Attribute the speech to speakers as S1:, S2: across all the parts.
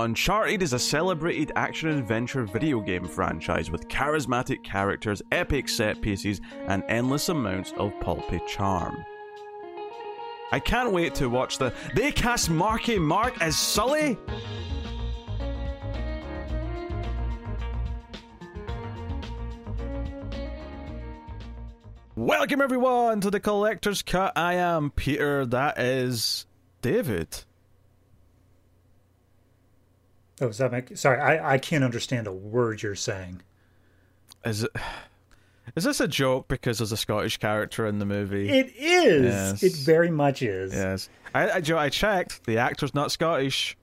S1: Uncharted is a celebrated action adventure video game franchise with charismatic characters, epic set pieces, and endless amounts of pulpy charm. I can't wait to watch the. They cast Marky Mark as Sully? Welcome everyone to the Collector's Cut. I am Peter. That is David.
S2: Oh, does that make sorry? I I can't understand a word you're saying.
S1: Is it? Is this a joke because there's a Scottish character in the movie?
S2: It is.
S1: Yes.
S2: It very much is.
S1: Yes. I, I, Joe, I checked. The actor's not Scottish.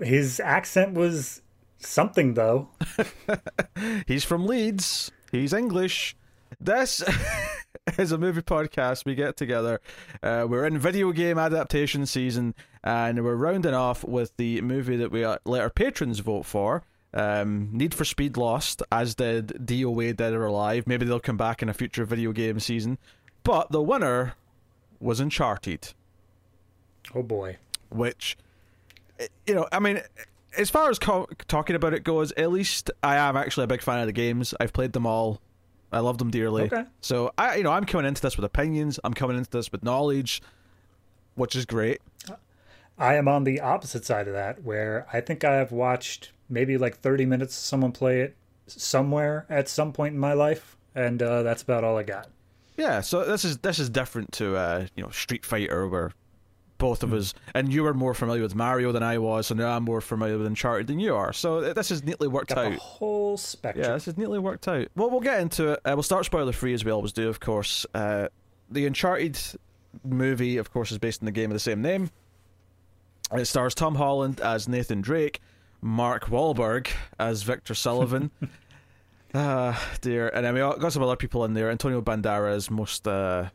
S2: His accent was something though.
S1: He's from Leeds. He's English. This is a movie podcast. We get together. Uh, we're in video game adaptation season, and we're rounding off with the movie that we uh, let our patrons vote for. Um, Need for Speed Lost, as did DOA Dead or Alive. Maybe they'll come back in a future video game season. But the winner was Uncharted,
S2: Oh boy.
S1: which, you know, I mean, as far as co- talking about it goes, at least I am actually a big fan of the games. I've played them all. I love them dearly.
S2: Okay.
S1: So I, you know, I'm coming into this with opinions. I'm coming into this with knowledge, which is great.
S2: I am on the opposite side of that, where I think I have watched maybe like 30 minutes of someone play it somewhere at some point in my life, and uh, that's about all I got.
S1: Yeah. So this is this is different to uh, you know Street Fighter, where both of us and you were more familiar with Mario than I was, and I'm more familiar with Uncharted than you are. So this is neatly worked
S2: Got
S1: out.
S2: the whole spectrum.
S1: Yeah, this is neatly worked out. Well, we'll get into it. Uh, we'll start spoiler free as we always do, of course. Uh, the Uncharted movie, of course, is based on the game of the same name. It stars Tom Holland as Nathan Drake, Mark Wahlberg as Victor Sullivan. Ah, dear. And then we got some other people in there. Antonio Banderas, most uh,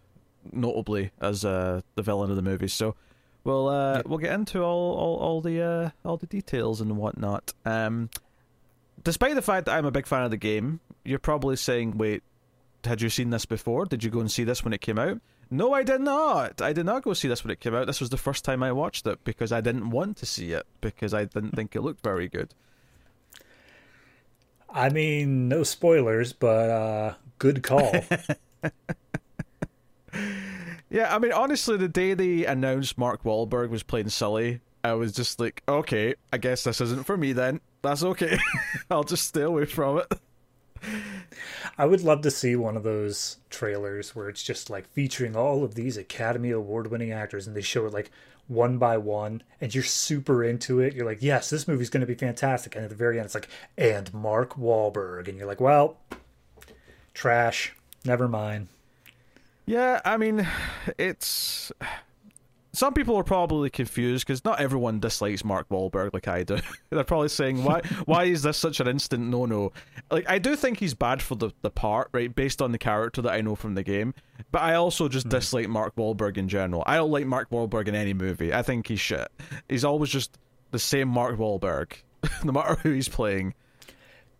S1: notably, as uh, the villain of the movie. So we'll uh, we'll get into all all, all the uh, all the details and whatnot. Um, despite the fact that I'm a big fan of the game, you're probably saying, "Wait, had you seen this before? Did you go and see this when it came out?" No, I did not. I did not go see this when it came out. This was the first time I watched it because I didn't want to see it because I didn't think it looked very good.
S2: I mean, no spoilers, but uh, good call.
S1: Yeah, I mean, honestly, the day they announced Mark Wahlberg was playing Sully, I was just like, okay, I guess this isn't for me then. That's okay. I'll just stay away from it.
S2: I would love to see one of those trailers where it's just like featuring all of these Academy Award winning actors and they show it like one by one and you're super into it. You're like, yes, this movie's going to be fantastic. And at the very end, it's like, and Mark Wahlberg. And you're like, well, trash. Never mind.
S1: Yeah, I mean, it's. Some people are probably confused because not everyone dislikes Mark Wahlberg like I do. They're probably saying, "Why? why is this such an instant no-no?" Like, I do think he's bad for the the part, right, based on the character that I know from the game. But I also just hmm. dislike Mark Wahlberg in general. I don't like Mark Wahlberg in any movie. I think he's shit. He's always just the same Mark Wahlberg, no matter who he's playing.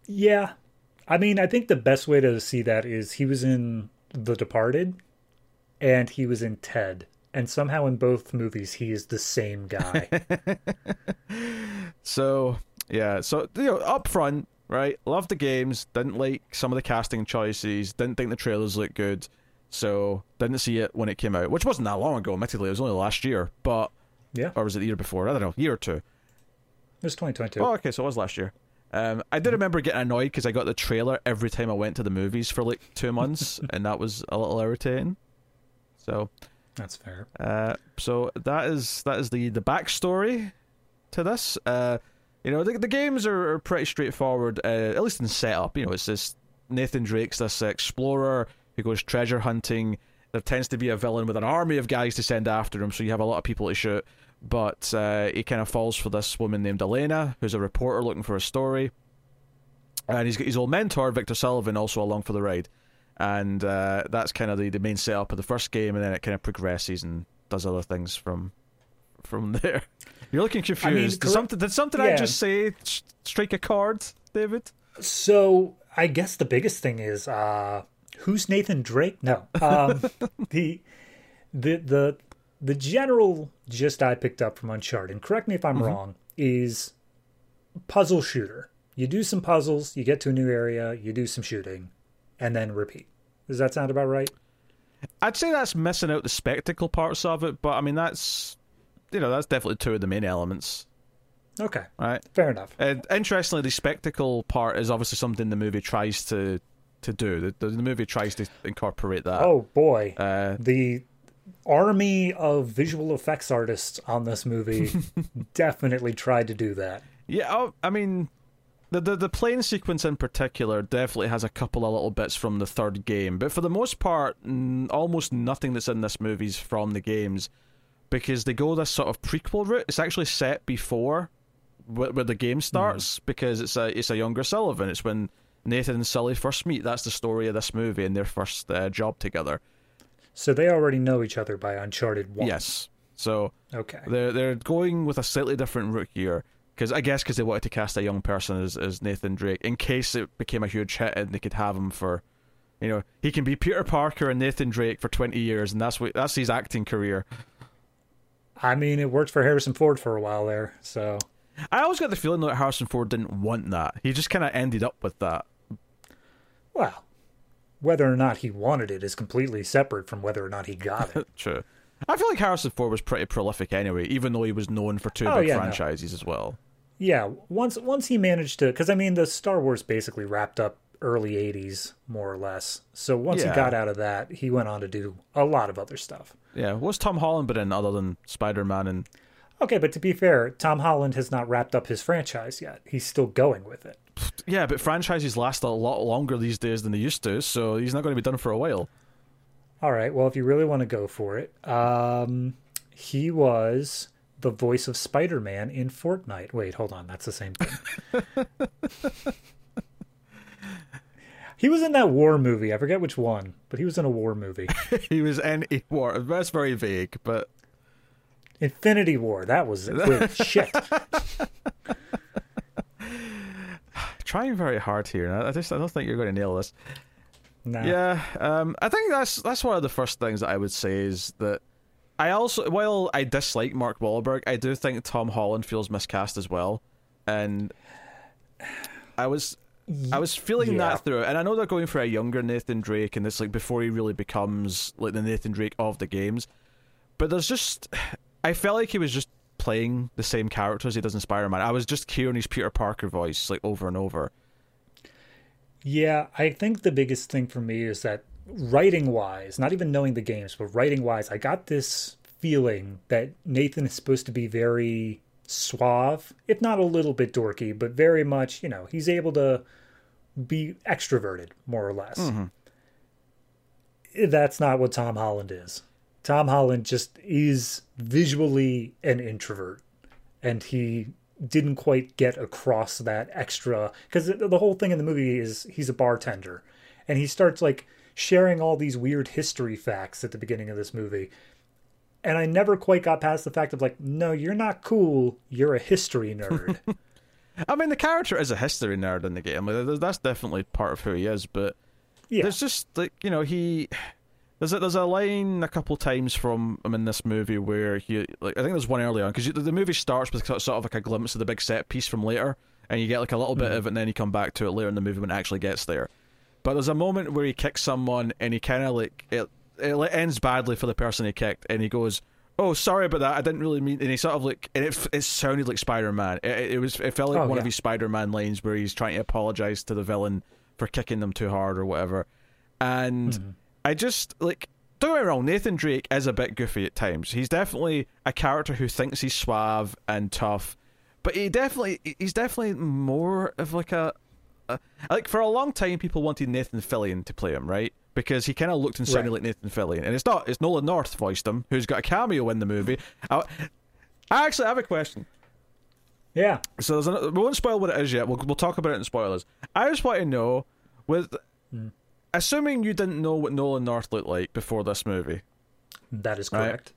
S2: Yeah. I mean, I think the best way to see that is he was in The Departed and he was in Ted. And somehow in both movies, he is the same guy.
S1: So yeah, so you know, up front, right? Loved the games. Didn't like some of the casting choices. Didn't think the trailers looked good. So didn't see it when it came out, which wasn't that long ago. Admittedly, it was only last year, but
S2: yeah.
S1: or was it the year before? I don't know, year or two.
S2: It was 2022.
S1: Oh, okay, so it was last year. Um, I did remember getting annoyed because I got the trailer every time I went to the movies for like two months, and that was a little irritating. So,
S2: That's fair.
S1: uh, so that is that is the the backstory to this. Uh, you know, the the games are, are pretty straightforward, uh, at least in setup. You know, it's this Nathan Drake's this explorer who goes treasure hunting. There tends to be a villain with an army of guys to send after him, so you have a lot of people to shoot. But uh, he kind of falls for this woman named Elena, who's a reporter looking for a story. And he's got his old mentor, Victor Sullivan, also along for the ride. And uh, that's kind of the, the main setup of the first game, and then it kind of progresses and does other things from from there. You're looking confused. did something, did something I just say strike a chord, David?
S2: So I guess the biggest thing is uh who's Nathan Drake? No. Um the the the the general gist I picked up from Uncharted, correct me if I'm wrong, is puzzle shooter. You do some puzzles, you get to a new area, you do some shooting, and then repeat. Does that sound about right?
S1: I'd say that's missing out the spectacle parts of it, but I mean that's you know that's definitely two of the main elements,
S2: Okay,
S1: right?
S2: fair enough.
S1: And interestingly, the spectacle part is obviously something the movie tries to to do. The, the, the movie tries to incorporate that.
S2: Oh boy,
S1: Uh,
S2: the army of visual effects artists on this movie definitely tried to do that.
S1: yeah, oh, I mean, the, the the plane sequence in particular definitely has a couple of little bits from the third game, but for the most part, n- almost nothing that's in this movie is from the games because they go this sort of prequel route. It's actually set before where, where the game starts because it's a it's a younger Sullivan. It's when Nathan and Sully first meet. That's the story of this movie and their first uh, job together.
S2: So they already know each other by Uncharted One.
S1: Yes, so
S2: Okay.
S1: they're they're going with a slightly different route here because I guess because they wanted to cast a young person as as Nathan Drake in case it became a huge hit and they could have him for, you know, he can be Peter Parker and Nathan Drake for twenty years and that's what that's his acting career.
S2: I mean, it worked for Harrison Ford for a while there. So
S1: I always got the feeling that Harrison Ford didn't want that. He just kind of ended up with that.
S2: Well, whether or not he wanted it is completely separate from whether or not he got it.
S1: True. I feel like Harrison Ford was pretty prolific anyway, even though he was known for two
S2: Oh,
S1: big
S2: yeah, no.
S1: franchises as well.
S2: Yeah, once once he managed to, because I mean, the Star Wars basically wrapped up early '80s, more or less. So once
S1: Yeah.
S2: he got out of that, he went on to do a lot of other stuff.
S1: Yeah, what's Tom Holland been in other than Spider Man and
S2: Okay, but to be fair, Tom Holland has not wrapped up his franchise yet. He's still going with it.
S1: yeah, but franchises last a lot longer these days than they used to, so he's not going to be done for a while.
S2: All right. Well, if you really want to go for it, um, he was the voice of Spider-Man in Fortnite. Wait, hold on. That's the same thing. he was in that war movie. I forget which one, but he was in a war movie.
S1: he was in a war. That's very vague, but
S2: Infinity War. That was it. Wait, shit.
S1: trying very hard here. I I just I don't think you're going to nail this.
S2: Nah.
S1: Yeah, um, I think that's that's one of the first things that I would say is that I also, while I dislike Mark Wahlberg, I do think Tom Holland feels miscast as well, and I was I was feeling
S2: Yeah.
S1: that through, and I know they're going for a younger Nathan Drake, and this like before he really becomes like the Nathan Drake of the games, but there's just I felt like he was just playing the same character as he does in Spider-Man. I was just hearing his Peter Parker voice like over and over.
S2: Yeah, I think the biggest thing for me is that writing wise, not even knowing the games, but writing wise, I got this feeling that Nathan is supposed to be very suave, if not a little bit dorky, but very much, you know, he's able to be extroverted, more or less. Mm-hmm. That's not what Tom Holland is. Tom Holland just is visually an introvert, and he didn't quite get across that extra because the whole thing in the movie is he's a bartender and he starts like sharing all these weird history facts at the beginning of this movie and i never quite got past the fact of like no you're not cool you're a history nerd
S1: I mean, the character is a history nerd in the game. Like, that's definitely part of who he is. But
S2: yeah
S1: there's just like you know he there's a, there's a line a couple times from him in this movie where he like I think there's one early on because the movie starts with sort of like a glimpse of the big set piece from later, and you get like a little bit mm-hmm. of it, and then you come back to it later in the movie when it actually gets there. But there's a moment where he kicks someone, and he kind of like it it ends badly for the person he kicked, and he goes. Oh, sorry about that. I didn't really mean. And he sort of like, and it it sounded like Spider Man. It, it was, it felt like
S2: Oh,
S1: one of his Spider Man lines where he's trying to apologize to the villain for kicking them too hard or whatever. And mm-hmm. I just like don't get me wrong, Nathan Drake is a bit goofy at times. He's definitely a character who thinks he's suave and tough, but he definitely he's definitely more of like a like for a long time people wanted Nathan Fillion to play him, right? Because he kind of looked and sounded
S2: Right.
S1: like Nathan Fillion, and it's not. It's Nolan North voiced him, who's got a cameo in the movie. I, I actually have a question.
S2: yeah
S1: So there's another, we won't spoil what it is yet. We'll we'll talk about it in spoilers. I just want to know with hmm. assuming you didn't know what Nolan North looked like before this movie,
S2: that is
S1: Right.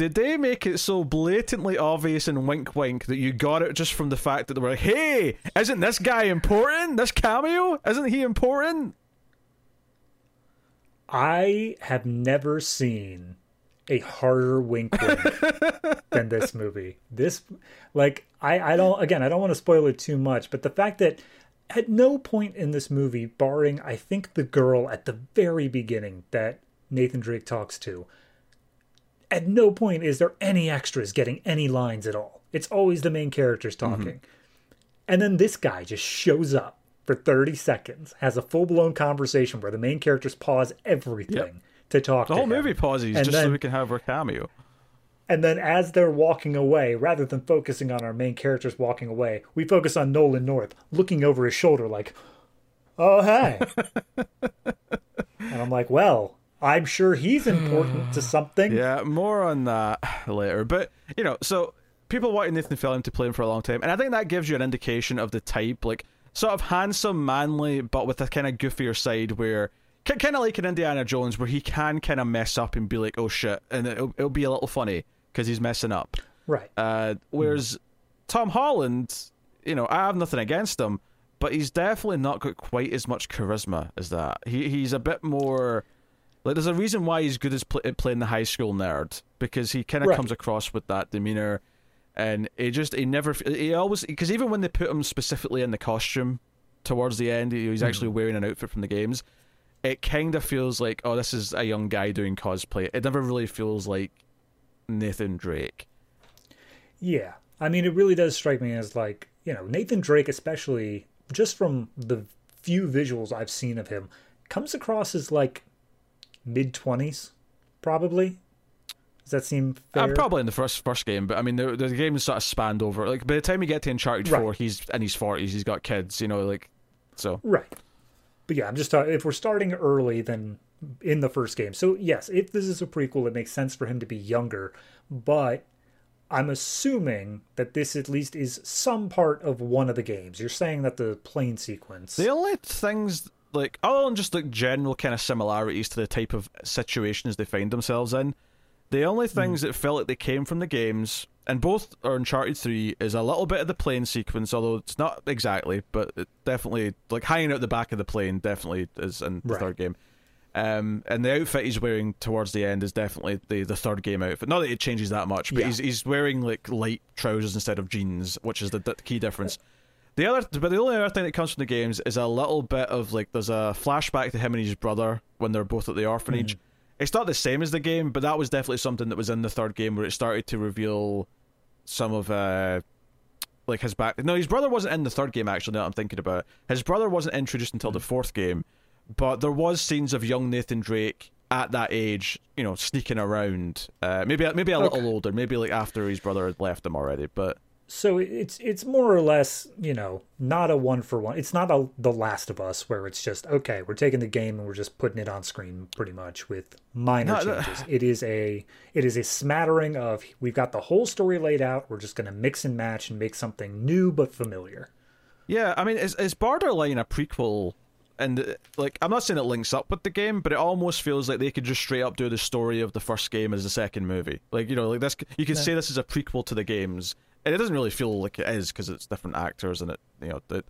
S1: Did they make it so blatantly obvious and wink wink that you got it just from the fact that they were like, "Hey, isn't this guy important? This cameo, isn't he important?"
S2: I have never seen a harder wink wink than this movie. This, like, I, I don't, again, I don't want to spoil it too much, but the fact that at no point in this movie, barring, I think, the girl at the very beginning that Nathan Drake talks to, at no point is there any extras getting any lines at all. It's always the main characters talking. Mm-hmm. And then this guy just shows up for 30 seconds, has a full blown conversation where the main characters pause everything yep. to talk
S1: the
S2: to
S1: whole
S2: him.
S1: movie pauses and just then, so we can have our cameo.
S2: And then as they're walking away, rather than focusing on our main characters walking away, we focus on Nolan North looking over his shoulder like, oh, hey. and I'm like, well, I'm sure he's important to something.
S1: Yeah, more on that later. But, you know, so people wanted Nathan Fillion to play him for a long time, and I think that gives you an indication of the type, like sort of handsome, manly, but with a kind of goofier side where kind of like an Indiana Jones, where he can kind of mess up and be like, "Oh shit," and it'll, it'll be a little funny because he's messing up.
S2: Right.
S1: Uh, whereas mm. Tom Holland, you know, I have nothing against him, but he's definitely not got quite as much charisma as that. He he's a bit more like there's a reason why he's good as pl- at playing the high school nerd because he kind of right. comes across with that demeanor and he just he never he always because even when they put him specifically in the costume towards the end, he's actually mm. wearing an outfit from the games. It kind of feels like oh, this is a young guy doing cosplay. It never really feels like Nathan Drake.
S2: Yeah, I mean, it really does strike me as like you know Nathan Drake, especially just from the few visuals I've seen of him, comes across as like mid twenties, probably does that seem uh, fair?
S1: Uh, probably in the first first game, but I mean the the game sort of spanned over. Like by the time you get to Uncharted right. Four, he's in his forties. He's got kids, you know, like so.
S2: Right. But yeah, I'm just talking. If we're starting early, then in the first game. So yes, if this is a prequel, it makes sense for him to be younger. But I'm assuming that this at least is some part of one of the games. You're saying that the plane sequence.
S1: The only things like other than just like general kind of similarities to the type of situations they find themselves in the only hmm. things mm. that felt like they came from the games, and both are Uncharted 3, is a little bit of the plane sequence, although it's not exactly, but it definitely, like hanging out the back of the plane, definitely is in the right. third game. Um, and the outfit he's wearing towards the end is definitely the, the third game outfit. Not that it changes that much, but yeah. he's he's wearing like light trousers instead of jeans, which is the, the key difference. The other, but the only other thing that comes from the games is a little bit of like there's a flashback to him and his brother when they're both at the orphanage. Mm it's not the same as the game, but that was definitely something that was in the third game where it started to reveal some of uh like his back. No, his brother wasn't in the third game actually. Now I'm thinking about it. His brother wasn't introduced until the fourth game, but there was scenes of young Nathan Drake at that age, you know, sneaking around. Uh, maybe maybe a okay. little older, maybe like after his brother had left him already, but
S2: so it's it's more or less you know not a one for one. It's not a the last of us where it's just okay we're taking the game and we're just putting it on screen pretty much with minor no, uh, changes. It is a it is a smattering of we've got the whole story laid out. We're just going to mix and match and make something new but familiar.
S1: Yeah i mean is, is borderline a prequel? And uh, like i'm not saying it links up with the game but it almost feels like they could just straight up do the story of the first game as the second movie. Like you know like this you could say this is a prequel to the games it doesn't really feel like it is because it's different actors and it you know it,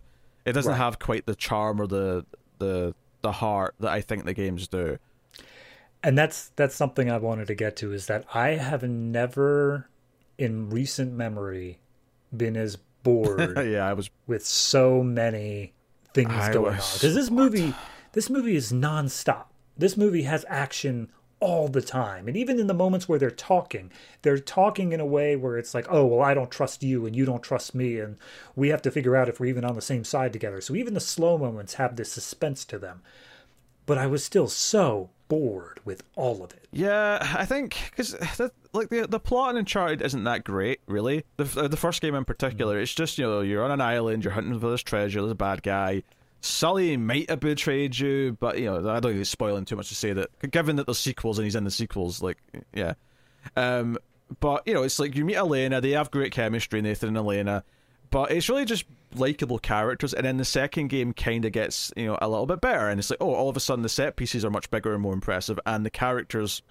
S1: it doesn't right. have quite the charm or the the the heart that I think the games do.
S2: And that's that's something I wanted to get to is that I have never in recent memory been as bored
S1: yeah, I was
S2: with so many things I going was... on. Because this movie this movie is nonstop. This movie has action all the time. And even in the moments where they're talking, they're talking in a way where it's like, oh, well, I don't trust you and you don't trust me. And we have to figure out if we're even on the same side together. So even the slow moments have this suspense to them. But I was still so bored with all of it.
S1: Yeah, I think because like the the plot in Uncharted isn't that great, really. The the first game in particular, mm-hmm. it's just you know you're on an island, you're hunting for this treasure, there's a bad guy, Sully might have betrayed you, but you know, I don't think it's spoiling too much to say that. Given that there's sequels and he's in the sequels, like, yeah. Um, but you know, it's like you meet Elena, they have great chemistry, Nathan and Elena, but it's really just likable characters. And then the second game kind of gets you know a little bit better, and it's like, oh, all of a sudden the set pieces are much bigger and more impressive, and the characters,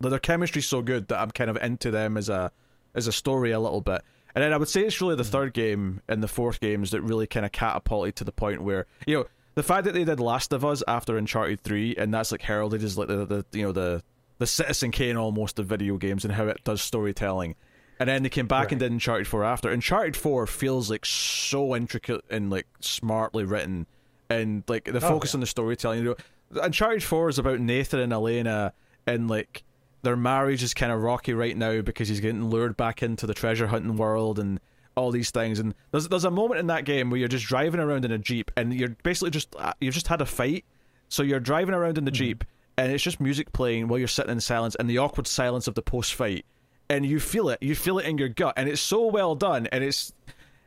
S1: their chemistry's so good that I'm kind of into them as a as a story a little bit. And then I would say it's really the mm-hmm. third game and the fourth games that really kind of catapulted to the point where you know the fact that they did Last of Us after Uncharted three and that's like heralded as like the, the you know the the Citizen Kane almost of video games and how it does storytelling. And then they came back
S2: Right.
S1: and did Uncharted 4 after. Uncharted 4 feels like so intricate and like smartly written and like the oh, focus
S2: yeah.
S1: on the storytelling. You know, Uncharted 4 is about Nathan and Elena and like their marriage is kind of rocky right now because he's getting lured back into the treasure hunting world and all these things. And there's there's a moment in that game where you're just driving around in a jeep and you're basically just uh, you've just had a fight, so you're driving around in the jeep and it's just music playing while you're sitting in silence and the awkward silence of the post fight, and you feel it, you feel it in your gut, and it's so well done, and it's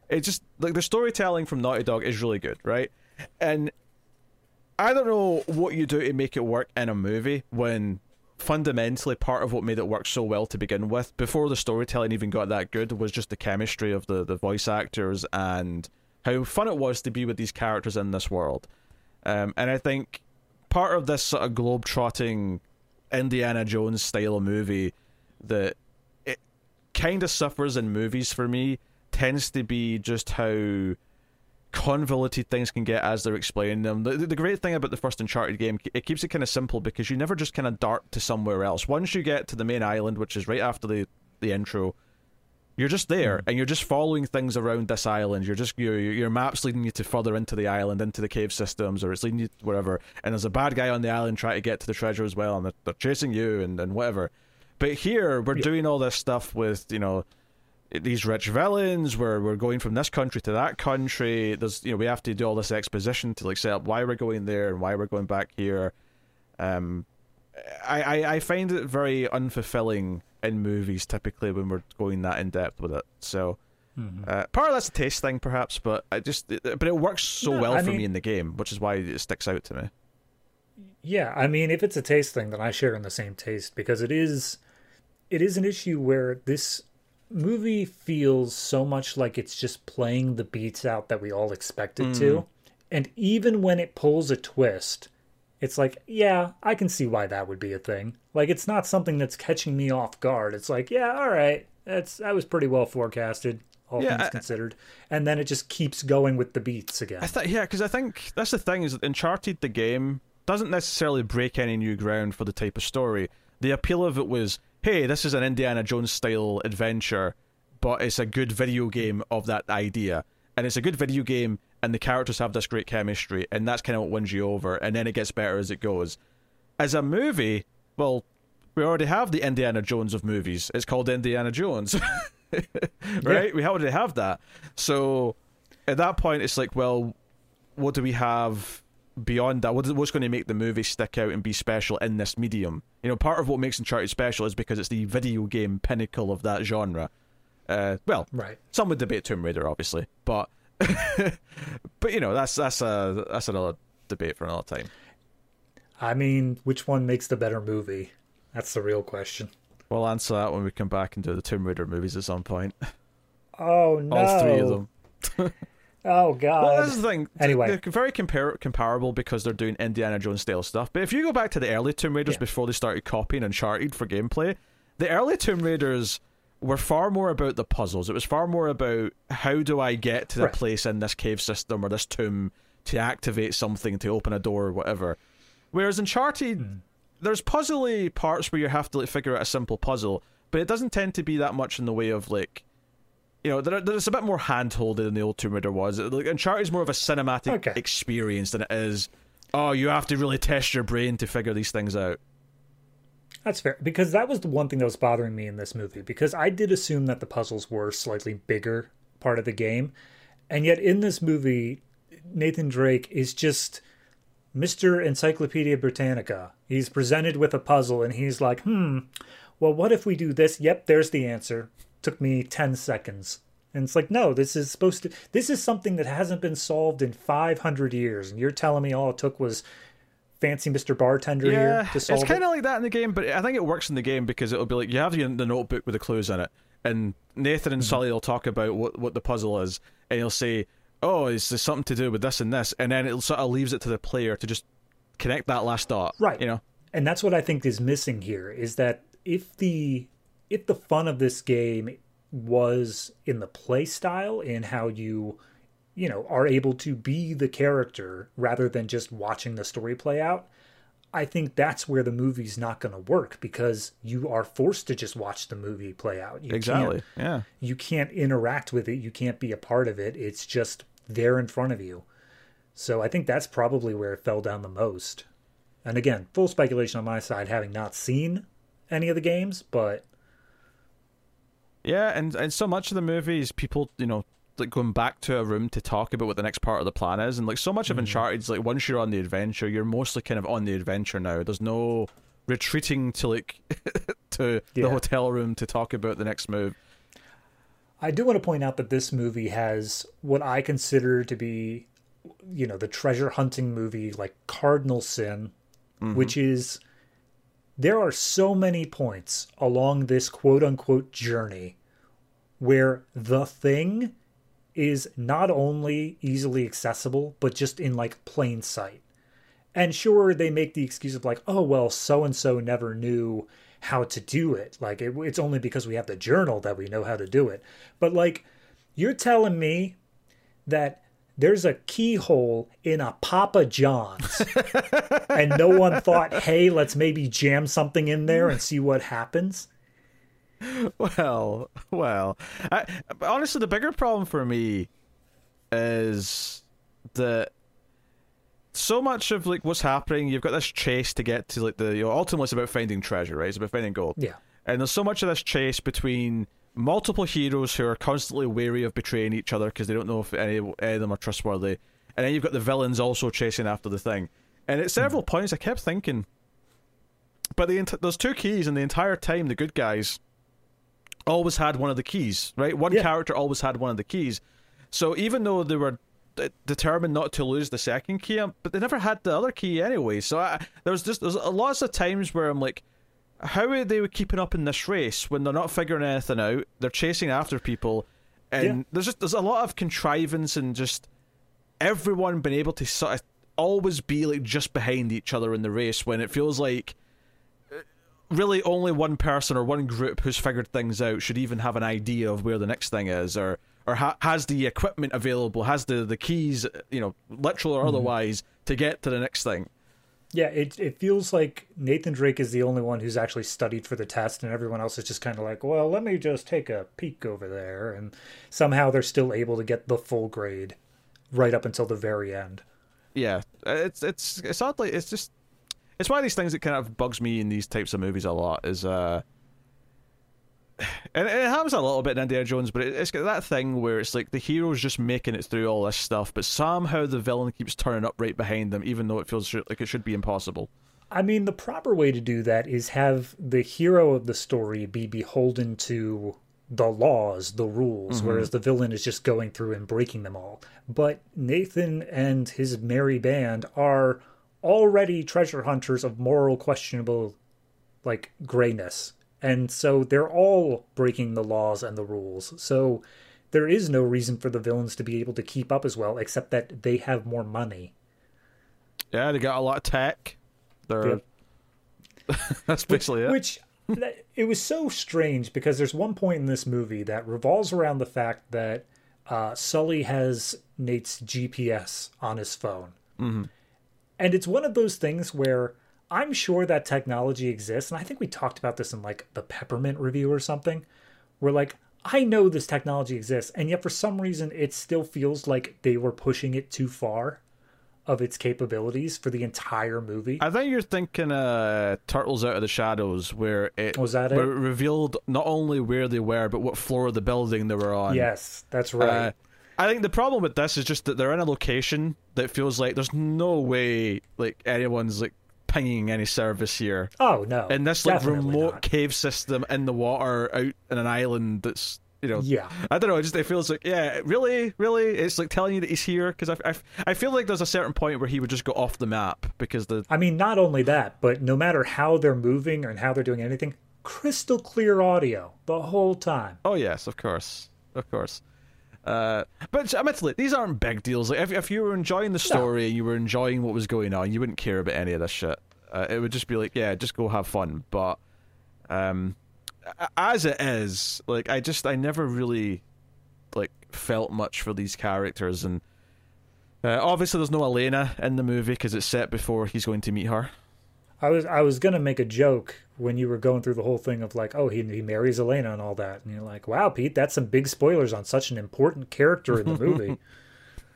S1: it's just like the storytelling from Naughty Dog is really good, right? And I don't know what you do to make it work in a movie when fundamentally part of what made it work so well to begin with, before the storytelling even got that good, was just the chemistry of the, the voice actors and how fun it was to be with these characters in this world. Um, and I think part of this sort of globe-trotting Indiana Jones style of movie that it kind of suffers in movies for me tends to be just how convoluted things can get as they're explaining them. The, the great thing about the first Uncharted game, it keeps it kind of simple because you never just kind of dart to somewhere else. Once you get to the main island, which is right after the, the intro, you're just there hmm. and you're just following things around this island. You're just your your map's leading you to further into the island, into the cave systems, or it's leading you to wherever. And there's a bad guy on the island trying to get to the treasure as well, and they're, they're chasing you and, and whatever. But here we're doing all this stuff with you know these rich villains. We're we're going from this country to that country. There's you know we have to do all this exposition to like set up why we're going there and why we're going back here. Um, I, I, I find it very unfulfilling in movies typically when we're going that in depth with it. So uh, part of that's a taste thing perhaps, but I just it, but it works so
S2: No,
S1: well
S2: I
S1: for
S2: mean-
S1: me in the game, which is why it sticks out to me.
S2: Yeah, I mean, if it's a taste thing, then I share in the same taste because it is, it is an issue where this movie feels so much like it's just playing the beats out that we all expect it to, mm. and even when it pulls a twist, it's like, yeah, I can see why that would be a thing. Like, it's not something that's catching me off guard. It's like, yeah, all right, that's that was pretty well forecasted, all
S1: Yeah,
S2: things
S1: I-
S2: considered, and then it just keeps going with the beats again.
S1: I th- yeah, because I think that's the thing is that Uncharted the game doesn't necessarily break any new ground for the type of story. The appeal of it was, hey, this is an Indiana Jones style adventure, but it's a good video game of that idea, and it's a good video game, and the characters have this great chemistry, and that's kind of what wins you over, and then it gets better as it goes. As a movie, well, we already have the Indiana Jones of movies. It's called Indiana Jones. right? We already have that. So at that point, it's like, well, what do we have beyond that? What is, what's going to make the movie stick out and be special in this medium? You know, part of what makes Uncharted special is because it's the video game pinnacle of that genre. Uh, well,
S2: right.
S1: some would debate Tomb Raider, obviously, but but you know, that's that's a that's another debate for another time.
S2: I mean, which one makes the better movie? That's the real question.
S1: We'll answer that when we come back and do the Tomb Raider movies at some point.
S2: Oh no!
S1: All three of them.
S2: Oh god!
S1: Well, that's the thing.
S2: Anyway.
S1: they're very compar- comparable because they're doing Indiana Jones style stuff. But if you go back to the early Tomb Raiders
S2: Yeah.
S1: before they started copying Uncharted for gameplay, the early Tomb Raiders were far more about the puzzles. It was far more about how do I get to the
S2: Right.
S1: place in this cave system or this tomb to activate something to open a door or whatever. Whereas Uncharted,
S2: Hmm.
S1: there's puzzly parts where you have to like, figure out a simple puzzle, but it doesn't tend to be that much in the way of like you know, there, there's a bit more hand-holded than the old Tomb Raider was. Like, Uncharted is more of a cinematic
S2: Okay.
S1: experience than it is. Oh, you have to really test your brain to figure these things out.
S2: That's fair because that was the one thing that was bothering me in this movie because I did assume that the puzzles were slightly bigger part of the game, and yet in this movie, Nathan Drake is just Mr. Encyclopedia Britannica. He's presented with a puzzle and he's like, "Hmm, well, what if we do this? Yep, there's the answer. Took me ten seconds." And it's like, no, this is supposed to. This is something that hasn't been solved in 500 years, and you're telling me all it took was fancy Mr. Bartender
S1: Yeah,
S2: here to solve it.
S1: It's kind of like that in the game, but I think it works in the game because it'll be like you have the notebook with the clues in it, and Nathan
S2: Mm-hmm.
S1: and Sully will talk about what, what the puzzle is, and he'll say, "Oh, is there something to do with this and this?" And then it sort of leaves it to the player to just connect that last dot,
S2: Right.
S1: You know,
S2: and that's what I think is missing here is that if the if the fun of this game was in the play style in how you you know are able to be the character rather than just watching the story play out I think that's where the movie's not going to work because you are forced to just watch the movie play out. You
S1: exactly.
S2: Can't,
S1: yeah.
S2: You can't interact with it. You can't be a part of it. It's just there in front of you. So I think that's probably where it fell down the most. And again, full speculation on my side, having not seen any of the games, but
S1: yeah, and and so much of the movie is people, you know, like going back to a room to talk about what the next part of the plan is, and like so much of
S2: Mm-hmm.
S1: Uncharted is like once you're on the adventure, you're mostly kind of on the adventure now. There's no retreating to like to
S2: Yeah.
S1: the hotel room to talk about the next move.
S2: I do want to point out that this movie has what I consider to be, you know, the treasure hunting movie, like cardinal sin, which is there are so many points along this quote unquote journey where the thing is not only easily accessible, but just in like plain sight. And sure, they make the excuse of like, oh, well, so and so never knew how to do it. Like, it, it's only because we have the journal that we know how to do it. But, like, you're telling me that there's a keyhole in a Papa John's and no one thought, hey, let's maybe jam something in there and see what happens?
S1: Well, well, I, honestly, the bigger problem for me is that so much of like what's happening, you've got this chase to get to like the you know, ultimately it's about finding treasure, right? It's about finding gold.
S2: Yeah.
S1: And there's so much of this chase between multiple heroes who are constantly wary of betraying each other because they don't know if any, any of them are trustworthy. And then you've got the villains also chasing after the thing. And at several points, I kept thinking, but the ent- there's two keys, and the entire time the good guys always had one of the keys, right? One
S2: Yeah.
S1: character always had one of the keys. So even though they were d- determined not to lose the second key, um, but they never had the other key anyway. So I, there's just there's lots of times where I'm like, how are they keeping up in this race when they're not figuring anything out? They're chasing after people, and
S2: Yeah.
S1: there's just there's a lot of contrivance and just everyone being able to sort of always be like just behind each other in the race when it feels like uh, really only one person or one group who's figured things out should even have an idea of where the next thing is or or ha- has the equipment available has the the keys you know literal or otherwise to get to the next thing
S2: Yeah, it it feels like Nathan Drake is the only one who's actually studied for the test, and everyone else is just kind of like, well, let me just take a peek over there, and somehow they're still able to get the full grade right up until the very end.
S1: yeah it's it's it's oddly it's just it's one of these things that kind of bugs me in these types of movies a lot is uh and it happens a little bit in Indiana Jones, but it- it's got that thing where it's like the hero's just making it through all this stuff, but somehow the villain keeps turning up right behind them, even though it feels like it should be impossible.
S2: I mean, the proper way to do that is have the hero of the story be beholden to the laws, the rules, mm-hmm. whereas the villain is just going through and breaking them all. But Nathan and his merry band are already treasure hunters of moral questionable like grayness. And so they're all breaking the laws and the rules. So there is no reason for the villains to be able to keep up as well, except that they have more money.
S1: Yeah, they got a lot of tech. They're
S2: Yep.
S1: that's basically it.
S2: Which it was so strange because there's one point in this movie that revolves around the fact that uh, Sully has Nate's GPS on his phone. Mm-hmm. And it's one of those things where I'm sure that technology exists. And I think we talked about this in like the Peppermint review or something, where like, I know this technology exists. And yet for some reason, it still feels like they were pushing it too far of its capabilities for the entire movie.
S1: I think you're thinking uh, Turtles Out of the Shadows, where it
S2: Was that
S1: where
S2: it?
S1: revealed not only where they were, but what floor of the building they were on.
S2: yes, that's right.
S1: Uh, I think the problem with this is just that they're in a location that feels like there's no way like anyone's like pinging any service here.
S2: Oh no!
S1: In this like remote
S2: not.
S1: cave system in the water out in an island that's you know
S2: Yeah.
S1: I don't know. It just it feels like yeah, really, really. It's like telling you that he's here because I, I, I feel like there's a certain point where he would just go off the map because the
S2: I mean, not only that, but no matter how they're moving and how they're doing anything, crystal clear audio the whole time.
S1: oh yes, of course, of course. Uh, but admittedly, these aren't big deals. Like if if you were enjoying the story and you were enjoying what was going on, you wouldn't care about any of this shit. Uh, it would just be like, yeah, just go have fun. But um, as it is, like I just I never really like felt much for these characters, and uh, obviously there's no Elena in the movie because it's set before he's going to meet her.
S2: I was I was gonna make a joke when you were going through the whole thing of like, oh, he he marries Elena and all that, and you're like, wow, Pete, that's some big spoilers on such an important character in the movie.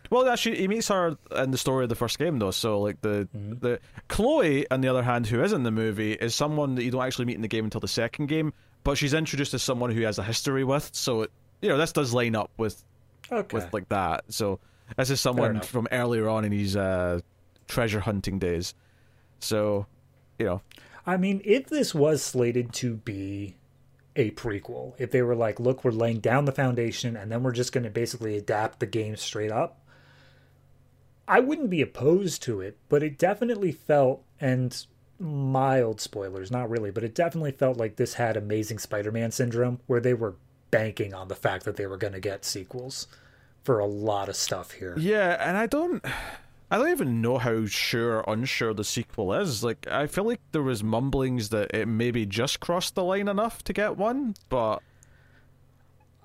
S1: Well, actually, he meets her in the story of the first game, though. So, like the
S2: Mm-hmm.
S1: the Chloe, on the other hand, who is in the movie, is someone that you don't actually meet in the game until the second game. But she's introduced as someone who has a history with. So, it, you know, this does line up with
S2: okay,
S1: with like that. So, this is someone from earlier on in his uh, treasure hunting days. So, you know,
S2: I mean, if this was slated to be a prequel, if they were like, look, we're laying down the foundation and then we're just going to basically adapt the game straight up, I wouldn't be opposed to it, but it definitely felt, and mild spoilers, not really, but it definitely felt like this had Amazing Spider Man syndrome, where they were banking on the fact that they were going to get sequels for a lot of stuff here.
S1: Yeah, and I don't I don't even know how sure or unsure the sequel is. Like I feel like there was mumblings that it maybe just crossed the line enough to get one, but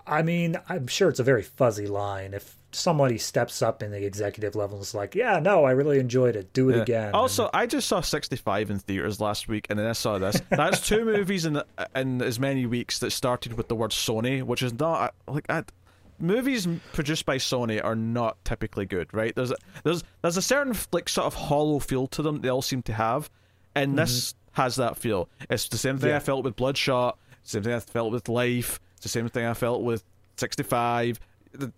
S2: I mean, I'm sure it's a very fuzzy line. If somebody steps up in the executive level and is like, yeah, no, I really enjoyed it, do it
S1: Yeah.
S2: again.
S1: Also, I just saw 65 in theaters last week, and then I saw this. That's two movies in in as many weeks that started with the word Sony, which is not like I, movies produced by Sony are not typically good, right? There's a, there's there's a certain like sort of hollow feel to them. They all seem to have, and this mm-hmm. has that feel. It's the same thing
S2: Yeah.
S1: I felt with Bloodshot. Same thing I felt with Life. It's the same thing I felt with 65.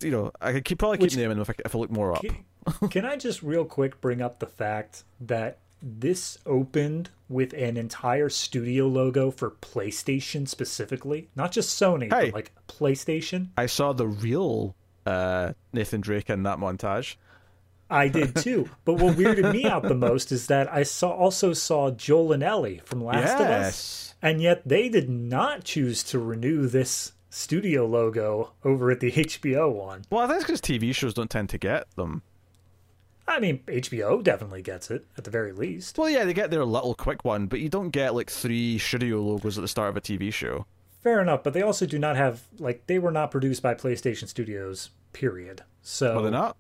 S1: You know, I could keep, probably keep
S2: Which-
S1: naming them if I, if I look more up.
S2: Can I just real quick bring up the fact that this opened with an entire studio logo for PlayStation specifically, not just Sony,
S1: Hey.
S2: but like PlayStation.
S1: I saw the real uh, Nathan Drake in that montage.
S2: I did too. but what weirded me out the most is that I saw also saw Joel and Ellie from Last of Us, and yet they did not choose to renew this studio logo over at the HBO one.
S1: Well, I think because TV shows don't tend to get them.
S2: I mean, HBO definitely gets it at the very least.
S1: Well, yeah, they get their little quick one, but you don't get like three studio logos at the start of a TV show.
S2: Fair enough, but they also do not have like they were not produced by PlayStation Studios. Period. So
S1: Are they not?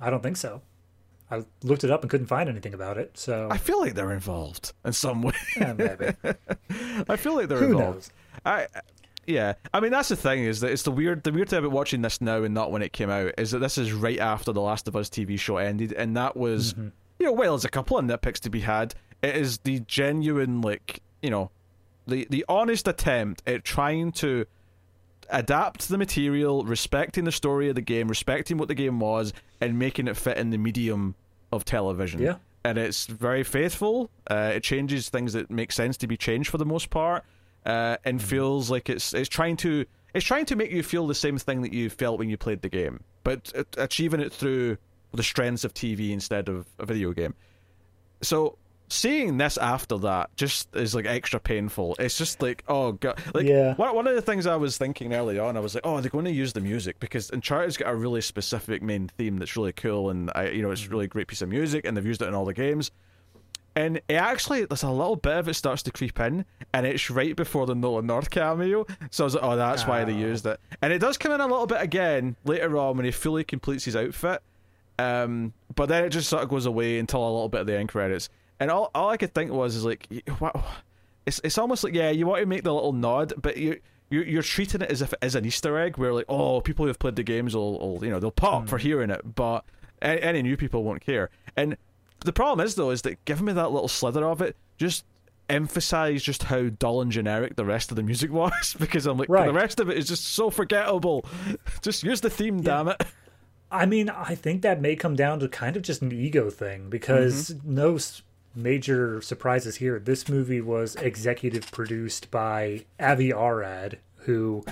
S2: I don't think so. I looked it up and couldn't find anything about it. So
S1: I feel like they're involved in some way.
S2: eh, maybe.
S1: I feel like they're
S2: Who
S1: involved.
S2: knows?
S1: I, yeah. I mean, that's the thing is that it's the weird, the weird thing about watching this now and not when it came out is that this is right after the Last of Us TV show ended, and that was,
S2: Mm-hmm.
S1: you know, well, there's a couple of nitpicks to be had. It is the genuine, like, you know, the the honest attempt at trying to adapt the material, respecting the story of the game, respecting what the game was, and making it fit in the medium of television.
S2: Yeah.
S1: And it's very faithful. Uh, it changes things that make sense to be changed for the most part, uh, and feels like it's it's trying to it's trying to make you feel the same thing that you felt when you played the game, but uh, achieving it through the strengths of TV instead of a video game. So seeing this after that just is like extra painful. It's just like oh god, like
S2: Yeah.
S1: one one of the things I was thinking early on, I was like, oh, they're going to use the music because Uncharted's got a really specific main theme that's really cool, and I, you know, it's a really great piece of music, and they've used it in all the games. And it actually, there's a little bit of it starts to creep in, and it's right before the Nolan North cameo. So I was like, oh, that's why they
S2: Ah.
S1: used it. And it does come in a little bit again later on when he fully completes his outfit. Um, but then it just sort of goes away until a little bit of the end credits. And all, all I could think was is like, wow, it's it's almost like yeah, you want to make the little nod, but you. You're, you're treating it as if it is an Easter egg, where like, oh, people who've played the games will, will you know, they'll pop for hearing it, but any new people won't care. And the problem is though, is that giving me that little slither of it just emphasize just how dull and generic the rest of the music was, because I'm like,
S2: Right.
S1: the rest of it is just so forgettable. Just use the theme, damn it.
S2: I mean, I think that may come down to kind of just an ego thing because mm-hmm. no major surprises here. This movie was executive produced by Avi Arad, who,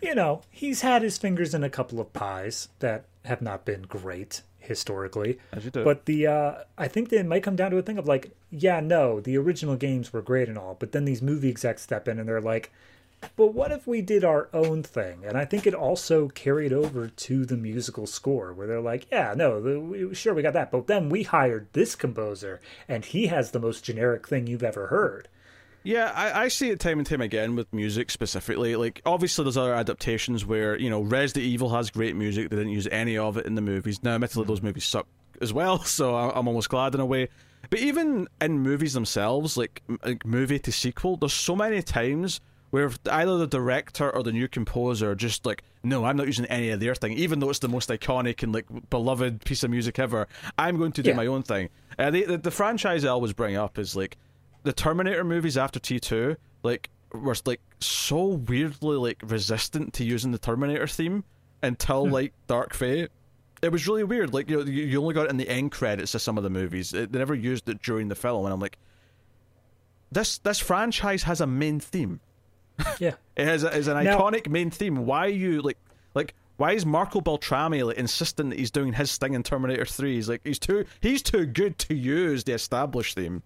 S2: you know, he's had his fingers in a couple of pies that have not been great historically.
S1: As you do.
S2: But the uh, I think that it might come down to a thing of like, yeah, no, the original games were great and all, but then these movie execs step in and they're like, but what if we did our own thing? And I think it also carried over to the musical score, where they're like, yeah, no, the, we, sure, we got that, but then we hired this composer, and he has the most generic thing you've ever heard.
S1: Yeah, I, I see it time and time again with music specifically. Like, obviously, there's other adaptations where, you know, Resident Evil has great music. They didn't use any of it in the movies. Now, admittedly, those movies suck as well, so I'm almost glad in a way. But even in movies themselves, like, like movie to sequel, there's so many times where either the director or the new composer just like, no, I'm not using any of their thing, even though it's the most iconic and like beloved piece of music ever. I'm going to do
S2: Yeah.
S1: my own thing. Uh, the, the the franchise I always bring up is like the Terminator movies after T two, like were like so weirdly like resistant to using the Terminator theme until hmm. like Dark Fate. It was really weird. Like you, you you only got it in the end credits of some of the movies. It, they never used it during the film, and I'm like, this this franchise has a main theme.
S2: Yeah.
S1: It has a, is an
S2: Now-
S1: iconic main theme. Why are you like like why is Marco Beltrami like insisting that he's doing his thing in Terminator Three? He's like he's too he's too good to use the established theme.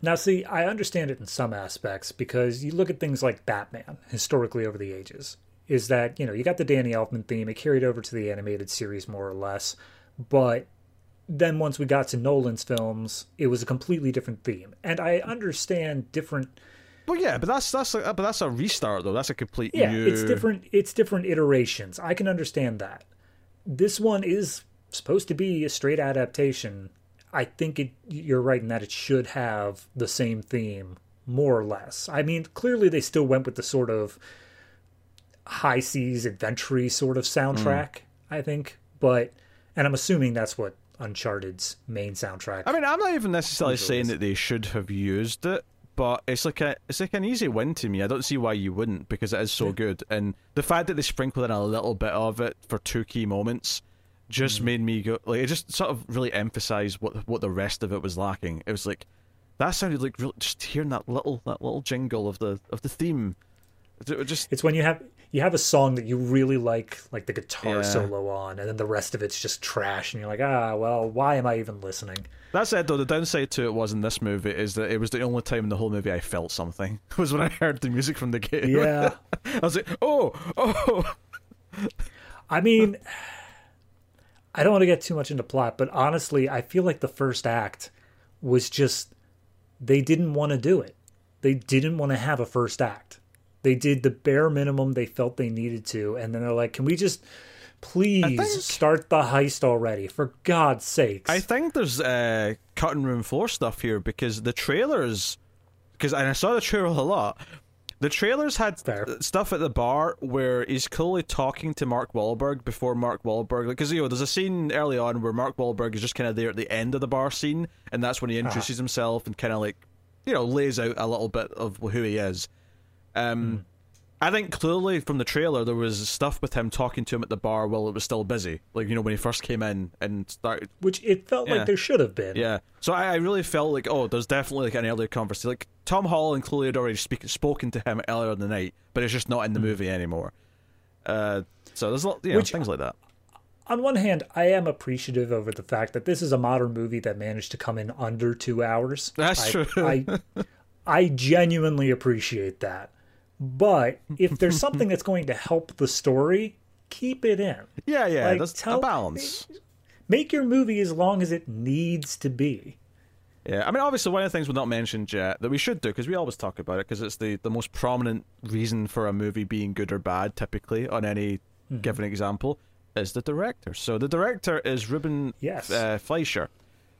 S2: Now, see, I understand it in some aspects because you look at things like Batman historically over the ages. Is that, you know, you got the Danny Elfman theme, it carried over to the animated series more or less. But then once we got to Nolan's films, it was a completely different theme. And I understand different.
S1: Well, yeah, but that's that's a, but that's a restart though. That's a complete
S2: Yeah,
S1: new.
S2: it's different. It's different iterations. I can understand that. This one is supposed to be a straight adaptation. I think it. You're right in that it should have the same theme, more or less. I mean, clearly they still went with the sort of high seas adventure sort of soundtrack. Mm. I think, but and I'm assuming that's what Uncharted's main soundtrack.
S1: I mean, I'm not even necessarily saying
S2: is.
S1: that they should have used it, but it's like a it's like an easy win to me. I don't see why you wouldn't because it is so good, and the fact that they sprinkled in a little bit of it for two key moments just made me go like it just sort of really emphasized what what the rest of it was lacking. It was like that sounded like real, just hearing that little that little jingle of the of the theme. It just
S2: It's when you have you have a song that you really like, like the guitar
S1: Yeah.
S2: solo on, and then the rest of it's just trash, and you're like, ah, well, why am I even listening?
S1: That said, though, the downside to it was in this movie is that it was the only time in the whole movie I felt something. Was when I heard the music from the game.
S2: Yeah,
S1: I was like, oh, oh.
S2: I mean, I don't want to get too much into plot, but honestly, I feel like the first act was just they didn't want to do it. They didn't want to have a first act. They did the bare minimum they felt they needed to, and then they're like, "Can we just please
S1: think-
S2: start the heist already? For God's sakes!"
S1: I think there's uh, cutting room floor stuff here because the trailers, because and I saw the trailer a lot. The trailers had
S2: Fair.
S1: stuff at the bar where he's clearly talking to Mark Wahlberg before Mark Wahlberg, because you know there's a scene early on where Mark Wahlberg is just kind of there at the end of the bar scene, and that's when he introduces himself and kind of like, you know, lays out a little bit of who he is. Um, I think clearly from the trailer there was stuff with him talking to him at the bar while it was still busy, like you know when he first came in and started
S2: Which it felt
S1: Yeah.
S2: like there should have been.
S1: yeah. So I, I really felt like, oh, there's definitely like an earlier conversation. Like Tom Holland clearly had already speak, spoken to him earlier in the night, but it's just not in the movie anymore. Uh, so there's a lot, you know.
S2: Which-
S1: things like that.
S2: on one hand, I am appreciative over the fact that this is a modern movie that managed to come in under two hours.
S1: That's
S2: I,
S1: true.
S2: I, I genuinely appreciate that. But if there's something that's going to help the story, keep it in.
S1: Yeah, yeah.
S2: Like,
S1: there's
S2: tell-
S1: a balance.
S2: Make your movie as long as it needs to be.
S1: Yeah, I mean, obviously, one of the things we've not mentioned yet that we should do because we always talk about it because it's the, the most prominent reason for a movie being good or bad, typically on any
S2: Mm-hmm.
S1: given example, is the director. So the director is Ruben
S2: Yes.
S1: uh, Fleischer,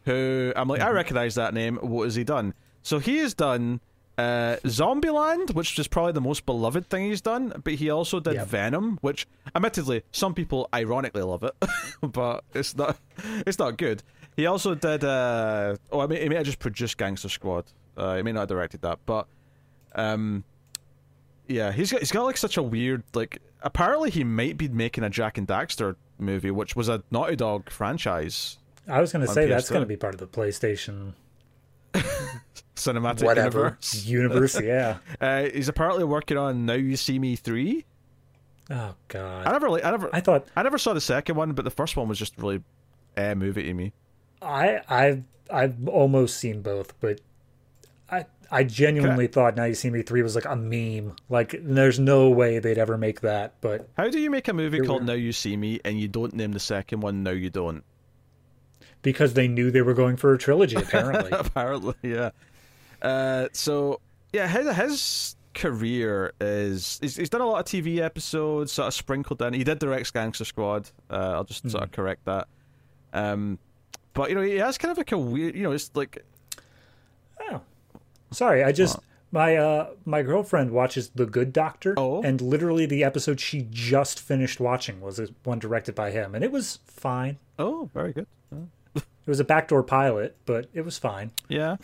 S1: who I'm like, I recognize that name. What has he done? So he has done uh, Zombieland, which is probably the most beloved thing he's done, but he also did
S2: Yep.
S1: Venom, which admittedly some people ironically love it, but it's not it's not good. He also did uh oh I mean he may have just produced Gangster Squad. Uh, he may not have directed that, but um yeah, he's got he's got like such a weird like apparently he might be making a Jak and Daxter movie, which was a Naughty Dog franchise
S2: I was going to say that's
S1: PS2.
S2: going to be part of the PlayStation
S1: cinematic
S2: whatever
S1: universe.
S2: universe. Yeah.
S1: Uh, he's apparently working on Now You See Me three.
S2: Oh god!
S1: I never like I never
S2: I thought
S1: I never saw the second one, but the first one was just really a movie to me.
S2: I I've I've almost seen both, but I I genuinely thought Now You See Me three was like a meme. Like there's no way they'd ever make that. But
S1: How do you make a movie called Now You See Me and you don't name the second one Now You Don't?
S2: because they knew they were going for a trilogy, apparently.
S1: Apparently, yeah. Uh, so yeah, his his career is he's, he's done a lot of TV episodes, sort of sprinkled in. He did direct Gangster Squad. Uh, I'll just sort of correct that. Um, but you know he has kind of like a weird, you know, it's like
S2: Oh, sorry. I just my uh my girlfriend watches The Good Doctor,
S1: Oh.
S2: and literally the episode she just finished watching was one directed by him, and it was fine.
S1: oh, very good.
S2: It was a backdoor pilot, but it was fine.
S1: Yeah.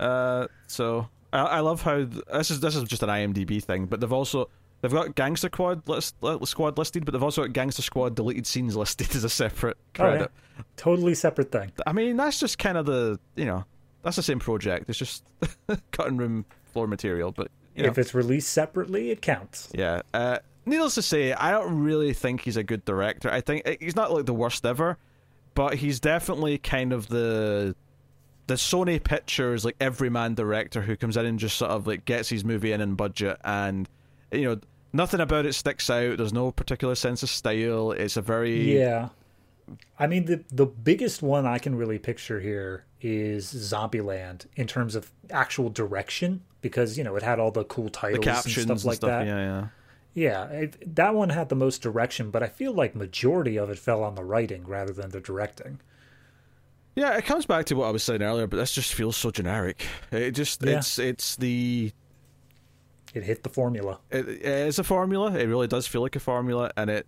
S1: Uh, so I, I love how th- this is this is just an IMDb thing, but they've also they've got Gangster Squad list, li- squad listed, but they've also got Gangster Squad deleted scenes listed as a separate
S2: Oh, yeah.
S1: credit.
S2: Totally separate thing.
S1: I mean, that's just kind of the you know that's the same project. It's just cutting room floor material, but you know,
S2: If it's released separately, it counts.
S1: yeah. Uh, needless to say, I don't really think he's a good director. I think he's not like the worst ever, but he's definitely kind of the the Sony Pictures like everyman director who comes in and just sort of like gets his movie in and budget, and you know nothing about it sticks out. There's no particular sense of style. It's a very
S2: Yeah. I mean the the biggest one I can really picture here is Zombieland in terms of actual direction because you know it had all the cool
S1: the
S2: titles
S1: captions
S2: and stuff like that.
S1: Yeah, yeah.
S2: Yeah, it, that one had the most direction, but I feel like majority of it fell on the writing rather than the directing.
S1: Yeah, it comes back to what I was saying earlier, but this just feels so generic. It just
S2: Yeah.
S1: it's it's the
S2: It hit the formula.
S1: it, it is a formula. It really does feel like a formula, and it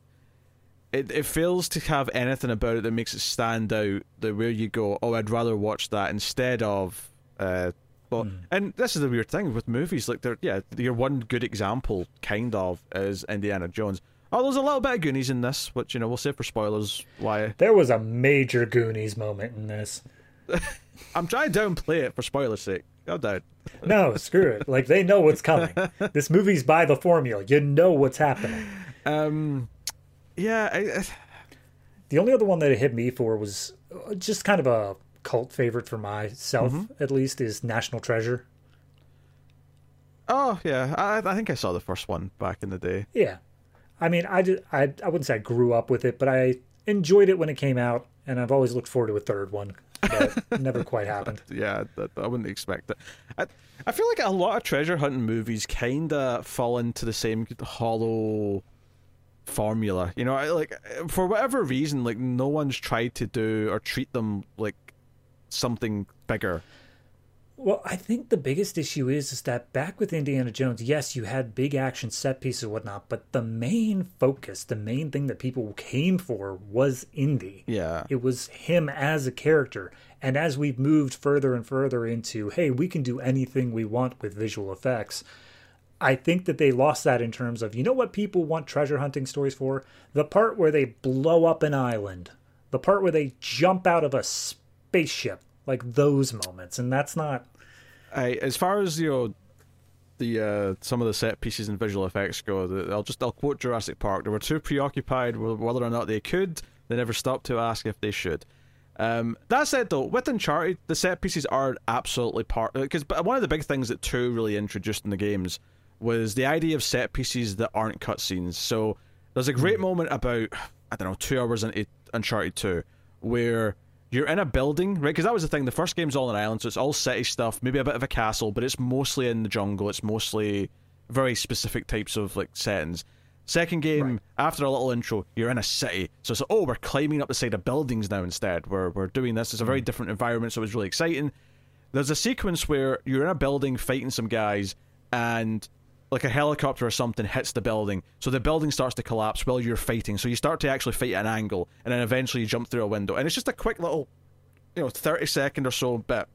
S1: it it fails to have anything about it that makes it stand out. That where you go, oh, I'd rather watch that instead of. Uh, well, and this is the weird thing with movies. Like, they're yeah, your one good example, kind of, is Indiana Jones. Oh, there's a little bit of Goonies in this, which you know we'll save for spoilers. Why
S2: There was a major Goonies moment in this.
S1: I'm trying to downplay it for spoilers' sake. Go down.
S2: No, screw it. Like they know what's coming. This movie's by the formula. You know what's happening.
S1: Um, yeah, I, I,
S2: The only other one that it hit me for was uh, just kind of a cult favorite for myself,
S1: Mm-hmm.
S2: at least, is National Treasure.
S1: oh yeah, I, I think I saw the first one back in the day.
S2: Yeah, I mean, I, did, I I wouldn't say I grew up with it, but I enjoyed it when it came out, and I've always looked forward to a third one, but never quite happened.
S1: Yeah, that, I wouldn't expect it. I, I feel like a lot of treasure hunting movies kind of fall into the same hollow formula. You know, I, like for whatever reason, like no one's tried to do or treat them like something bigger.
S2: Well, I think the biggest issue is is that back with Indiana Jones, yes, you had big action set pieces and whatnot, but the main focus, the main thing that people came for was Indy.
S1: Yeah,
S2: It was him as a character. And as we've moved further and further into, hey, we can do anything we want with visual effects, I think that they lost that in terms of, you know what people want treasure hunting stories for? The part where they blow up an island, the part where they jump out of a spaceship, like those moments. And that's not.
S1: I as far as you know. The uh, some of the set pieces and visual effects go. the- I'll just I'll quote Jurassic Park. They were too preoccupied with whether or not they could. They never stopped to ask if they should. Um, that said, though, with Uncharted, the set pieces are absolutely part because one of the big things that two really introduced in the games was the idea of set pieces that aren't cutscenes. So there's a great moment about I don't know two hours into Uncharted Two where you're in a building, right? Because that was the thing. The first game's all on an island, so it's all city stuff, maybe a bit of a castle, but it's mostly in the jungle. It's mostly very specific types of like settings. Second game, after a little intro, you're in a city. So it's like, oh, we're climbing up the side of buildings now instead. We're we're doing this. It's a very hmm. different environment, so it was really exciting. There's a sequence where you're in a building fighting some guys, and like a helicopter or something hits the building, so the building starts to collapse while you're fighting. So you start to actually fight at an angle, and then eventually you jump through a window, and it's just a quick little, you know, thirty second or so bit.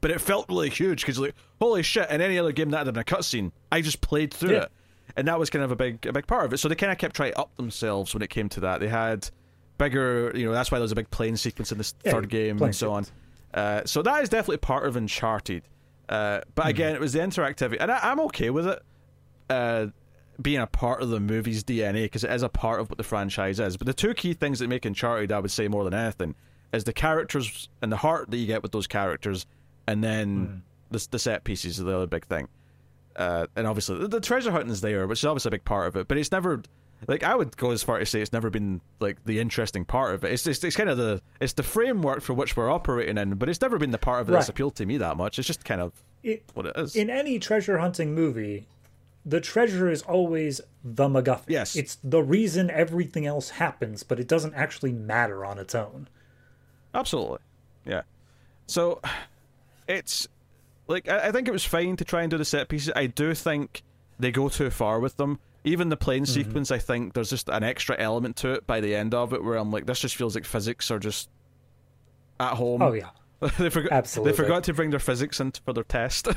S1: But it felt really huge because like, holy shit! In any other game that had been a cutscene, I just played through
S2: Yeah.
S1: it, and that was kind of a big, a big part of it. So they kind of kept trying to up themselves when it came to that. They had bigger, you know, that's why there was a big plane sequence in this
S2: Yeah,
S1: third game and so on. Uh, so that is definitely part of Uncharted. Uh, but again, it was the interactivity, and I, I'm okay with it uh, being a part of the movie's DNA because it is a part of what the franchise is. But the two key things that make Uncharted, I would say more than anything, is the characters and the heart that you get with those characters, and then the, the set pieces are the other big thing. Uh, and obviously, the, the treasure hunting is there, which is obviously a big part of it. But it's never like I would go as far to say it's never been like the interesting part of it. It's just it's kind of the it's the framework for which we're operating in, but it's never been the part of it that's appealed to me that much. It's just kind of
S2: It,
S1: what it is.
S2: in any treasure hunting movie, the treasure is always the MacGuffin.
S1: Yes.
S2: It's the reason everything else happens, but it doesn't actually matter on its own.
S1: Absolutely. Yeah. So it's like I, I think it was fine to try and do the set pieces. I do think they go too far with them. Even the plane
S2: Mm-hmm.
S1: sequence, I think there's just an extra element to it by the end of it where I'm like, this just feels like physics are just at home.
S2: Oh yeah.
S1: they forgot.
S2: Absolutely.
S1: They forgot to bring their physics into for their test.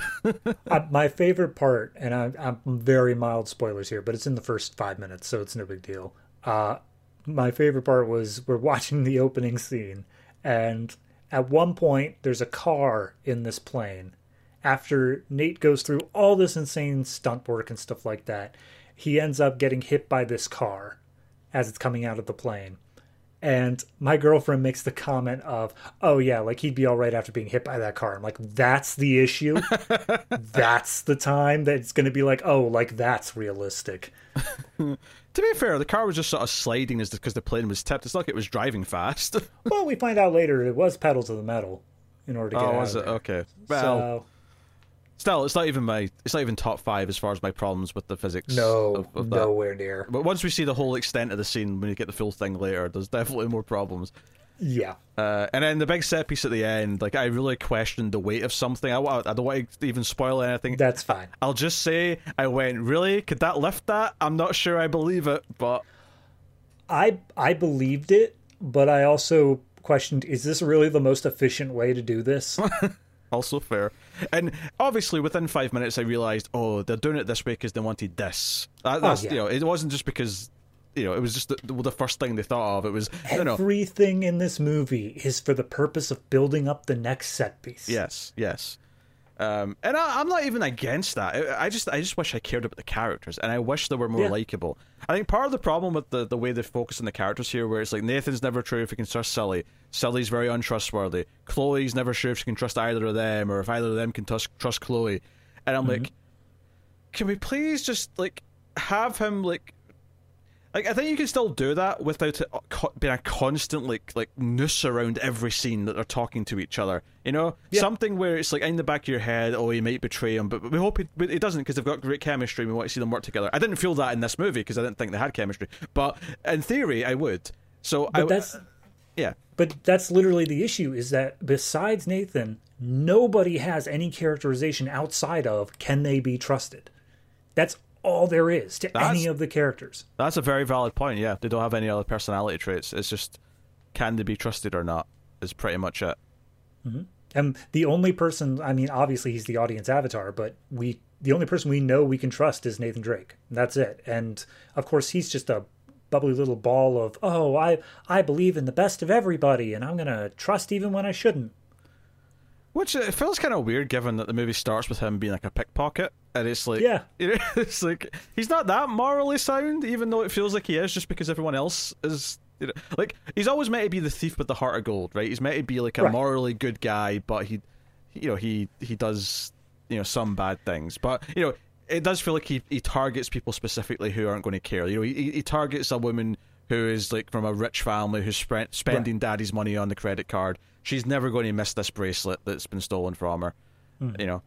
S2: I, my favorite part, and I, I'm very mild spoilers here, but it's in the first five minutes, so it's no big deal. Uh, my favorite part was we're watching the opening scene, and at one point there's a car in this plane. After Nate goes through all this insane stunt work and stuff like that, he ends up getting hit by this car as it's coming out of the plane. And my girlfriend makes the comment of, "Oh yeah, like he'd be all right after being hit by that car." I'm like, "That's the issue. that's the time that it's going to be like, oh, like that's realistic."
S1: to be fair, the car was just sort of sliding as because the plane was tipped. It's not like it was driving fast.
S2: Well, we find out later it was pedal to the metal in order to oh, get
S1: oh,
S2: out
S1: was
S2: of
S1: it? Okay. Well,
S2: so
S1: still, it's not even my. It's not even top five as far as my problems with the physics.
S2: no,
S1: of, of
S2: nowhere near.
S1: But once we see the whole extent of the scene, when you get the full thing later, there's definitely more problems.
S2: Yeah,
S1: Uh, and then the big set piece at the end, like I really questioned the weight of something. I, I don't want to even spoil anything.
S2: that's fine.
S1: I'll just say I went, really? Could that lift that? I'm not sure I believe it, but
S2: I I believed it, but I also questioned: Is this really the most efficient way to do this?
S1: also fair. And obviously, within five minutes, I realized, oh, they're doing it this way because they wanted this. That, that's
S2: yeah.
S1: you know, it wasn't just because you know, it was just the, the first thing they thought of. It was no, no,
S2: Everything in this movie is for the purpose of building up the next set piece.
S1: Yes, yes. Um, and I, I'm not even against that. I, I just, I just wish I cared about the characters, and I wish they were more
S2: Yeah.
S1: likable. I think part of the problem with the, the way they focus on the characters here, where it's like Nathan's never true if he can start Sully, Sully's very untrustworthy, Chloe's never sure if she can trust either of them, or if either of them can trust trust Chloe, and I'm like, mm-hmm. can we please just like have him like like I think you can still do that without it uh, being a constant like like noose around every scene that they're talking to each other. You know,
S2: Yeah.
S1: something where it's like in the back of your head, oh, he might betray him, but we hope he, he doesn't because they've got great chemistry. and We want to see them work together. I didn't feel that in this movie because I didn't think they had chemistry, but in theory, I would. So I
S2: But that's uh,
S1: yeah.
S2: but that's literally the issue is that besides Nathan, nobody has any characterization outside of can they be trusted. That's all there is to
S1: That's-
S2: any of the characters.
S1: That's a very valid point. Yeah, they don't have any other personality traits. It's just can they be trusted or not is pretty much it. Mm-hmm.
S2: And the only person, I mean, obviously he's the audience avatar, but we, the only person we know we can trust is Nathan Drake. That's it. And of course, he's just a bubbly little ball of, oh, I, I believe in the best of everybody, and I'm gonna trust even when I shouldn't.
S1: Which it feels kind of weird, given that the movie starts with him being like a pickpocket, and it's like,
S2: Yeah.
S1: it's like he's not that morally sound, even though it feels like he is, just because everyone else is. You know, like he's always meant to be the thief with the heart of gold, right? He's meant to be like a
S2: Right.
S1: morally good guy, but he, you know, he he does you know some bad things, but you know. It does feel like he, he targets people specifically who aren't going to care. You know, he, he targets a woman who is like from a rich family who's spent, spending daddy's money on the credit card. She's never going to miss this bracelet that's been stolen from her. Hmm. You know,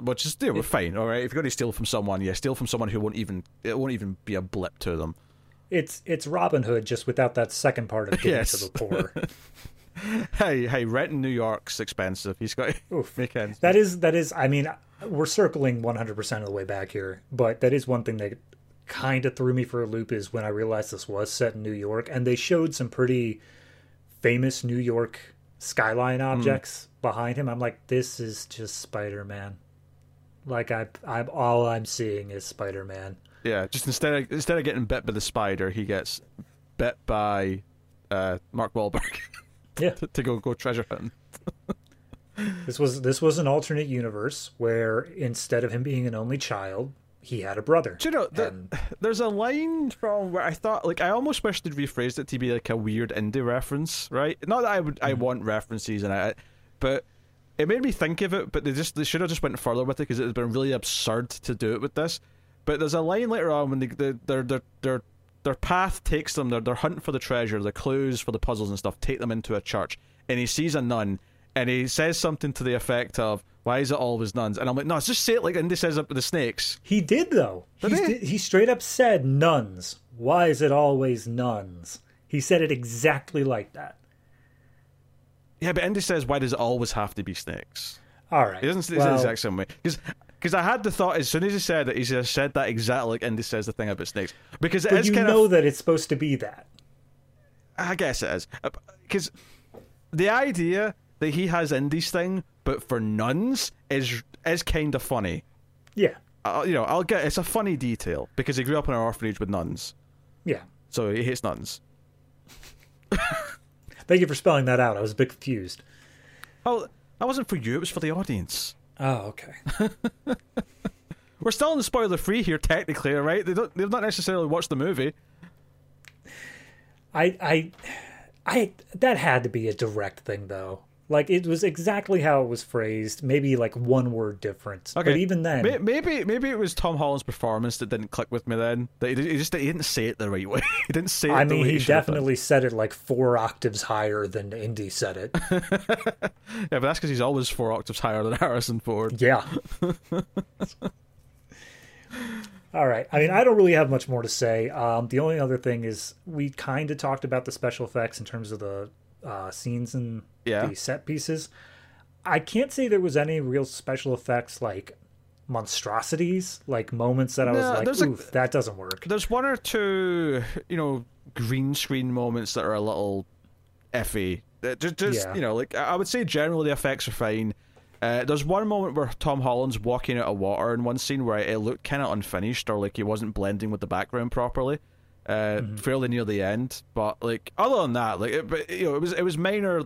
S1: which is we're fine. All right, if you're going to steal from someone, yeah, steal from someone who won't even it won't even be a blip to them.
S2: It's it's Robin Hood just without that second part of giving
S1: Yes.
S2: to the poor.
S1: Hey, hey, rent in New York's expensive. He's got to
S2: Oof.
S1: make ends.
S2: That is that is. I mean, we're circling 100% of the way back here, but that is one thing that kind of threw me for a loop is when I realized this was set in New York, and they showed some pretty famous New York skyline objects behind him. I'm like, this is just Spider Man. Like I, I'm all I'm seeing is Spider Man.
S1: Yeah, just instead of instead of getting bit by the spider, he gets bit by uh, Mark Wahlberg
S2: Yeah,
S1: to, to go go treasure hunting.
S2: this was this was an alternate universe where instead of him being an only child, he had a brother.
S1: Do you know, the,
S2: And-
S1: there's a line from where I thought, like, I almost wish they'd rephrased it to be like a weird indie reference, right? Not that I would, I mm-hmm. want references and I, but it made me think of it. But they just, they should have just went further with it because it has been really absurd to do it with this. But there's a line later on when they, they, their their their their path takes them, their their hunt for the treasure, the clues for the puzzles and stuff, take them into a church, and he sees a nun, and he says something to the effect of, "Why is it always nuns?" And I'm like, "No, just say it like Indy says it with the snakes."
S2: He did though.
S1: Did he?
S2: he straight up said nuns. Why is it always nuns? He said it exactly like that.
S1: Yeah, but Indy says, "Why does it always have to be snakes?"
S2: All right.
S1: He doesn't say
S2: well,
S1: the exact same way because. Because I had the thought as soon as he said it, he just said that exactly like Indy says the thing about snakes. Because it is
S2: you
S1: kind
S2: know
S1: of,
S2: that it's supposed to be that.
S1: I guess it is. Uh, because the idea that he has Indy's thing, but for nuns, is is kind of funny.
S2: Yeah.
S1: Uh, you know, I'll get it's a funny detail because he grew up in an orphanage with nuns,
S2: Yeah.
S1: so he hates nuns.
S2: Thank you for spelling that out. I was a bit confused.
S1: Oh, that wasn't for you; it was for the audience.
S2: Oh, okay.
S1: We're still in the spoiler free here, technically, all right? They don't, they've not necessarily watched the movie.
S2: I I I that had to be a direct thing though. Like it was exactly how it was phrased, maybe like one word difference.
S1: Okay,
S2: But even then,
S1: maybe maybe it was Tom Holland's performance that didn't click with me. Then that he, he just he didn't say it the right way. he didn't say it.
S2: I
S1: the
S2: mean,
S1: way
S2: he
S1: have
S2: definitely said it like four octaves higher than Indy said it.
S1: Yeah, but that's because he's always four octaves higher than Harrison Ford.
S2: Yeah. All right. I mean, I don't really have much more to say. Um, the only other thing is we kind of talked about the special effects in terms of the uh, scenes and
S1: Yeah.
S2: the set pieces. I can't say there was any real special effects like monstrosities, like moments that I was like,
S1: there's a-
S2: that doesn't work.
S1: There's one or two, you know, green screen moments that are a little iffy. Uh, Just, just
S2: Yeah.
S1: you know, like I I would say generally the effects are fine. Uh, there's one moment where Tom Holland's walking out of water in one scene where it looked kind of unfinished or like he wasn't blending with the background properly. Uh, fairly near the end, but like other than that, like it, but, you know, it was it was minor,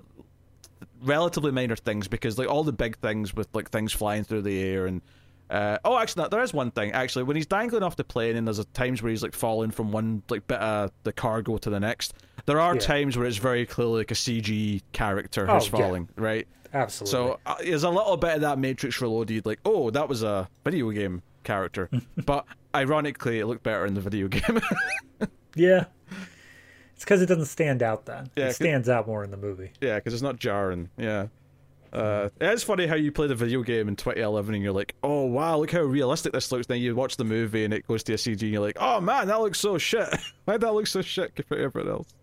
S1: relatively minor things because like all the big things with like things flying through the air and uh, oh actually no, there is one thing actually when he's dangling off the plane and there's a times where he's like falling from one like bit of the cargo to the next there are
S2: Yeah.
S1: times where it's very clearly like a CG character
S2: Oh,
S1: who's
S2: yeah.
S1: falling right
S2: Absolutely.
S1: so uh, there's a little bit of that Matrix Reloaded like oh that was a video game character but ironically it looked better in the video game
S2: yeah. It's because it doesn't stand out then.
S1: Yeah,
S2: it stands out more in the movie.
S1: Yeah, because it's not jarring. Yeah. Uh, it's funny how you play the video game in 2011 and you're like, oh wow, look how realistic this looks. Then you watch the movie and it goes to a CG and you're like, oh man, that looks so shit. Why'd that look so shit compared to everything else?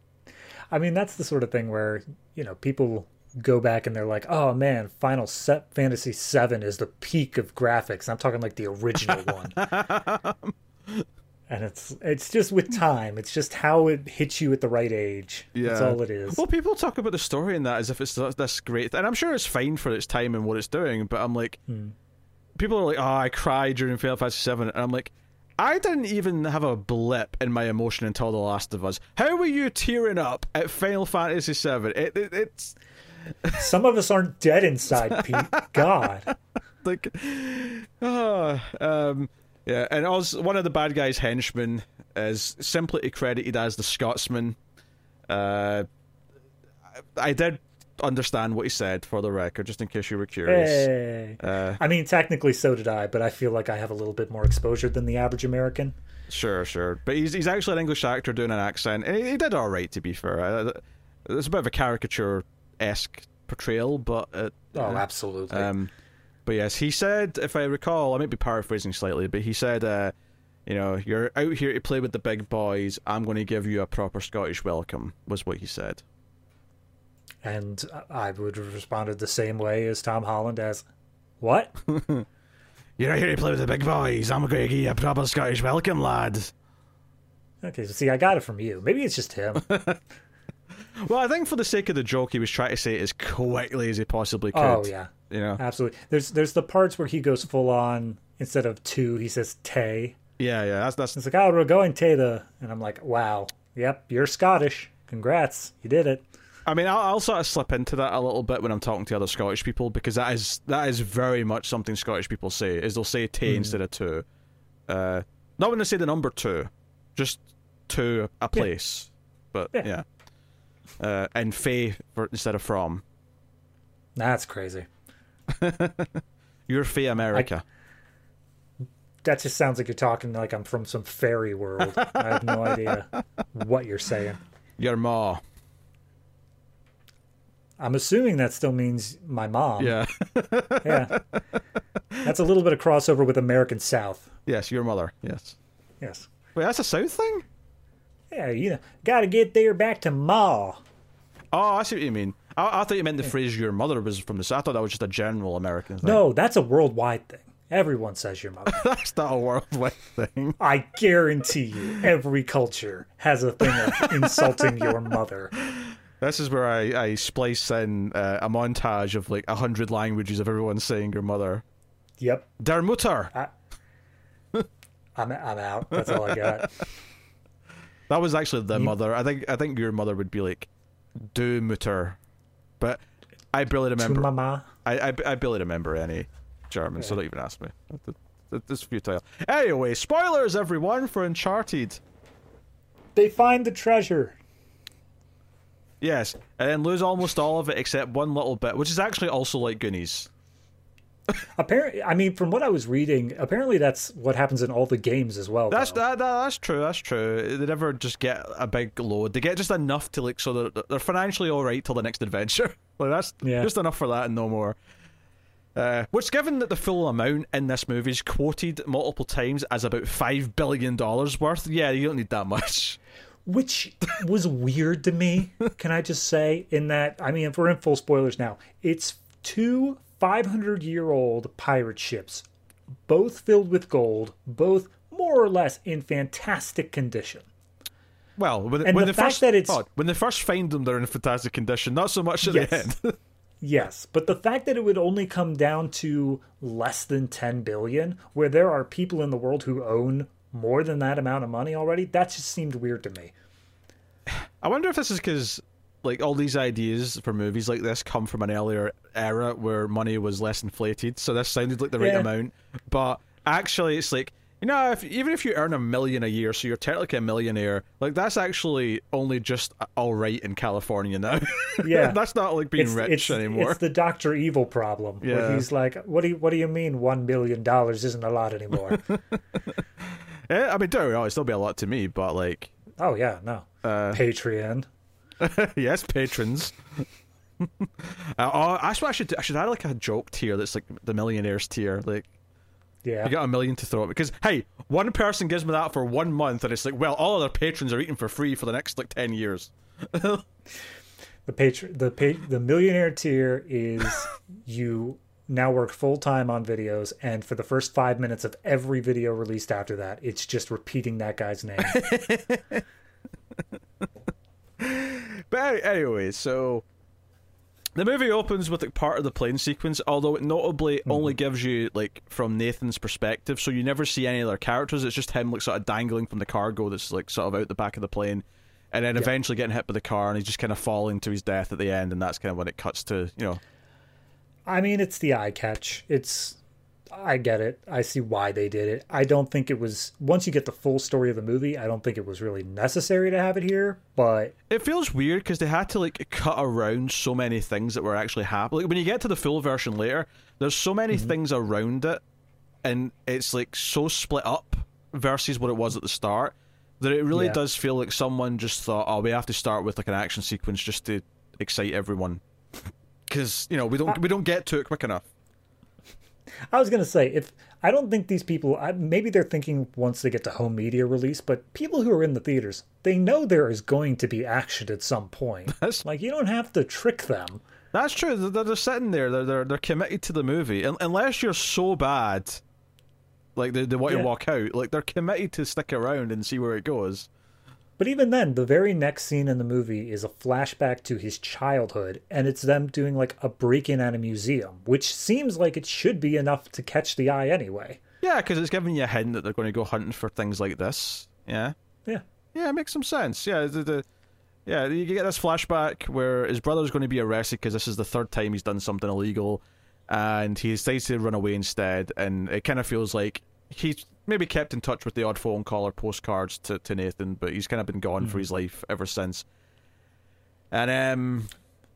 S2: I mean, that's the sort of thing where you know people go back and they're like, "Oh man, Final Set Fantasy VII is the peak of graphics." I'm talking like the original one. and it's it's just with time. It's just how it hits you at the right age. That's all it is.
S1: Well, people talk about the story in that as if it's th- this great, and I'm sure it's fine for its time and what it's doing. But I'm like, hmm. people are like, "Oh, I cried during Final Fantasy VII," and I'm like, I didn't even have a blip in my emotion until The Last of Us. How were you tearing up at Final Fantasy VII? It, it, it's
S2: Some of us aren't dead inside, Pete. God.
S1: like, ah, um, yeah. And also, one of the bad guys' henchmen is simply credited as the Scotsman. Uh, I I did understand what he said for the record, just in case you were curious.
S2: Hey.
S1: Uh,
S2: I mean, technically, so did I, but I feel like I have a little bit more exposure than the average American.
S1: Sure, sure. But he's he's actually an English actor doing an accent, and he, he did all right, to be fair. Uh, It's a bit of a caricature esque portrayal, but it,
S2: Oh,
S1: uh,
S2: absolutely.
S1: Um, but yes, he said, if I recall, I might be paraphrasing slightly, but he said, uh, you know, you're out here to play with the big boys. I'm going to give you a proper Scottish welcome, was what he said.
S2: and I would have responded the same way as Tom Holland as, "What?
S1: You're out here to play with the big boys. I'm going to give you a proper Scottish welcome, lad.
S2: Okay, so see, I got it from you. Maybe it's just him.
S1: Well, I think for the sake of the joke, he was trying to say it as quickly as he possibly could.
S2: oh yeah,
S1: You know?
S2: absolutely. There's there's the parts where he goes full on instead of two, he says tay.
S1: Yeah, yeah. That's that's
S2: It's like, oh, we're going tay the, and I'm like, wow, yep, you're Scottish. Congrats, you did it.
S1: I mean, I'll, I'll sort of slip into that a little bit when I'm talking to other Scottish people because that is that is very much something Scottish people say. Is they'll say "tay" instead of two. Uh, not when they say the number two, just to a place. But
S2: Yeah.
S1: yeah, uh, and "fey" for, instead of "from."
S2: That's crazy.
S1: You're "fey America."
S2: That just sounds like you're talking like I'm from some fairy world. I have no idea what you're saying.
S1: Your ma.
S2: I'm assuming that still means my mom.
S1: Yeah.
S2: Yeah. That's a little bit of crossover with American South.
S1: yes, your mother. Yes.
S2: Yes.
S1: Wait, that's a South thing.
S2: Yeah, you know, got to get there back to Ma.
S1: Oh, I see what you mean. I, I thought you meant the phrase "your mother" was from this. I thought that was just a general American thing.
S2: No, that's a worldwide thing. Everyone says your mother.
S1: that's not a worldwide thing.
S2: I guarantee you, every culture has a thing of insulting your mother.
S1: This is where I, I splice in uh, a montage of like a hundred languages of everyone saying your mother.
S2: Yep.
S1: Der Mutter.
S2: I, I'm I'm out. That's all I got.
S1: That was actually the mother. I think I think your mother would be like Du Mutter, but I barely remember.
S2: mama.
S1: I, I, I barely remember any German, so don't even ask me. This futile. Anyway, spoilers everyone for Uncharted.
S2: They find the treasure.
S1: Yes, and then lose almost all of it except one little bit, which is actually also like Goonies.
S2: Apparently, I mean, from what I was reading, apparently that's what happens in all the games as well.
S1: That's that, that, that's true. That's true. They never just get a big load. They get just enough to like so that they're financially all right till the next adventure. like that's
S2: Yeah.
S1: just enough for that and no more. Uh, which, given that the full amount in this movie is quoted multiple times as about five billion dollars worth, yeah, you don't need that much.
S2: which was weird to me. Can I just say, in that, I mean, if we're in full spoilers now, it's two 500 year old pirate ships, both filled with gold, both more or less in fantastic condition.
S1: Well, when,
S2: And
S1: when
S2: the
S1: they
S2: fact
S1: first
S2: that it's-
S1: oh, when they first find them, they're in fantastic condition. Not so much at
S2: Yes.
S1: the end.
S2: Yes, but the fact that it would only come down to less than 10 billion, where there are people in the world who own more than that amount of money already, that just seemed weird to me.
S1: I wonder if this is because like all these ideas for movies like this come from an earlier era where money was less inflated, so this sounded like the right
S2: Yeah.
S1: amount. But actually, it's like you know, if, even if you earn a million a year, so you're technically a millionaire, like that's actually only just all right in California now.
S2: Yeah.
S1: that's not like being
S2: It's,
S1: rich
S2: it's,
S1: anymore.
S2: it's the Doctor Evil problem.
S1: Yeah.
S2: Where he's like, "What do you What do you mean one million dollars isn't a lot anymore?"
S1: Yeah, I mean, don't know, it'd still be a lot to me, but like,
S2: oh yeah, no.
S1: Uh,
S2: Patreon.
S1: yes, patrons. uh, oh, I should. I should add like a joke tier that's like the millionaires tier, like.
S2: Yeah.
S1: you got a million to throw at because hey, one person gives me that for one month, and it's like, well, all other patrons are eating for free for the next like ten years.
S2: The patr the pa- the millionaire tier is you now work full time on videos, and for the first five minutes of every video released after that, it's just repeating that guy's name.
S1: But anyway, so the movie opens with like part of the plane sequence, although it notably hmm. only gives you like from Nathan's perspective, so you never see any other characters. It's just him like sort of dangling from the cargo that's like sort of out the back of the plane, and then eventually getting hit by the car, and he's just kind of falling to his death at the end, and that's kind of when it cuts to you know
S2: I mean, it's the eye catch. It's I get it. I see why they did it. I don't think it was once you get the full story of the movie, I don't think it was really necessary to have it here, but
S1: It feels weird because they had to like cut around so many things that were actually happening. Like when you get to the full version later, there's so many
S2: Mm-hmm.
S1: things around it, and it's like so split up versus what it was at the start that it really
S2: Yeah.
S1: does feel like someone just thought, "Oh, we have to start with like an action sequence just to excite everyone," because you know we don't we don't get to it quick enough.
S2: I was gonna say if I don't think these people I, maybe they're thinking once they get to home media release, but people who are in the theaters, they know there is going to be action at some point.
S1: That's-
S2: like you don't have to trick them.
S1: That's true. They're, they're sitting there. They're, they're they're committed to the movie, Un- unless you're so bad, like they, they want
S2: Yeah.
S1: to walk out. Like they're committed to stick around and see where it goes.
S2: But even then, the very next scene in the movie is a flashback to his childhood, and it's them doing like a break in at a museum, which seems like it should be enough to catch the eye anyway.
S1: Yeah, because it's giving you a hint that they're going to go hunting for things like this. Yeah,
S2: Yeah.
S1: yeah, it makes some sense. Yeah, the, the yeah, you get this flashback where his brother's going to be arrested because this is the third time he's done something illegal, and he decides to run away instead. And it kind of feels like he's maybe kept in touch with the odd phone call or postcards to, to Nathan, but he's kind of been gone for his life ever since. And um,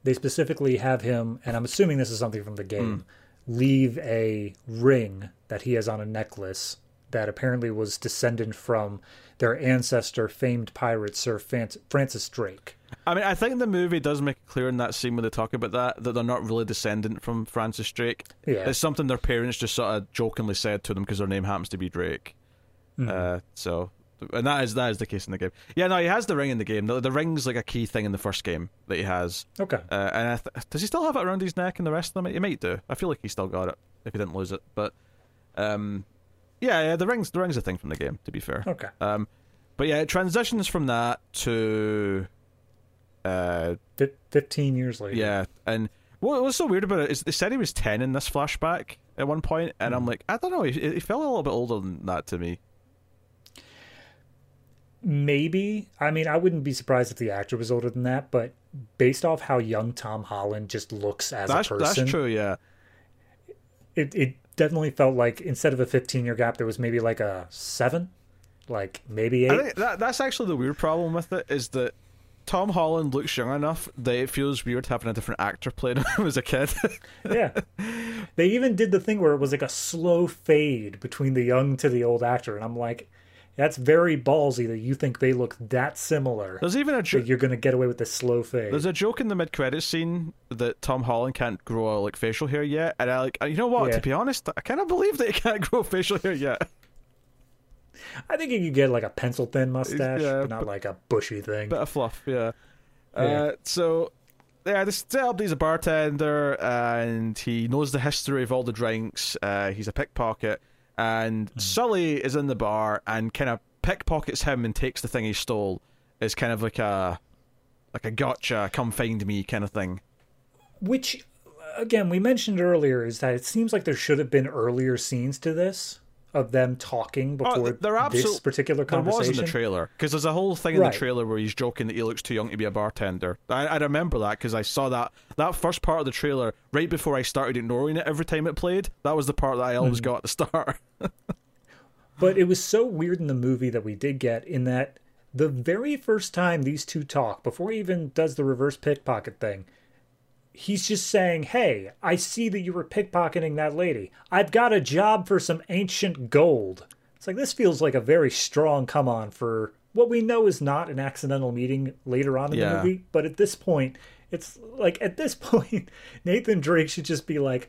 S2: They specifically have him, and I'm assuming this is something from the game, leave a ring that he has on a necklace that apparently was descended from their ancestor, famed pirate Sir Francis Drake.
S1: I mean, I think the movie does make it clear in that scene when they talk about that that they're not really descendant from Francis Drake.
S2: Yeah.
S1: It's something their parents just sort of jokingly said to them because their name happens to be Drake.
S2: Mm-hmm.
S1: Uh, so and that is that is the case in the game. Yeah, no, he has the ring in the game. The, the ring's like a key thing in the first game that he has.
S2: Okay.
S1: Uh, and I th- does he still have it around his neck and the rest of them? He might do. I feel like he still got it if he didn't lose it. But um, yeah, yeah, the rings the rings a thing from the game. To be fair.
S2: Okay.
S1: Um, but yeah, it transitions from that to uh,
S2: Fif- Fifteen years later.
S1: yeah, and what was so weird about it is they said he was ten in this flashback at one point, and I'm like, I don't know, he, he felt a little bit older than that to me.
S2: Maybe. I mean, I wouldn't be surprised if the actor was older than that, but based off how young Tom Holland just looks as
S1: That's
S2: a person,
S1: that's true. Yeah,
S2: it it definitely felt like instead of a 15 year gap, there was maybe like a seven, like maybe
S1: I
S2: eight.
S1: think that that's actually the weird problem with it is that Tom Holland looks young enough that it feels weird having a different actor playing him as a kid.
S2: yeah. They even did the thing where it was like a slow fade between the young to the old actor, and I'm like, that's very ballsy that you think they look that similar.
S1: There's even a jo-
S2: that you're gonna get away with this slow fade.
S1: there's a joke in the mid credits scene that Tom Holland can't grow like facial hair yet, and I like you know what?
S2: Yeah.
S1: To be honest, I kind of believe that he can't grow facial hair yet.
S2: I think you could get like a pencil thin mustache,
S1: Yeah,
S2: but not
S1: but-
S2: like a bushy thing.
S1: bit of fluff, yeah.
S2: Yeah.
S1: Uh, so yeah, this he's a bartender and he knows the history of all the drinks. Uh, he's a pickpocket, and
S2: Hmm.
S1: Sully is in the bar and kind of pickpockets him and takes the thing he stole. It's kind of like a like a gotcha, come find me kind of thing.
S2: Which, again, we mentioned earlier is that it seems like there should have been earlier scenes to this of them talking before
S1: Oh,
S2: this particular
S1: There was in the trailer because there's a whole thing in
S2: Right.
S1: the trailer where he's joking that he looks too young to be a bartender. I, I remember that because I saw that that first part of the trailer right before I started ignoring it every time it played. That was the part that I always
S2: Hmm.
S1: got at the start.
S2: But it was so weird in the movie that we did get in that the very first time these two talk, before he even does the reverse pickpocket thing, he's just saying, Hey, I see that you were pickpocketing that lady. I've got a job for some ancient gold. It's like this feels like a very strong come on for what we know is not an accidental meeting later on in
S1: Yeah.
S2: the movie. But at this point, it's like at this point, Nathan Drake should just be like,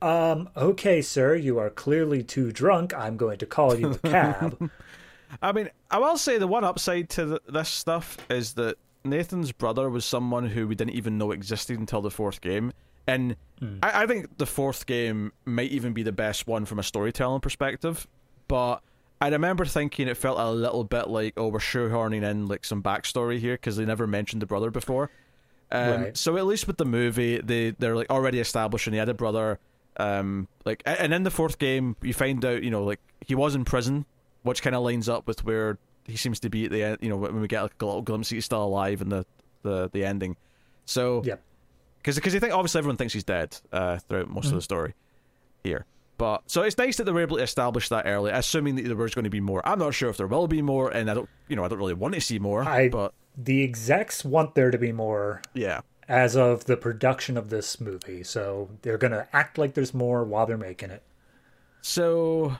S2: um, okay, sir, you are clearly too drunk. I'm going to call you a cab.
S1: I mean, I will say the one upside to th- this stuff is that Nathan's brother was someone who we didn't even know existed until the fourth game. And I, I think the fourth game might even be the best one from a storytelling perspective. But I remember thinking it felt a little bit like, oh, we're shoehorning in like some backstory here because they never mentioned the brother before. Um,
S2: Right.
S1: So at least with the movie, they they're like already establishing he had a brother. Um, like, and in the fourth game, you find out, you know, like he was in prison, which kind of lines up with where he seems to be at the end. You know, when we get like a little glimpse, he's still alive in the the the ending. So
S2: yeah,
S1: because because you think obviously everyone thinks he's dead uh, throughout most of the story here. But so it's nice that they were able to establish that early, assuming that there was going to be more. I'm not sure if there will be more, and I don't, you know, I don't really want to see more.
S2: I-
S1: but
S2: The execs want there to be more
S1: yeah,
S2: as of the production of this movie, so they're going to act like there's more while they're making it.
S1: So,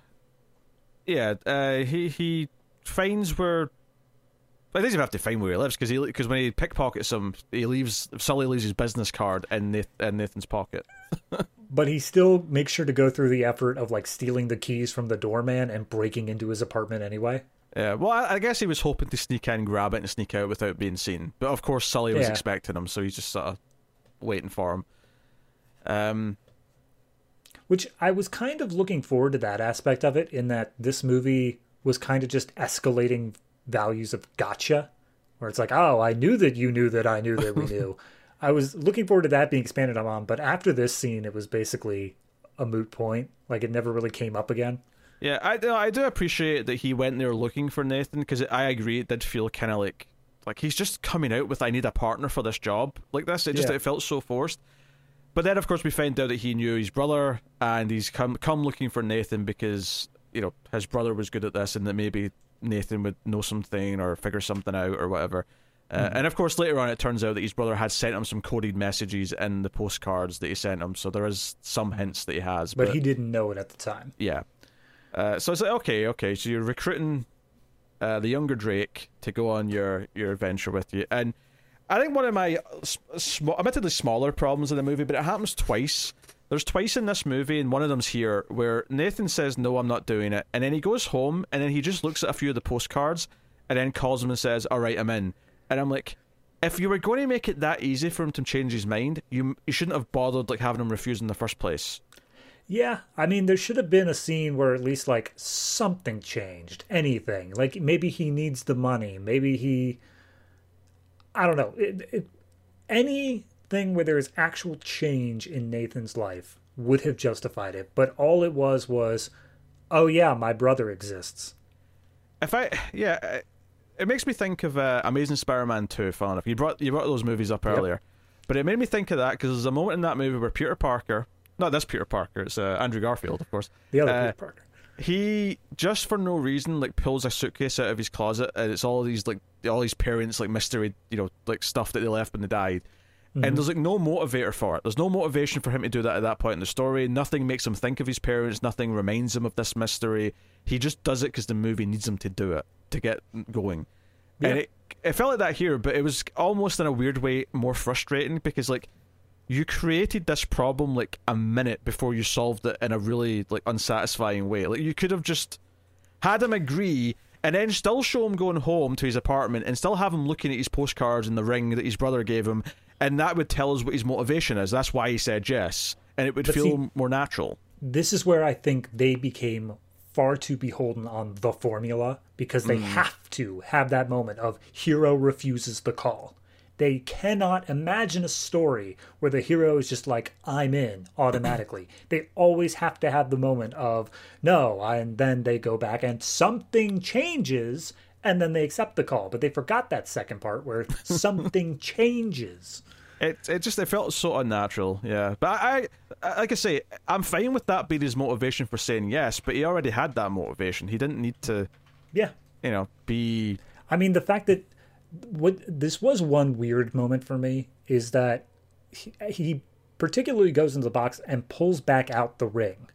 S1: yeah, uh, he he finds where. Well, he doesn't even have to find where he lives because he because when he pickpockets him, he leaves Sully leaves his business card in, Nath, in Nathan's pocket.
S2: But he still makes sure to go through the effort of like stealing the keys from the doorman and breaking into his apartment anyway.
S1: Yeah, well, I, I guess he was hoping to sneak in, grab it, and sneak out without being seen. But of course, Sully was
S2: Yeah.
S1: expecting him, so he's just sort of waiting for him. Um,
S2: Which I was kind of looking forward to that aspect of it, in that this movie was kind of just escalating values of gotcha, where it's like, oh, I knew that you knew that I knew that we knew. I was looking forward to that being expanded on, but after this scene, it was basically a moot point. Like it never really came up again.
S1: yeah, I do, I do appreciate that he went there looking for Nathan because I agree it did feel kind of like like he's just coming out with I need a partner for this job like this. It just
S2: Yeah.
S1: it felt so forced. But then, of course, we find out that he knew his brother, and he's come come looking for Nathan because you know his brother was good at this, and that maybe Nathan would know something or figure something out or whatever. Uh,
S2: Hmm.
S1: And of course, later on, it turns out that his brother had sent him some coded messages in the postcards that he sent him. So there is some hints that he has,
S2: But he didn't know it at the time.
S1: yeah. Uh, so it's like okay, okay. So you're recruiting uh, the younger Drake to go on your your adventure with you, and I think one of my sm- admittedly smaller problems in the movie, but it happens twice. There's twice in this movie, and one of them's here, where Nathan says, No, I'm not doing it. And then he goes home, and then he just looks at a few of the postcards, and then calls him and says, All right, I'm in. And I'm like, if you were going to make it that easy for him to change his mind, you you shouldn't have bothered like having him refuse in the first place.
S2: Yeah, I mean, there should have been a scene where at least like something changed, anything. Like maybe he needs the money, maybe he, I don't know, it, it, anything where there is actual change in Nathan's life would have justified it. But all it was was, oh yeah, my brother exists.
S1: If I yeah, it makes me think of uh, Amazing Spider-Man Two. Fun enough, you brought you brought those movies up earlier, yep. but it made me think of that because there's a moment in that movie where Peter Parker not this Peter Parker. It's uh, Andrew Garfield, of course.
S2: The other
S1: uh,
S2: Peter Parker.
S1: He just for no reason like pulls a suitcase out of his closet, and it's all these like all these parents like mystery, you know, like stuff that they left when they died. Mm-hmm. And there's like no motivator for it. There's no motivation for him to do that at that point in the story. Nothing makes him think of his parents. Nothing reminds him of this mystery. He just does it because the movie needs him to do it to get going. Yeah. And it, it felt like that here, but it was almost in a weird way more frustrating because like you created this problem like a minute before you solved it in a really like unsatisfying way. Like you could have just had him agree and then still show him going home to his apartment and still have him looking at his postcards and the ring that his brother gave him and that would tell us what his motivation is. That's why he said yes. And it would but feel see, more natural.
S2: This is where I think they became far too beholden on the formula because they mm. have to have that moment of hero refuses the call. They cannot imagine a story where the hero is just like, I'm in automatically. they always have to have the moment of, no, and then they go back and something changes and then they accept the call. But they forgot that second part where something changes.
S1: It it just it felt so unnatural, yeah. But I, I, like I say, I'm fine with that being his motivation for saying yes. But he already had that motivation. He didn't need to,
S2: yeah,
S1: you know, be.
S2: I mean, the fact that what this was one weird moment for me is that he, he particularly goes into the box and pulls back out the ring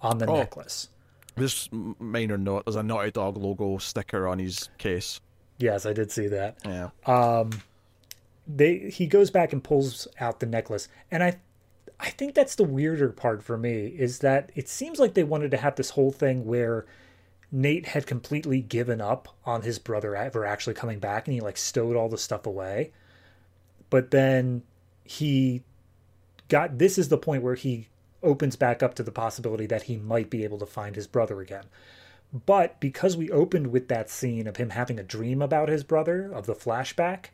S2: on the oh, necklace.
S1: This minor note: there's a Naughty Dog logo sticker on his case.
S2: Yes, I did see that.
S1: Yeah.
S2: Um, they he goes back and pulls out the necklace, and I, I think that's the weirder part for me is that it seems like they wanted to have this whole thing where Nate had completely given up on his brother ever actually coming back and he like stowed all the stuff away. But then he got this is the point where he opens back up to the possibility that he might be able to find his brother again. But because we opened with that scene of him having a dream about his brother, of the flashback,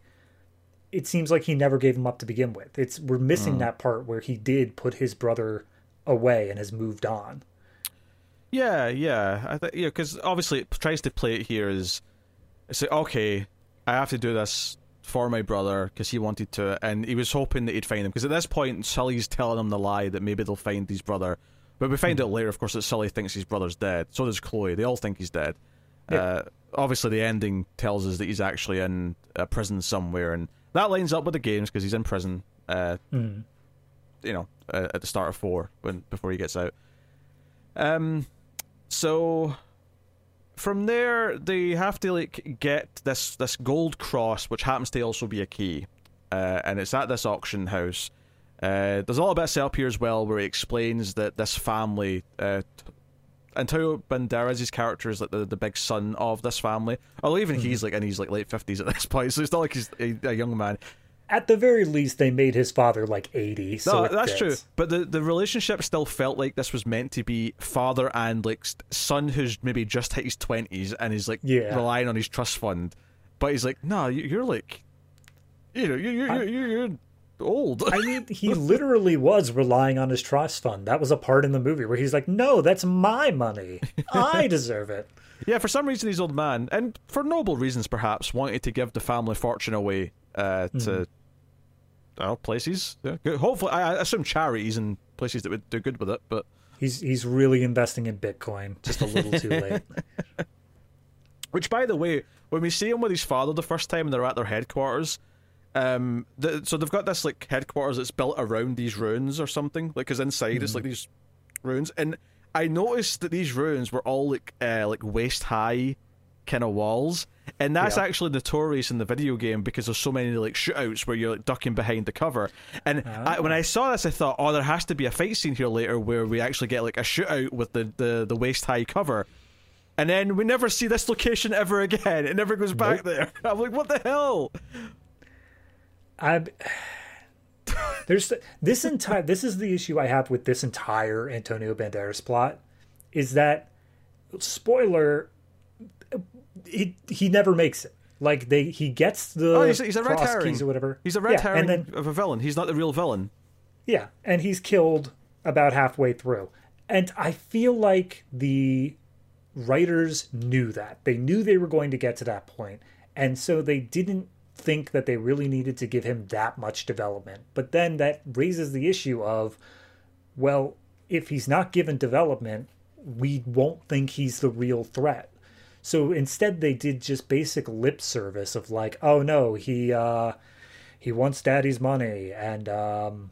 S2: it seems like he never gave him up to begin with. It's we're missing mm. that part where he did put his brother away and has moved on.
S1: Yeah, yeah, I think yeah, because obviously it tries to play it here as it's like okay, I have to do this for my brother because he wanted to, and he was hoping that he'd find him. Because at this point, Sully's telling him the lie that maybe they'll find his brother, but we find mm-hmm. out later, of course, that Sully thinks his brother's dead. So does Chloe. They all think he's dead. Yeah. Uh, obviously, the ending tells us that he's actually in a prison somewhere, and that lines up with the games because he's in prison. Uh,
S2: mm.
S1: You know, uh, at the start of four when before he gets out. Um, so from there, they have to like get this this gold cross, which happens to also be a key, uh, and it's at this auction house. Uh, there's a little bit of setup here as well, where he explains that this family, uh, Antonio Banderas' character is like the, the big son of this family. Although even mm-hmm. he's like in his like late fifties at this point, so it's not like he's a, a young man
S2: at the very least, they made his father like 80. So
S1: no, that's fits. true. But the, the relationship still felt like this was meant to be father and like son who's maybe just hit his 20s and is like yeah. relying on his trust fund. But he's like, no, you're like, you know, you're, you're, you're, you're old.
S2: I mean, he literally was relying on his trust fund. That was a part in the movie where he's like, no, that's my money. I deserve it.
S1: Yeah, for some reason, he's old man, and for noble reasons perhaps, wanted to give the family fortune away uh, to. Mm know, places. Yeah, good. Hopefully, I, I assume charities and places that would do good with it. But
S2: he's he's really investing in Bitcoin. Just a little too late.
S1: Which, by the way, when we see him with his father the first time and they're at their headquarters, um, the, so they've got this like headquarters that's built around these ruins or something. Like, because inside mm. it's like these ruins, and I noticed that these ruins were all like uh, like waist high kind of walls, and that's
S2: Yeah.
S1: actually notorious in the video game because there's so many like shootouts where you're like ducking behind the cover. And I, when I ah. saw this, I thought, oh, there has to be a fight scene here later where we actually get like a shootout with the the, the waist high cover. And then we never see this location ever again. It never goes back there. I'm like, what the hell?
S2: I there's this entire this is the issue I have with this entire Antonio Banderas plot is that spoiler he he never makes it. Like they he gets the
S1: Oh, he's, he's a red
S2: cross
S1: herring.
S2: keys or whatever.
S1: He's a red
S2: yeah,
S1: herring
S2: then
S1: of a villain. He's not the real villain.
S2: yeah, and he's killed about halfway through. And I feel like the writers knew that. They knew they were going to get to that point. And so they didn't think that they really needed to give him that much development. But then that raises the issue of well, if he's not given development, we won't think he's the real threat. So instead they did just basic lip service of like, oh no, he uh he wants daddy's money and um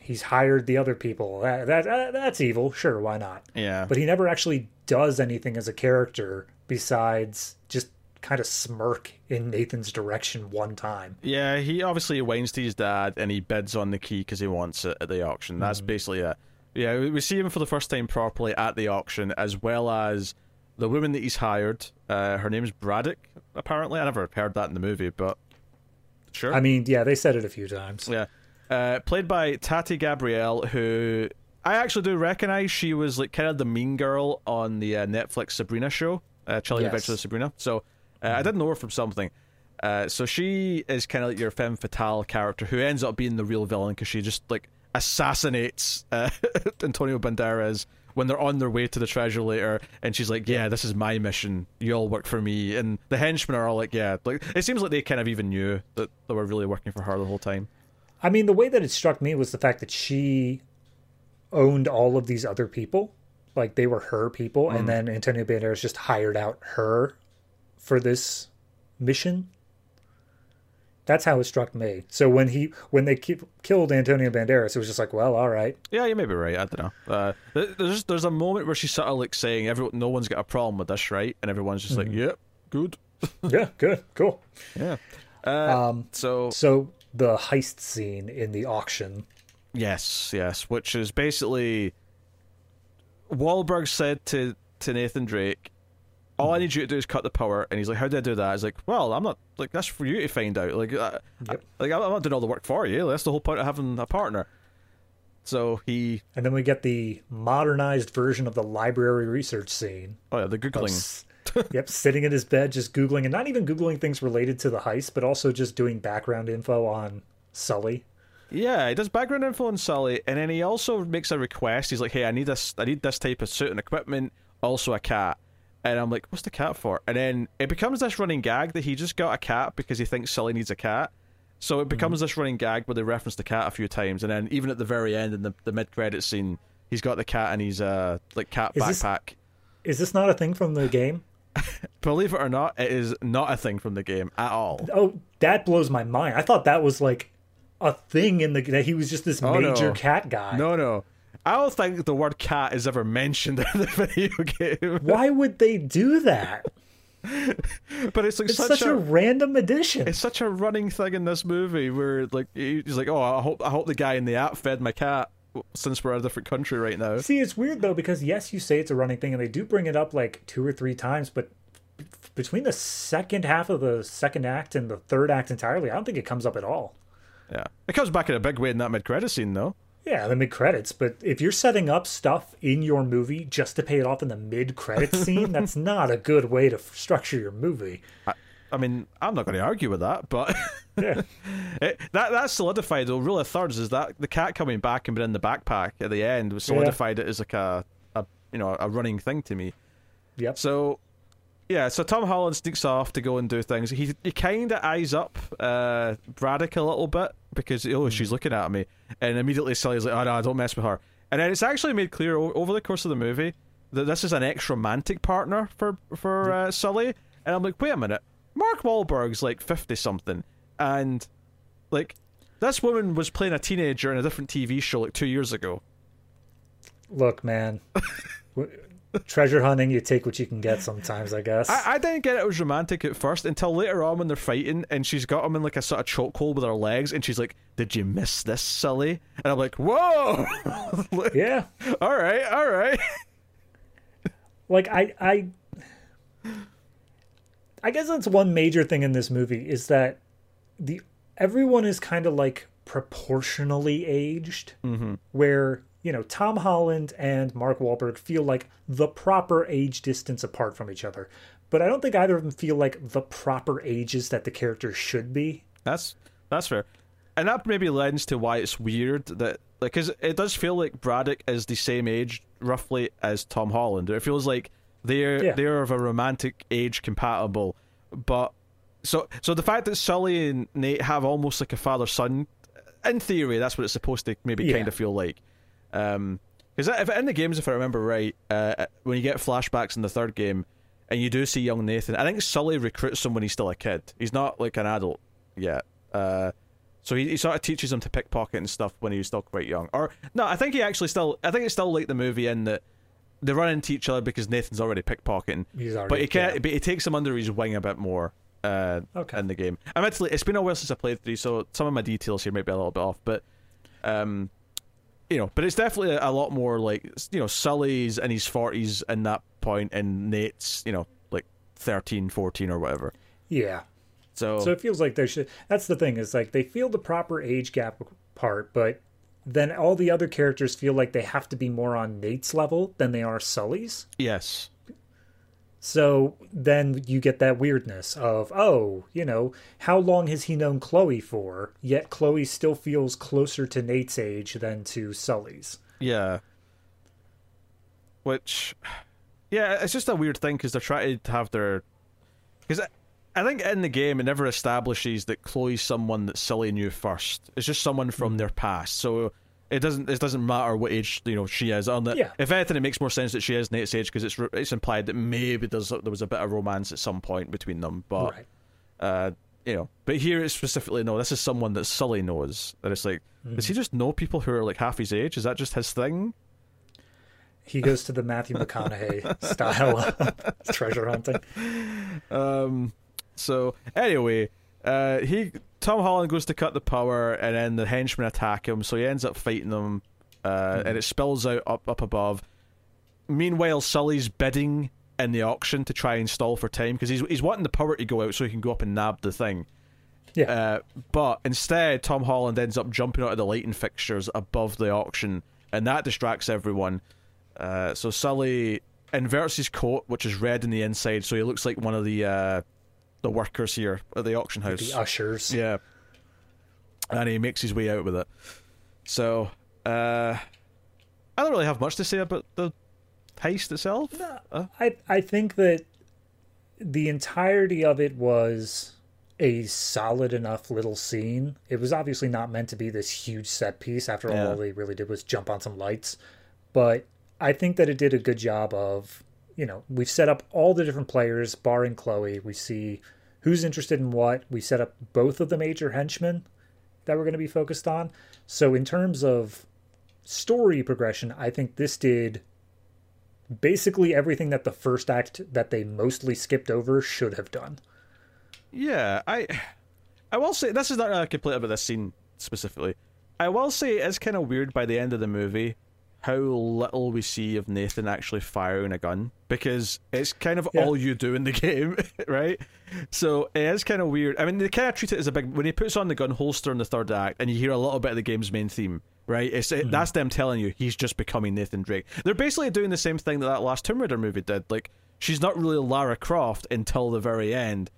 S2: he's hired the other people. That, that, that that's evil. Sure, why not?
S1: Yeah.
S2: But he never actually does anything as a character besides just kind of smirk in Nathan's direction one time.
S1: Yeah, he obviously whines to his dad and he bids on the key because he wants it at the auction. That's
S2: Mm-hmm.
S1: basically it. Yeah, we see him for the first time properly at the auction, as well as the woman that he's hired. Uh, her name's Braddock, apparently. I never heard that in the movie, but sure.
S2: I mean, yeah, they said it a few times.
S1: Yeah. Uh, played by Tati Gabrielle, who I actually do recognize. She was like kind of the mean girl on the uh, Netflix Sabrina show, uh, Chilling
S2: Yes.
S1: Adventures of Sabrina. So uh, I didn't know her from something. Uh, so she is kind of like your femme fatale character who ends up being the real villain because she just like assassinates uh, Antonio Banderas when they're on their way to the treasure later, and she's like, "Yeah, this is my mission. You all work for me." And the henchmen are all like, "Yeah." Like it seems like they kind of even knew that they were really working for her the whole time.
S2: I mean, the way that it struck me was the fact that she owned all of these other people. Like they were her people, and mm. then Antonio Banderas just hired out her for this mission. That's how it struck me. So when he when they ki- killed Antonio Banderas, it was just like, well, all right,
S1: Yeah, you may be right. I don't know. Uh, there's there's a moment where she's sort of like saying, "Everyone, no one's got a problem with this, right?" And everyone's just like, "Yep, good."
S2: yeah, good, cool.
S1: Yeah. Uh,
S2: Um,
S1: so
S2: so the heist scene in the auction.
S1: yes, yes, which is basically Wahlberg said to to Nathan Drake, "All I need you to do is cut the power." And he's like, "How do I do that?" He's like, "Well, I'm not like that's for you to find out. Like, uh,
S2: Yep.
S1: like I'm not doing all the work for you. That's the whole point of having a partner." So he,
S2: And then we get the modernized version of the library research scene.
S1: oh yeah, the
S2: of
S1: googling.
S2: s- yep, sitting in his bed, just Googling, and not even Googling things related to the heist, but also just doing background info on Sully.
S1: Yeah, he does background info on Sully, and then he also makes a request. He's like, "Hey, I need this. I need this type of suit and equipment. Also, a cat." And I'm like, "What's the cat for?" And then it becomes this running gag that he just got a cat because he thinks Sully needs a cat. So it becomes
S2: Mm-hmm.
S1: this running gag where they reference the cat a few times, and then even at the very end in the the mid credit scene, he's got the cat and he's uh like cat
S2: Is this-
S1: backpack.
S2: Is this not a thing from the game?
S1: Believe it or not, it is not a thing from the game at all.
S2: Oh, that blows my mind. I thought that was like a thing in the that he was just this
S1: Oh, no.
S2: major cat guy.
S1: No, no. I don't think the word cat is ever mentioned in the video game.
S2: Why would they do that?
S1: But it's like
S2: It's
S1: such,
S2: such, a,
S1: a,
S2: random addition.
S1: it's such a running thing in this movie where like he's like, oh, I hope I hope the guy in the app fed my cat since we're in a different country right now.
S2: See, it's weird though because yes, you say it's a running thing, and they do bring it up like two or three times, but b- between the second half of the second act and the third act entirely, I don't think it comes up at all.
S1: Yeah, it comes back in a big way in that mid credit scene though.
S2: Yeah, the mid credits, but if you're setting up stuff in your movie just to pay it off in the mid credit scene, that's not a good way to structure your movie.
S1: I mean, I'm not going to argue with that, but
S2: Yeah.
S1: it, that that solidified the rule of thirds is that the cat coming back and being in the backpack at the end was solidified it as like a, a you know a running thing to me.
S2: Yep.
S1: So, yeah, so Tom Holland sneaks off to go and do things. He he kind of eyes up uh, Braddock a little bit because oh she's looking at me, and immediately Sully's like, oh no, don't mess with her. And then it's actually made clear over the course of the movie that this is an ex romantic partner for for uh, Sully. And I'm like, wait a minute, Mark Wahlberg's like fifty something, and like this woman was playing a teenager in a different TV show like two years ago.
S2: Look, man. treasure hunting, you take what you can get sometimes, I guess.
S1: I, I didn't get it was romantic at first until later on when they're fighting and she's got him in like a sort of chokehold with her legs and she's like, Did you miss this, Sully? And I'm like, Whoa!
S2: yeah.
S1: all right, all right.
S2: Like, I, I. I guess that's one major thing in this movie is that the everyone is kind of like proportionally aged,
S1: mm-hmm.
S2: where you know Tom Holland and Mark Wahlberg feel like the proper age distance apart from each other, but I don't think either of them feel like the proper ages that the characters should be.
S1: That's that's fair, and that maybe lends to why it's weird that like because it does feel like Braddock is the same age roughly as Tom Holland. It feels like they're
S2: Yeah.
S1: they're of a romantic age compatible, but so so the fact that Sully and Nate have almost like a father son, in theory, that's what it's supposed to maybe
S2: Yeah.
S1: kind of feel like. Um, because if in the games, if I remember right, uh, when you get flashbacks in the third game, and you do see young Nathan, I think Sully recruits him when he's still a kid. He's not like an adult yet. Uh, so he, he sort of teaches him to pickpocket and stuff when he was still quite young. Or no, I think he actually still. I think it's still like the movie in that they run into each other because Nathan's already pickpocketing.
S2: He's already,
S1: But he can
S2: yeah.
S1: but he takes him under his wing a bit more uh,
S2: Okay.
S1: in the game. Admittedly, it's been a while since I played three, so some of my details here might be a little bit off. But um, you know, but it's definitely a lot more like you know Sully's in his forties in that point, and Nate's you know like 13, 14 or whatever.
S2: Yeah.
S1: So,
S2: So it feels like there should. That's the thing is like they feel the proper age gap part, but then all the other characters feel like they have to be more on Nate's level than they are Sully's.
S1: yes,
S2: So then you get that weirdness of, oh, you know, how long has he known Chloe for? Yet Chloe still feels closer to Nate's age than to Sully's.
S1: yeah. Which, yeah, it's just a weird thing because they're trying to have their because. I, I think in the game it never establishes that Chloe's someone that Sully knew first. It's just someone from mm. their past. So it doesn't it doesn't matter what age you know she is. On
S2: Yeah.
S1: If anything, it makes more sense that she is Nate's age because it's it's implied that maybe there's there was a bit of romance at some point between them. But
S2: right.
S1: uh, you know, but here it's specifically no. This is someone that Sully knows. And it's like, does he just know people who are like half his age? Is that just his thing?
S2: He goes to the Matthew McConaughey style of treasure hunting.
S1: Um. So anyway, uh, he Tom Holland goes to cut the power, and then the henchmen attack him. So he ends up fighting them, uh, and it spills out up up above. Meanwhile, Sully's bidding in the auction to try and stall for time because he's he's wanting the power to go out so he can go up and nab the thing.
S2: Yeah.
S1: Uh, but instead, Tom Holland ends up jumping out of the lighting fixtures above the auction, and that distracts everyone. Uh, so Sully inverts his coat, which is red in the inside, so he looks like one of the uh, the workers here at the auction house.
S2: the ushers.
S1: Yeah. And he makes his way out with it. So, uh, I don't really have much to say about the heist itself. Uh,
S2: I I think that the entirety of it was a solid enough little scene. It was obviously not meant to be this huge set piece. After all,
S1: Yeah.
S2: all they really did was jump on some lights. But I think that it did a good job of, you know, we've set up all the different players, barring Chloe. We see who's interested in what. We set up both of the major henchmen that we're going to be focused on. So in terms of story progression, I think this did basically everything that the first act that they mostly skipped over should have done.
S1: Yeah, I I will say this is not a complaint about this scene specifically. I will say it's kind of weird by the end of the movie how little we see of Nathan actually firing a gun because it's kind of
S2: Yeah.
S1: all you do in the game, right? So it is kind of weird. I mean, they kind of treat it as a big when he puts on the gun holster in the third act, and you hear a little bit of the game's main theme, right? It's it, mm-hmm. that's them telling you he's just becoming Nathan Drake. They're basically doing the same thing that that last Tomb Raider movie did. Like she's not really Lara Croft until the very end,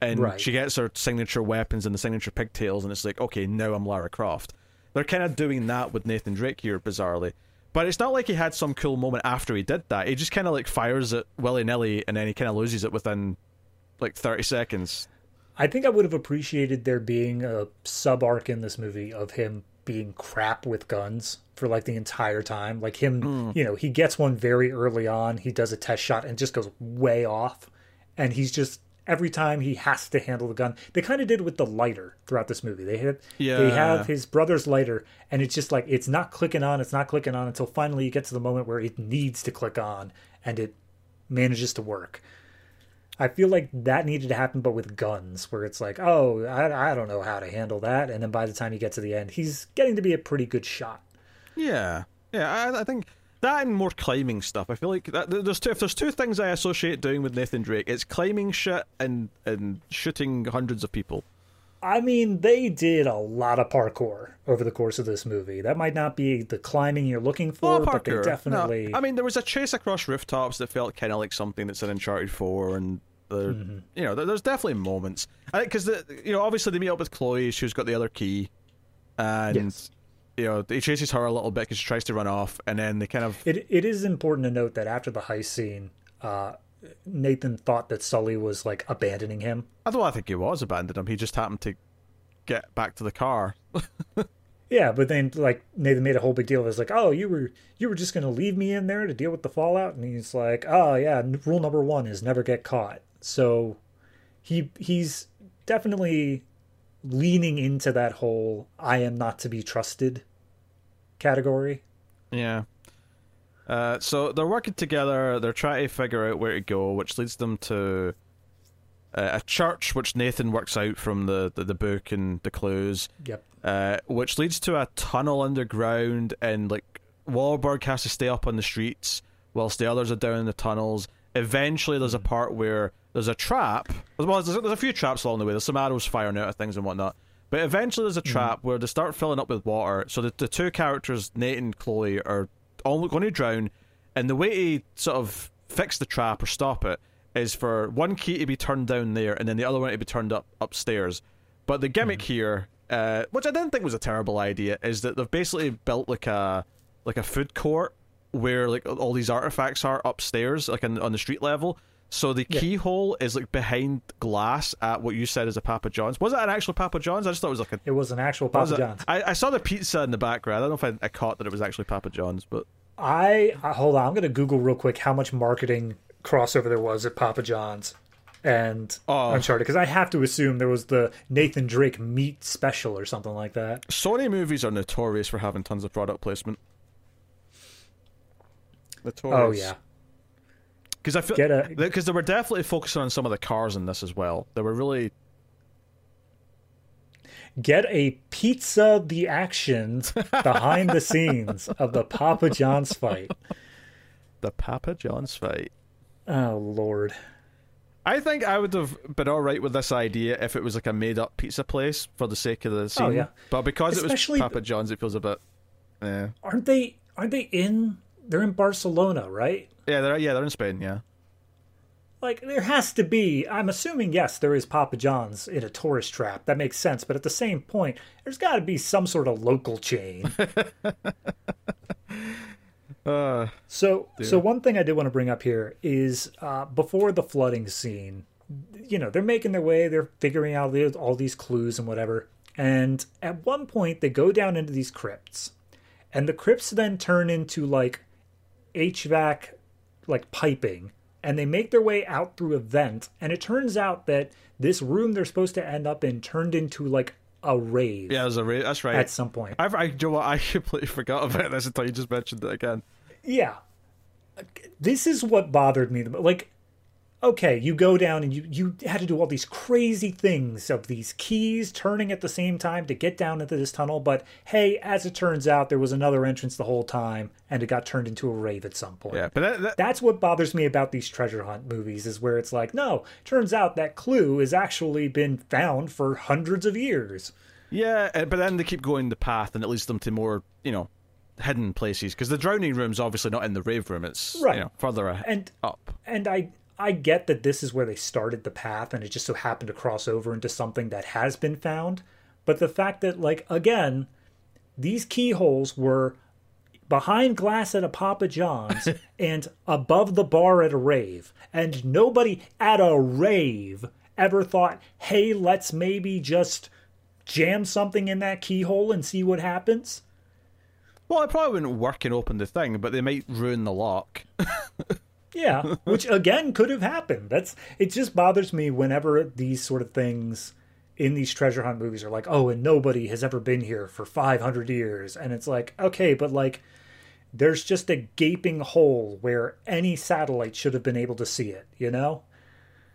S1: and
S2: Right.
S1: she gets her signature weapons and the signature pigtails, and it's like, okay, now I'm Lara Croft. They're kind of doing that with Nathan Drake here, bizarrely. But it's not like he had some cool moment after he did that. He just kind of like fires it willy nilly, and then he kind of loses it within like 30 seconds.
S2: I think I would have appreciated there being a sub arc in this movie of him being crap with guns for like the entire time. Like him, hmm. you know, he gets one very early on, he does a test shot and just goes way off. And he's just every time he has to handle the gun. They kind of did with the lighter throughout this movie. They have they have his brother's lighter and it's just like it's not clicking on, it's not clicking on until finally you get to the moment where it needs to click on and it manages to work. I feel like that needed to happen, but with guns, where it's like, oh, I, I don't know how to handle that, and then by the time you get to the end, he's getting to be a pretty good shot.
S1: Yeah, yeah. I, I think that and more climbing stuff. I feel like that, there's two. If there's two things I associate doing with Nathan Drake, it's climbing shit and and shooting hundreds of people.
S2: I mean, they did a lot of parkour over the course of this movie. That might not be the climbing you're looking for,
S1: Not
S2: but they
S1: parkour,
S2: definitely.
S1: No. I mean, there was a chase across rooftops that felt kind of like something that's in Uncharted Four, and the
S2: Mm-hmm.
S1: you know, there's definitely moments. I think because you know, obviously they meet up with Chloe, who's got the other key, and
S2: Yes.
S1: You know, he chases her a little bit because she tries to run off, and then they kind of
S2: It it is important to note that after the heist scene, uh, Nathan thought that Sully was like abandoning him.
S1: Although I don't think he was abandoned him. He just happened to get back to the car.
S2: Yeah, but then like Nathan made a whole big deal of it. It's like, oh, you were you were just gonna leave me in there to deal with the fallout, and he's like, oh yeah, rule number one is never get caught. So he he's definitely leaning into that whole I am not to be trusted category.
S1: Yeah. Uh, so they're working together. They're trying to figure out where to go, which leads them to uh, a church, which Nathan works out from the, the, the book and the clues.
S2: Yep.
S1: Uh, which leads to a tunnel underground, and like Wahlberg has to stay up on the streets whilst the others are down in the tunnels. Eventually, there's a part where there's a trap. Well, there's, there's a few traps along the way. There's some arrows firing out of things and whatnot. But eventually, there's a trap where they start filling up with water. So the, the two characters, Nate and Chloe, are all going to drown. And the way to sort of fix the trap or stop it is for one key to be turned down there, and then the other one to be turned up upstairs. But the gimmick here, uh, which I didn't think was a terrible idea, is that they've basically built like a like a food court where like all these artifacts are upstairs, like on, on the street level. So the
S2: Yeah.
S1: keyhole is like behind glass at what you said is a Papa John's. Was it an actual Papa John's? I just thought it was like a.
S2: It was an actual Papa John's.
S1: I, I saw the pizza in the background. I don't know if I, I caught that it was actually Papa John's, but
S2: I, I hold on. I'm gonna Google real quick how much marketing crossover there was at Papa John's and
S1: Oh.
S2: Uncharted because I have to assume there was the Nathan Drake meat special or something like that.
S1: Sony movies are notorious for having tons of product placement. Oh, notorious.
S2: Oh yeah,
S1: because I feel because they were definitely focusing on some of the cars in this as well. They were really
S2: get a pizza the actions behind the scenes of the Papa John's fight.
S1: the Papa John's fight.
S2: Oh lord.
S1: I think I would have been all right with this idea if it was like a made-up pizza place for the sake of the oh, scene.
S2: Oh, yeah.
S1: But because
S2: Especially-
S1: it was Papa John's, it feels a bit. Yeah,
S2: Aren't they aren't they in they're in Barcelona, right?
S1: yeah, they're yeah they're in Spain. Yeah,
S2: Like there has to be I'm assuming yes, there is Papa John's in a tourist trap. That makes sense, but at the same point, there's got to be some sort of local chain.
S1: uh,
S2: So, so one thing I did want to bring up here is uh, before the flooding scene, you know, they're making their way, they're figuring out all these clues and whatever. And at one point, they go down into these crypts, and the crypts then turn into like HVAC, like piping, and they make their way out through a vent. And it turns out that this room they're supposed to end up in turned into like a rave
S1: yeah, there's a ra- that's right.
S2: at some point.
S1: I, I, you know what? I completely forgot about this until you just mentioned it again.
S2: yeah this is what bothered me like okay you go down and you you had to do all these crazy things of these keys turning at the same time to get down into this tunnel but hey as it turns out there was another entrance the whole time and it got turned into a rave at some point
S1: Yeah, but that, that,
S2: that's what bothers me about these treasure hunt movies is where it's like no turns out that clue has actually been found for hundreds of years
S1: yeah, uh, but then they keep going the path, and it leads them to more, you know, hidden places. Because the drowning room's obviously not in the rave room; it's
S2: Right.
S1: you know, further
S2: and
S1: up.
S2: and I I get that this is where they started the path and it just so happened to cross over into something that has been found. But the fact that like again, these keyholes were behind glass at a Papa John's and above the bar at a rave. And nobody at a rave ever thought, hey, let's maybe just jam something in that keyhole and see what happens.
S1: Well, it probably wouldn't work and open the thing, but they might ruin the lock.
S2: Yeah, which again could have happened. That's it. Just bothers me whenever these sort of things in these treasure hunt movies are like, oh, and nobody has ever been here for five hundred years, and it's like, okay, but like there's just a gaping hole where any satellite should have been able to see it, you know?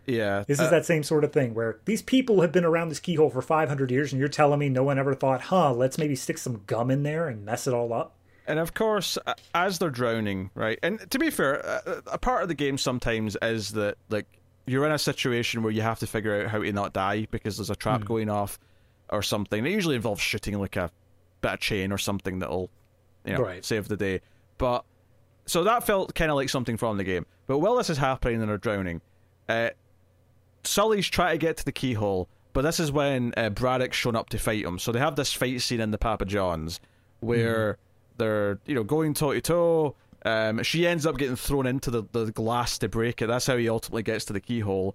S1: Yeah.
S2: This is
S1: uh,
S2: that same sort of thing where these people have been around this keyhole for 500 years, and you're telling me no one ever thought, huh, let's maybe stick some gum in there and mess it all up?
S1: And of course, as they're drowning, right? And to be fair, a, part of the game sometimes is that like you're in a situation where you have to figure out how to not die because there's a trap going off or something. It usually involves shooting like a bit of chain or something that'll, you know,
S2: Right.
S1: save the day. But so that felt kind of like something from the game. But while this is happening and they're drowning, uh, Sully's trying to get to the keyhole, but this is when uh, Braddock's shown up to fight him. So they have this fight scene in the Papa John's where they're you know going toe to toe. Um, she ends up getting thrown into the, the glass to break it. That's how he ultimately gets to the keyhole.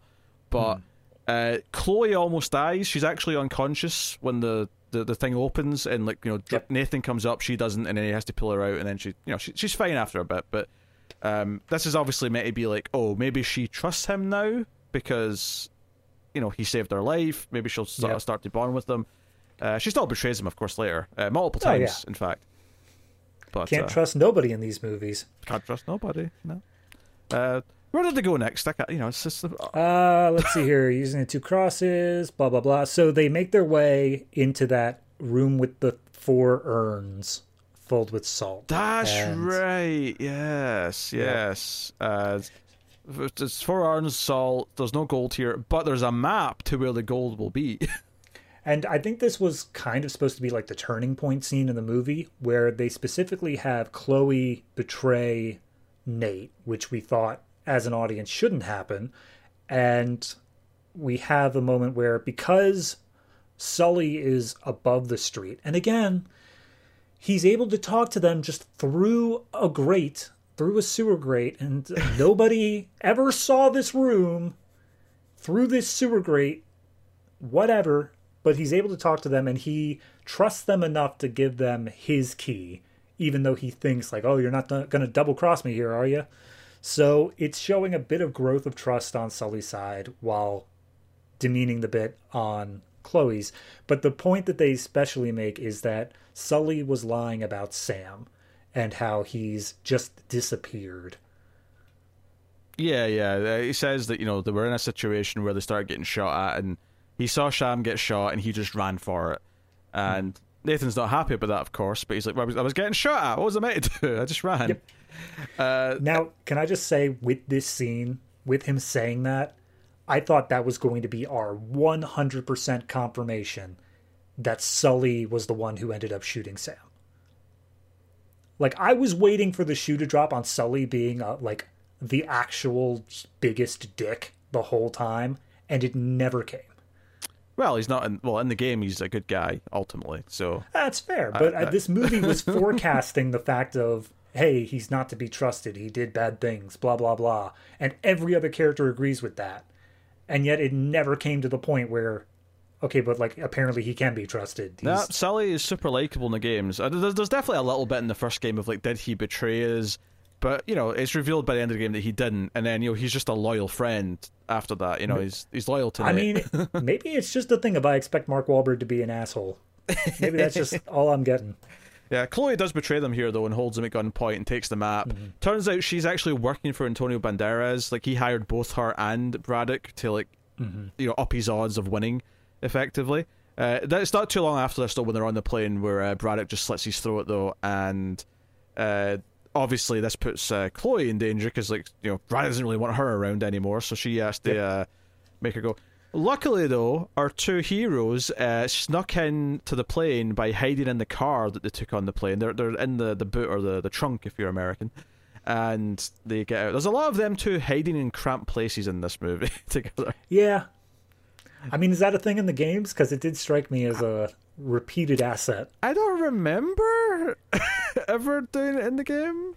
S1: But uh, Chloe almost dies. She's actually unconscious when the, the, the thing opens, and like you know
S2: Yep.
S1: Nathan comes up, she doesn't, and then he has to pull her out, and then she you know she, she's fine after a bit. But um, this is obviously meant to be like, oh, maybe she trusts him now because you know he saved her life. Maybe she'll
S2: Yeah.
S1: of start to bond with him. Uh, she still betrays him, of course, later, uh, multiple
S2: Oh,
S1: times, in fact. But
S2: Can't
S1: uh,
S2: trust nobody in these movies.
S1: can't trust nobody. No. Uh, where did they go next? I can't, you know, it's just
S2: Uh, let's see here. Using the two crosses, blah, blah, blah. So they make their way into that room with the four urns filled with salt.
S1: That's
S2: And-
S1: right. Yes, yes. Uh, it's four urns, salt. There's no gold here, but there's a map to where the gold will be.
S2: And I think this was kind of supposed to be like the turning point scene in the movie where they specifically have Chloe betray Nate, which we thought as an audience shouldn't happen. And we have a moment where because Sully is above the street, and again, he's able to talk to them just through a grate, through a sewer grate, and nobody ever saw this room through this sewer grate, whatever. But he's able to talk to them, and he trusts them enough to give them his key, even though he thinks like, "Oh, you're not going to double cross me here, are you?" So it's showing a bit of growth of trust on Sully's side, while demeaning the bit on Chloe's. But the point that they especially make is that Sully was lying about Sam and how he's just disappeared.
S1: yeah, yeah. He says that you know they were in a situation where they started getting shot at, and he saw Sam get shot, and he just ran for it. And Nathan's not happy about that, of course. But he's like, well, I, was, "I was getting shot at. What was I meant to do? I just ran."
S2: Yep.
S1: Uh,
S2: Now, can I just say, with this scene, with him saying that, I thought that was going to be our 100% confirmation that Sully was the one who ended up shooting Sam. Like, I was waiting for the shoe to drop on Sully being, uh, like, the actual biggest dick the whole time, and it never came.
S1: Well, he's not in. Well, in the game, he's a good guy ultimately. So
S2: That's fair, but uh,
S1: uh,
S2: this movie was forecasting the fact of, hey, he's not to be trusted. He did bad things, blah blah blah, and every other character agrees with that. And yet, it never came to the point where, okay, but like apparently he can be trusted. He's,
S1: Nah, Sully is super likable in the games. Uh, There's, there's definitely a little bit in the first game of like, did he betray us? But you know, it's revealed by the end of the game that he didn't, and then you know he's just a loyal friend after that. You know, he's he's loyal to.
S2: I mean, maybe it's just a thing of I expect Mark Wahlberg to be an asshole. Maybe that's just all I'm getting.
S1: yeah, Chloe does betray them here though, and holds them at gunpoint and takes the map.
S2: Mm-hmm.
S1: Turns out she's actually working for Antonio Banderas. Like he hired both her and Braddock to like,
S2: Mm-hmm.
S1: you know, up his odds of winning, effectively. Uh, it's not too long after this though when they're on the plane where uh, Braddock just slits his throat though, and uh, obviously this puts uh, Chloe in danger because like you know Braddock doesn't really want her around anymore, so she has to uh, make her go. Luckily though, our two heroes uh, snuck in to the plane by hiding in the car that they took on the plane. They're they're in the, the boot or the, the trunk if you're American. And they get out. There's a lot of them too hiding in cramped places in this movie together.
S2: Yeah. I mean, is that a thing in the games? Because it did strike me as a repeated asset.
S1: I don't remember ever doing it in the game.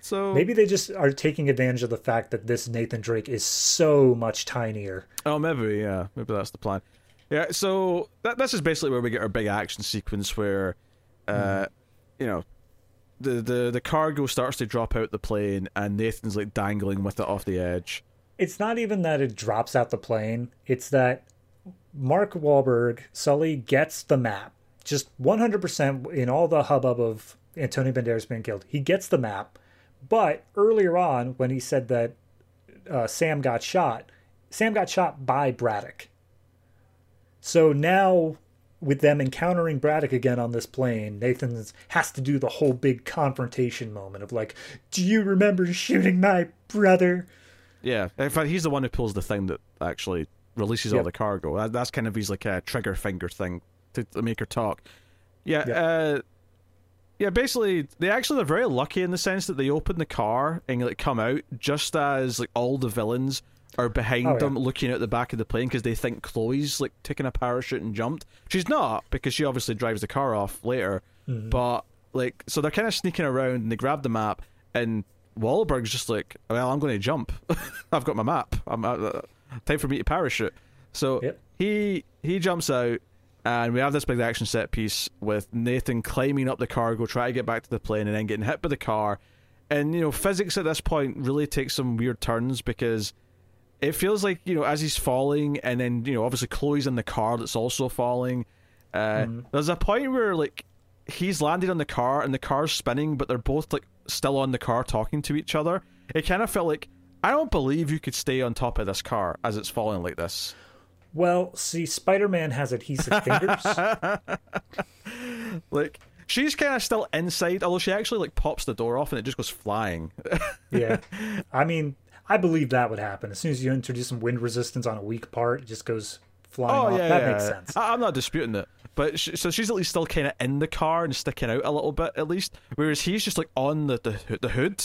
S1: So
S2: Maybe they just are taking advantage of the fact that this Nathan Drake is so much tinier.
S1: Oh, maybe yeah, maybe that's the plan. Yeah, so that this is basically where we get our big action sequence where, uh, you know, the the the cargo starts to drop out the plane and Nathan's like dangling with it off the edge.
S2: It's not even that it drops out the plane, it's that Mark Wahlberg, Sully gets the map. Just 100% in all the hubbub of Antonio Banderas being killed. He gets the map, but earlier on when he said that uh, Sam got shot, Sam got shot by Braddock. So now with them encountering Braddock again on this plane, Nathan has to do the whole big confrontation moment of like, "Do you remember shooting my brother?"
S1: Yeah, in fact, he's the one who pulls the thing that actually releases all the cargo. That, that's kind of his like a trigger finger thing to, to make her talk. Yeah,
S2: Yep.
S1: uh, yeah. Basically, they actually they're very lucky in the sense that they open the car and like come out just as like all the villains are behind
S2: Oh, yeah.
S1: them, looking out the back of the plane because they think Chloe's like taking a parachute and jumped. She's not because she obviously drives the car off later.
S2: Mm-hmm.
S1: But like, so they're kind of sneaking around and they grab the map and Wahlberg's just like, well, I'm going to jump. I've got my map. I'm uh, time for me to parachute. So
S2: Yep.
S1: he he jumps out, and we have this big action set piece with Nathan climbing up the cargo, trying to get back to the plane, and then getting hit by the car. And you know, physics at this point really takes some weird turns because it feels like you know as he's falling, and then you know obviously Chloe's in the car that's also falling. Uh, There's a point where like he's landed on the car and the car's spinning, but they're both like still on the car talking to each other. It kind of felt like I don't believe you could stay on top of this car as it's falling like this.
S2: Well, see, Spider-Man has adhesive fingers.
S1: Like she's kind of still inside, although she actually like pops the door off and it just goes flying.
S2: yeah, I mean, I believe that would happen as soon as you introduce some wind resistance on a weak part. It just goes flying
S1: oh
S2: off.
S1: yeah,
S2: that
S1: yeah.
S2: makes sense.
S1: I- I'm not disputing it, but sh so she's at least still kind of in the car and sticking out a little bit at least, whereas he's just like on the the, the hood,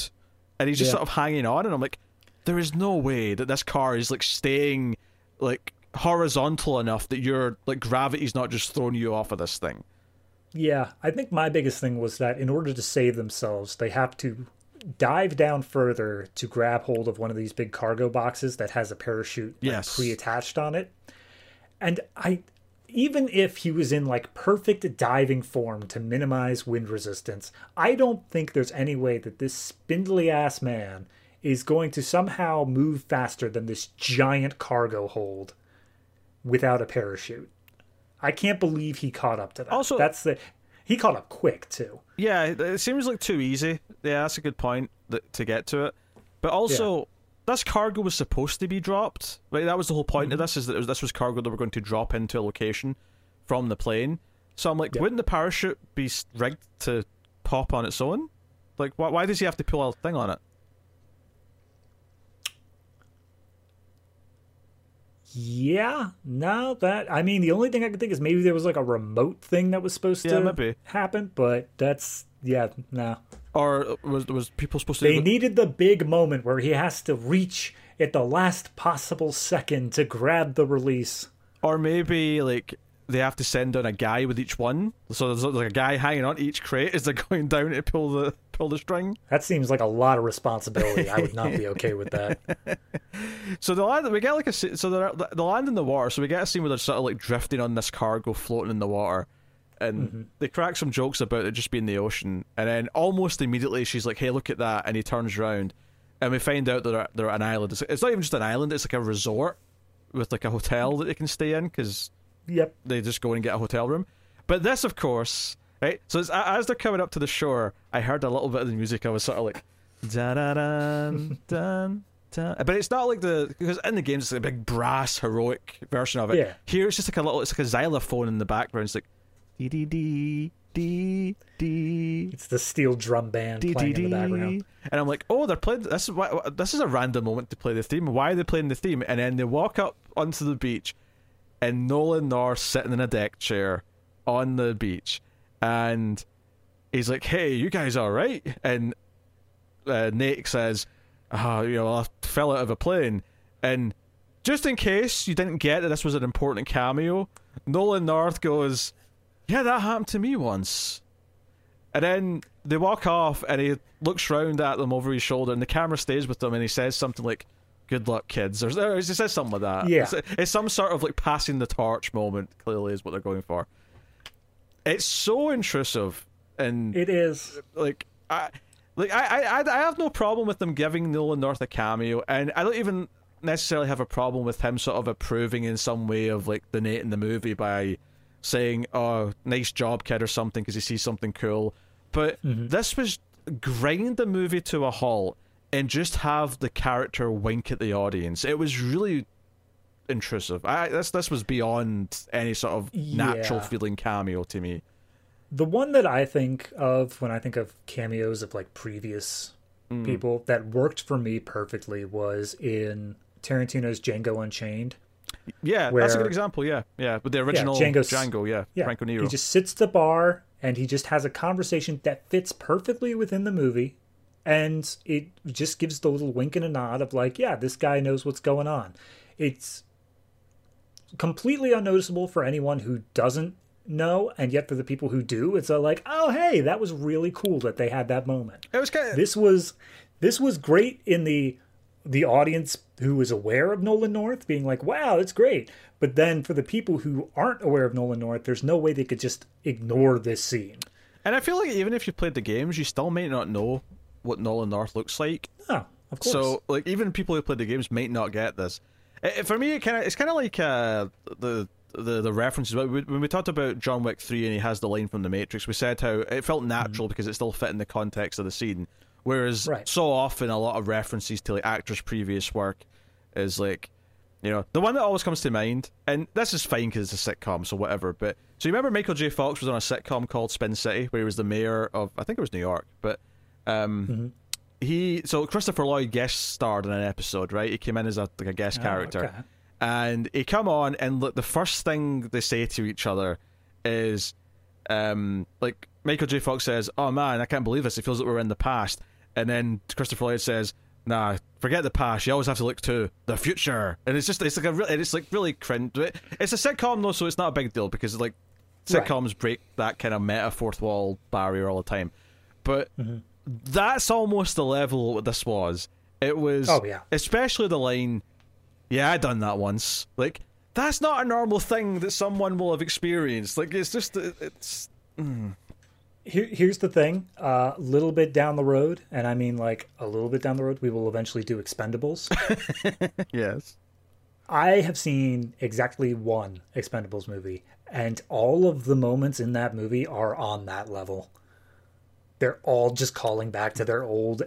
S1: and he's just
S2: Yeah.
S1: sort of hanging on, and I'm like, there is no way that this car is like staying like horizontal enough that your like gravity's not just throwing you off of this thing.
S2: Yeah, I think my biggest thing was that in order to save themselves, they have to dive down further to grab hold of one of these big cargo boxes that has a parachute like,
S1: Yes.
S2: pre-attached on it. And I even if he was in like perfect diving form to minimize wind resistance, I don't think there's any way that this spindly ass man is going to somehow move faster than this giant cargo hold without a parachute. I can't believe he caught up to that.
S1: Also-
S2: that's the he caught up quick too.
S1: Yeah, it- seems like too easy. Yeah, that's a good point that, to get to it. But also, this cargo was supposed to be dropped. Right, that was the whole point of mm-hmm. this. Is that was, this was cargo that we're going to drop into a location from the plane. So I'm like,
S2: Yeah.
S1: wouldn't the parachute be rigged to pop on its own? Like, why, why does he have to pull a thing on it?
S2: Yeah, no, that I mean the only thing I could think is maybe there was like a remote thing that was supposed
S1: Yeah,
S2: to happen, but that's yeah, no.
S1: Or uh, was was people supposed to?
S2: They needed the big moment where he has to reach at the last possible second to grab the release.
S1: or maybe like they have to send down a guy with each one. So there's like a guy hanging on each crate as they're going down to pull the pull the string.
S2: That seems like a lot of responsibility. I would not be okay with that.
S1: So the land we get like a so they're the land in the water. So we get a scene where they're sort of like drifting on this cargo, floating in the water, and mm-hmm. they crack some jokes about it just being the ocean. And then almost immediately she's like, "Hey, look at that!" And he turns around, and we find out that they're, they're an island. It's, it's not even just an island; it's like a resort with like a hotel that they can stay in because
S2: Yep.
S1: they just go and get a hotel room. But this, of course, right? So as they're coming up to the shore, I heard a little bit of the music. I was sort of like, da da dun dun. But it's not like the because in the games it's like a big brass heroic version of it.
S2: Yeah.
S1: Here it's just like a little. It's like a xylophone in the background. It's like dee dee dee dee dee.
S2: It's the steel drum band
S1: Dee,
S2: playing
S1: dee,
S2: in the background.
S1: And I'm like, oh, they're playing. This is why, this is a random moment to play the theme. Why are they playing the theme? And then they walk up onto the beach, and Nolan North sitting in a deck chair on the beach, and he's like, "Hey, you guys all right?" And uh, Nate says, "Ah, you know, I fell out of a plane." And just in case you didn't get that this was an important cameo, Nolan North goes, "Yeah, that happened to me once." And then they walk off, and he looks round at them over his shoulder, and the camera stays with them, and he says something like, "Good luck, kids," or, or he says something like that.
S2: Yeah.
S1: it's, it's some sort of like passing the torch moment. Clearly, is what they're going for. It's so intrusive, and
S2: It is.
S1: like I, like I, I, I have no problem with them giving Nolan North a cameo, and I don't even necessarily have a problem with him sort of approving in some way of like the Nate in the movie by saying, "Oh, nice job, kid," or something because he sees something cool. But mm-hmm. this was grind the movie to a halt and just have the character wink at the audience. It was really intrusive. I, this this was beyond any sort of natural
S2: Yeah.
S1: feeling cameo to me.
S2: The one that I think of when I think of cameos of like previous
S1: Mm.
S2: people that worked for me perfectly was in Tarantino's Django Unchained.
S1: Yeah, that's a good example. Yeah, yeah, with the original
S2: Django's-
S1: Django. Yeah,
S2: Yeah,
S1: Franco Nero.
S2: he just sits at the bar and he just has a conversation that fits perfectly within the movie, and it just gives the little wink and a nod of like, yeah, this guy knows what's going on. It's completely unnoticeable for anyone who doesn't know, and yet for the people who do, it's like, oh hey, that was really cool that they had that moment.
S1: It was kind of
S2: This was this was great in the the audience who was aware of Nolan North being like, wow, that's great. But then for the people who aren't aware of Nolan North, there's no way they could just ignore this scene.
S1: And I feel like even if you played the games, you still might not know what Nolan North looks like.
S2: Oh, of course.
S1: So, like, even people who played the games might not get this. I- I- for me, it kind of it's kind of like uh, the the the references when we, when we talked about John Wick three and he has the line from the Matrix. We said how it felt mm-hmm. natural because it still fit in the context of the scene. Whereas
S2: Right.
S1: so often a lot of references to like actors' previous work is like, you know, the one that always comes to mind, and this is fine because it's a sitcom, so whatever. But so you remember Michael J. Fox was on a sitcom called Spin City, where he was the mayor of I think it was New York, but um, he so Christopher Lloyd guest starred in an episode, right? He came in as a like a guest
S2: Oh,
S1: character,
S2: okay.
S1: and he come on and look, the first thing they say to each other is, um, like Michael J. Fox says, "Oh man, I can't believe this. It feels like we're in the past," and then Christopher Lloyd says. Nah, forget the past. You always have to look to the future, and it's just—it's like a really, it's like really cringe. It's a sitcom though, so it's not a big deal because like
S2: Right.
S1: sitcoms break that kind of meta fourth wall barrier all the time. But that's almost the level what this was. It was,
S2: Oh, yeah.
S1: especially the line, "Yeah, I done that once." Like that's not a normal thing that someone will have experienced. Like it's just, it's hmm.
S2: Here, here's the thing: a little bit down the road, and I mean like a little bit down the road, we will eventually do Expendables.
S1: yes,
S2: I have seen exactly one Expendables movie, and all of the moments in that movie are on that level. They're all just calling back to their old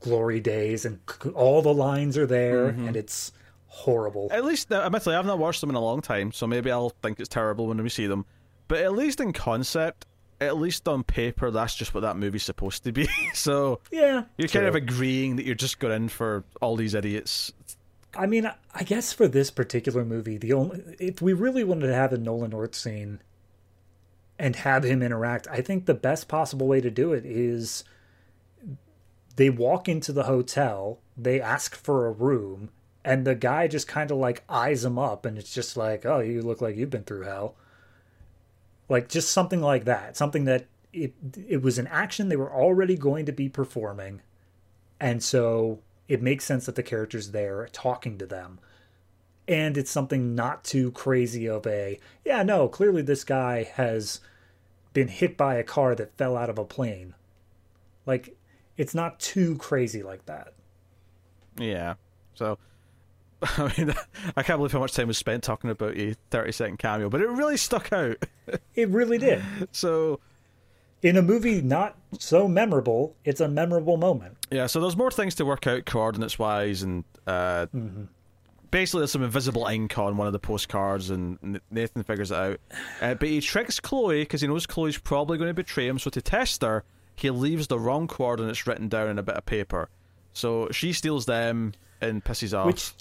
S2: glory days, and all the lines are there, and it's horrible.
S1: at least uh, admittedly, I've not watched them in a long time, so maybe I'll think it's terrible when we see them. But at least in concept, at least on paper, that's just what that movie's supposed to be. so
S2: Yeah,
S1: you're kind of agreeing that you're just going in for all these idiots.
S2: I mean, I guess for this particular movie, the only if we really wanted to have a Nolan North scene and have him interact, I think the best possible way to do it is they walk into the hotel, they ask for a room, and the guy just kind of like eyes them up, and it's just like, oh, you look like you've been through hell. Like just something like that, something that it it was an action they were already going to be performing, and so it makes sense that the character's there talking to them. And it's something not too crazy of a, yeah, no, clearly this guy has been hit by a car that fell out of a plane. Like, it's not too crazy like that.
S1: Yeah. So, I mean, I can't believe how much time was spent talking about a 30 second cameo, but it really stuck out.
S2: It really did.
S1: so,
S2: In a movie not so memorable, it's a memorable moment.
S1: yeah, so there's more things to work out coordinates wise, and uh, basically there's some invisible ink on one of the postcards, and Nathan figures it out. Uh, but he tricks Chloe because he knows Chloe's probably going to betray him, so to test her, he leaves the wrong coordinates written down in a bit of paper. So she steals them and pisses off.
S2: Which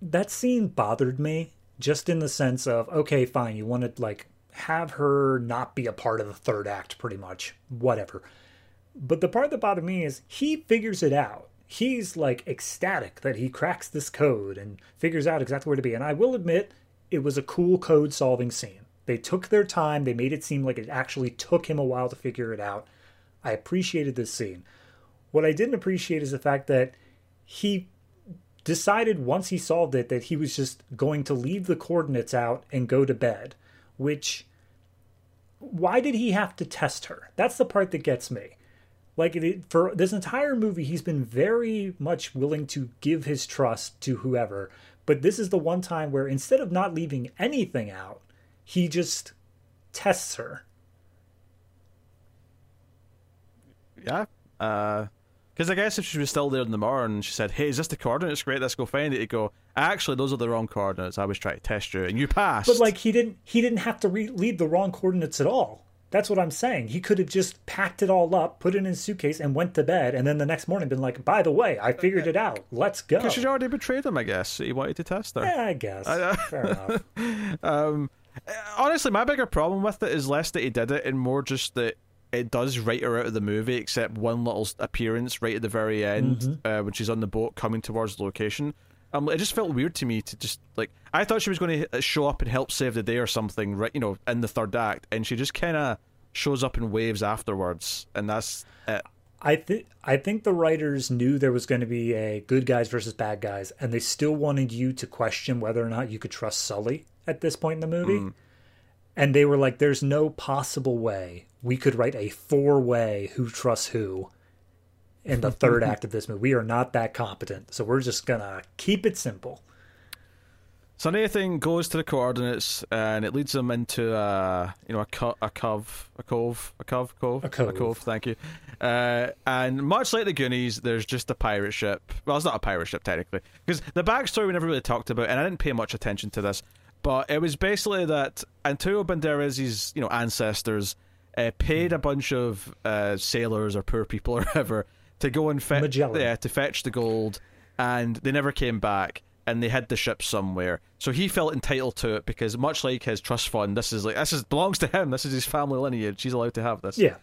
S2: that scene bothered me just in the sense of okay, fine, you want to like have her not be a part of the third act pretty much. Whatever. But the part that bothered me is he figures it out. He's like ecstatic that he cracks this code and figures out exactly where to be. And I will admit, it was a cool code solving scene. They took their time, they made it seem like it actually took him a while to figure it out. I appreciated this scene. What I didn't appreciate is the fact that he decided once he solved it that he was just going to leave the coordinates out and go to bed, which why did he have to test her? That's the part that gets me. Like it, for this entire movie, he's been very much willing to give his trust to whoever, but this is the one time where instead of not leaving anything out, he just tests her.
S1: yeah. Uh, because I guess if she was still there in the morning, she said, "Hey, is this the coordinates? Great, let's go find it." You go, actually, those are the wrong coordinates. I was trying to test you, and you passed.
S2: But like he didn't he didn't have to re- leave the wrong coordinates at all. That's what I'm saying. He could have just packed it all up, put it in his suitcase, and went to bed. And then the next morning, been like, "By the way, I figured it out. Let's go."
S1: Because she'd already betrayed him, I guess. He wanted to test her.
S2: Yeah, I guess. Fair enough.
S1: Um, honestly, my bigger problem with it is less that he did it, and more just that it does write her out of the movie, except one little appearance right at the very end
S2: Mm-hmm.
S1: uh, when she's on the boat coming towards the location. Um, it just felt weird to me to just like I thought she was going to show up and help save the day or something, right? You know, in the third act, and she just kind of shows up in waves afterwards, and that's it.
S2: I think I think the writers knew there was going to be a good guys versus bad guys, and they still wanted you to question whether or not you could trust Sully at this point in the movie. And they were like, "There's no possible way we could write a four-way who trusts who in the third act of this movie. We are not that competent, so we're just gonna keep it simple."
S1: So Nathan goes to the coordinates, and it leads them into a you know a co- a cove, a cove, a cove, cove,
S2: A cove.
S1: Thank you. Uh, and much like the Goonies, there's just a pirate ship. Well, it's not a pirate ship technically, because the backstory we never really talked about, and I didn't pay much attention to this. But it was basically that Antonio Banderas' you know ancestors uh, paid a bunch of uh, sailors or poor people or whatever to go and fetch
S2: Magellan.
S1: yeah, to fetch the gold, and they never came back, and they hid the ship somewhere. So he felt entitled to it because, much like his trust fund, this is like this is belongs to him. This is his family lineage. He's allowed to have this.
S2: Yeah.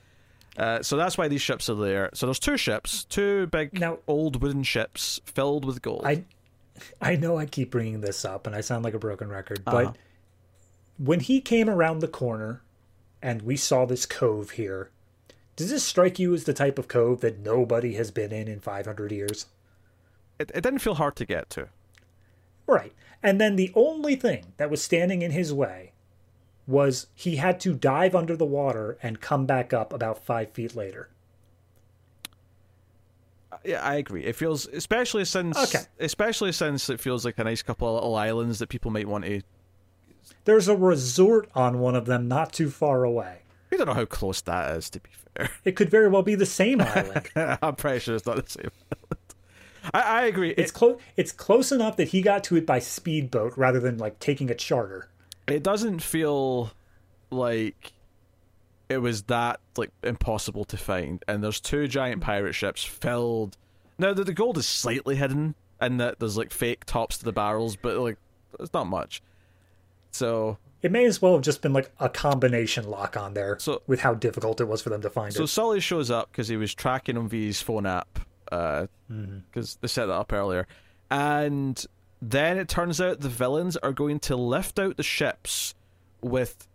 S1: Uh, so that's why these ships are there. So there's two ships, two big
S2: Now-
S1: old wooden ships filled with gold.
S2: I I know I keep bringing this up and I sound like a broken record, but
S1: Uh-huh.
S2: when he came around the corner and we saw this cove here, does this strike you as the type of cove that nobody has been in in 500 years?
S1: It, it didn't feel hard to get to.
S2: Right. And then the only thing that was standing in his way was he had to dive under the water and come back up about five feet later.
S1: Uh, yeah, I agree. It feels, especially since,
S2: Okay.
S1: especially since it feels like a nice couple of little islands that people might want to.
S2: There's a resort on one of them not too far away.
S1: We don't know how close that is. To be fair,
S2: It could very well be the same island.
S1: I'm pretty sure it's not the same. I, I agree.
S2: It's
S1: It,
S2: close. It's close enough that he got to it by speedboat rather than like taking a charter.
S1: it doesn't feel like it was that like impossible to find. And there's two giant pirate ships filled. Now the, the gold is slightly hidden, and that there's like fake tops to the barrels, but like it's not much. So
S2: It may as well have just been like a combination lock on there
S1: So-
S2: with how difficult it was for them to find
S1: So
S2: it.
S1: So Sully shows up because he was tracking him via his phone app, because
S2: Mm-hmm.
S1: they set that up earlier, and then it turns out the villains are going to lift out the ships with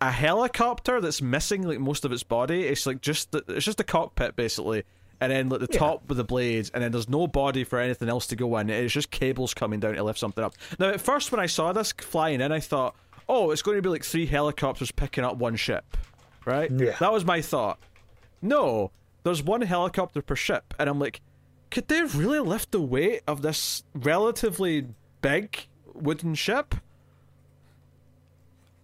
S1: a helicopter that's missing like most of its body. It's like just the, it's just the cockpit basically, and then like the
S2: Yeah.
S1: top with the blades, and then there's no body for anything else to go in. It's just cables coming down to lift something up. Now, at first when I saw this flying in, I thought, oh, it's going to be like three helicopters picking up one ship, right?
S2: Yeah.
S1: That was my thought. No, there's one helicopter per ship, and I'm like, could they really lift the weight of this relatively big wooden ship?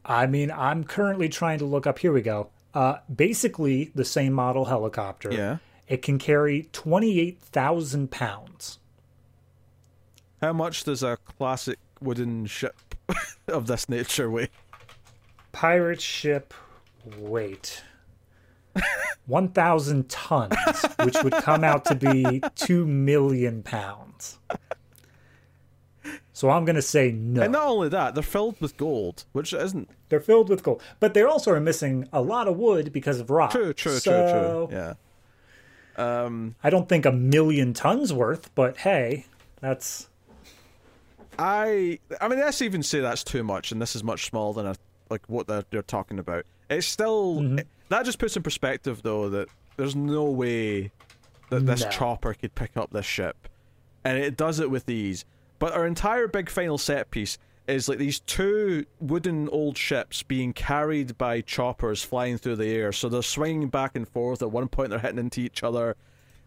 S2: I mean, I'm currently trying to look up. Here we go. Uh, basically, the same model helicopter.
S1: Yeah.
S2: It can carry 28,000 pounds.
S1: How much does a classic wooden ship of this nature weigh?
S2: Pirate ship weight 1,000 tons, which would come out to be 2 million pounds. So I'm going to say no.
S1: And not only that, they're filled with gold, which isn't
S2: They're filled with gold, but they also are missing a lot of wood because of rock.
S1: true, true,
S2: So,
S1: true, true. Yeah.
S2: Um, I don't think a million tons worth, but hey, that's
S1: I I mean, let's even say that's too much, and this is much smaller than a, like what they're, they're talking about. It's still that just puts in perspective, though, that there's no way that this
S2: No.
S1: chopper could pick up this ship, and it does it with ease. But our entire big final set piece is like these two wooden old ships being carried by choppers flying through the air. So they're swinging back and forth. At one point, they're hitting into each other.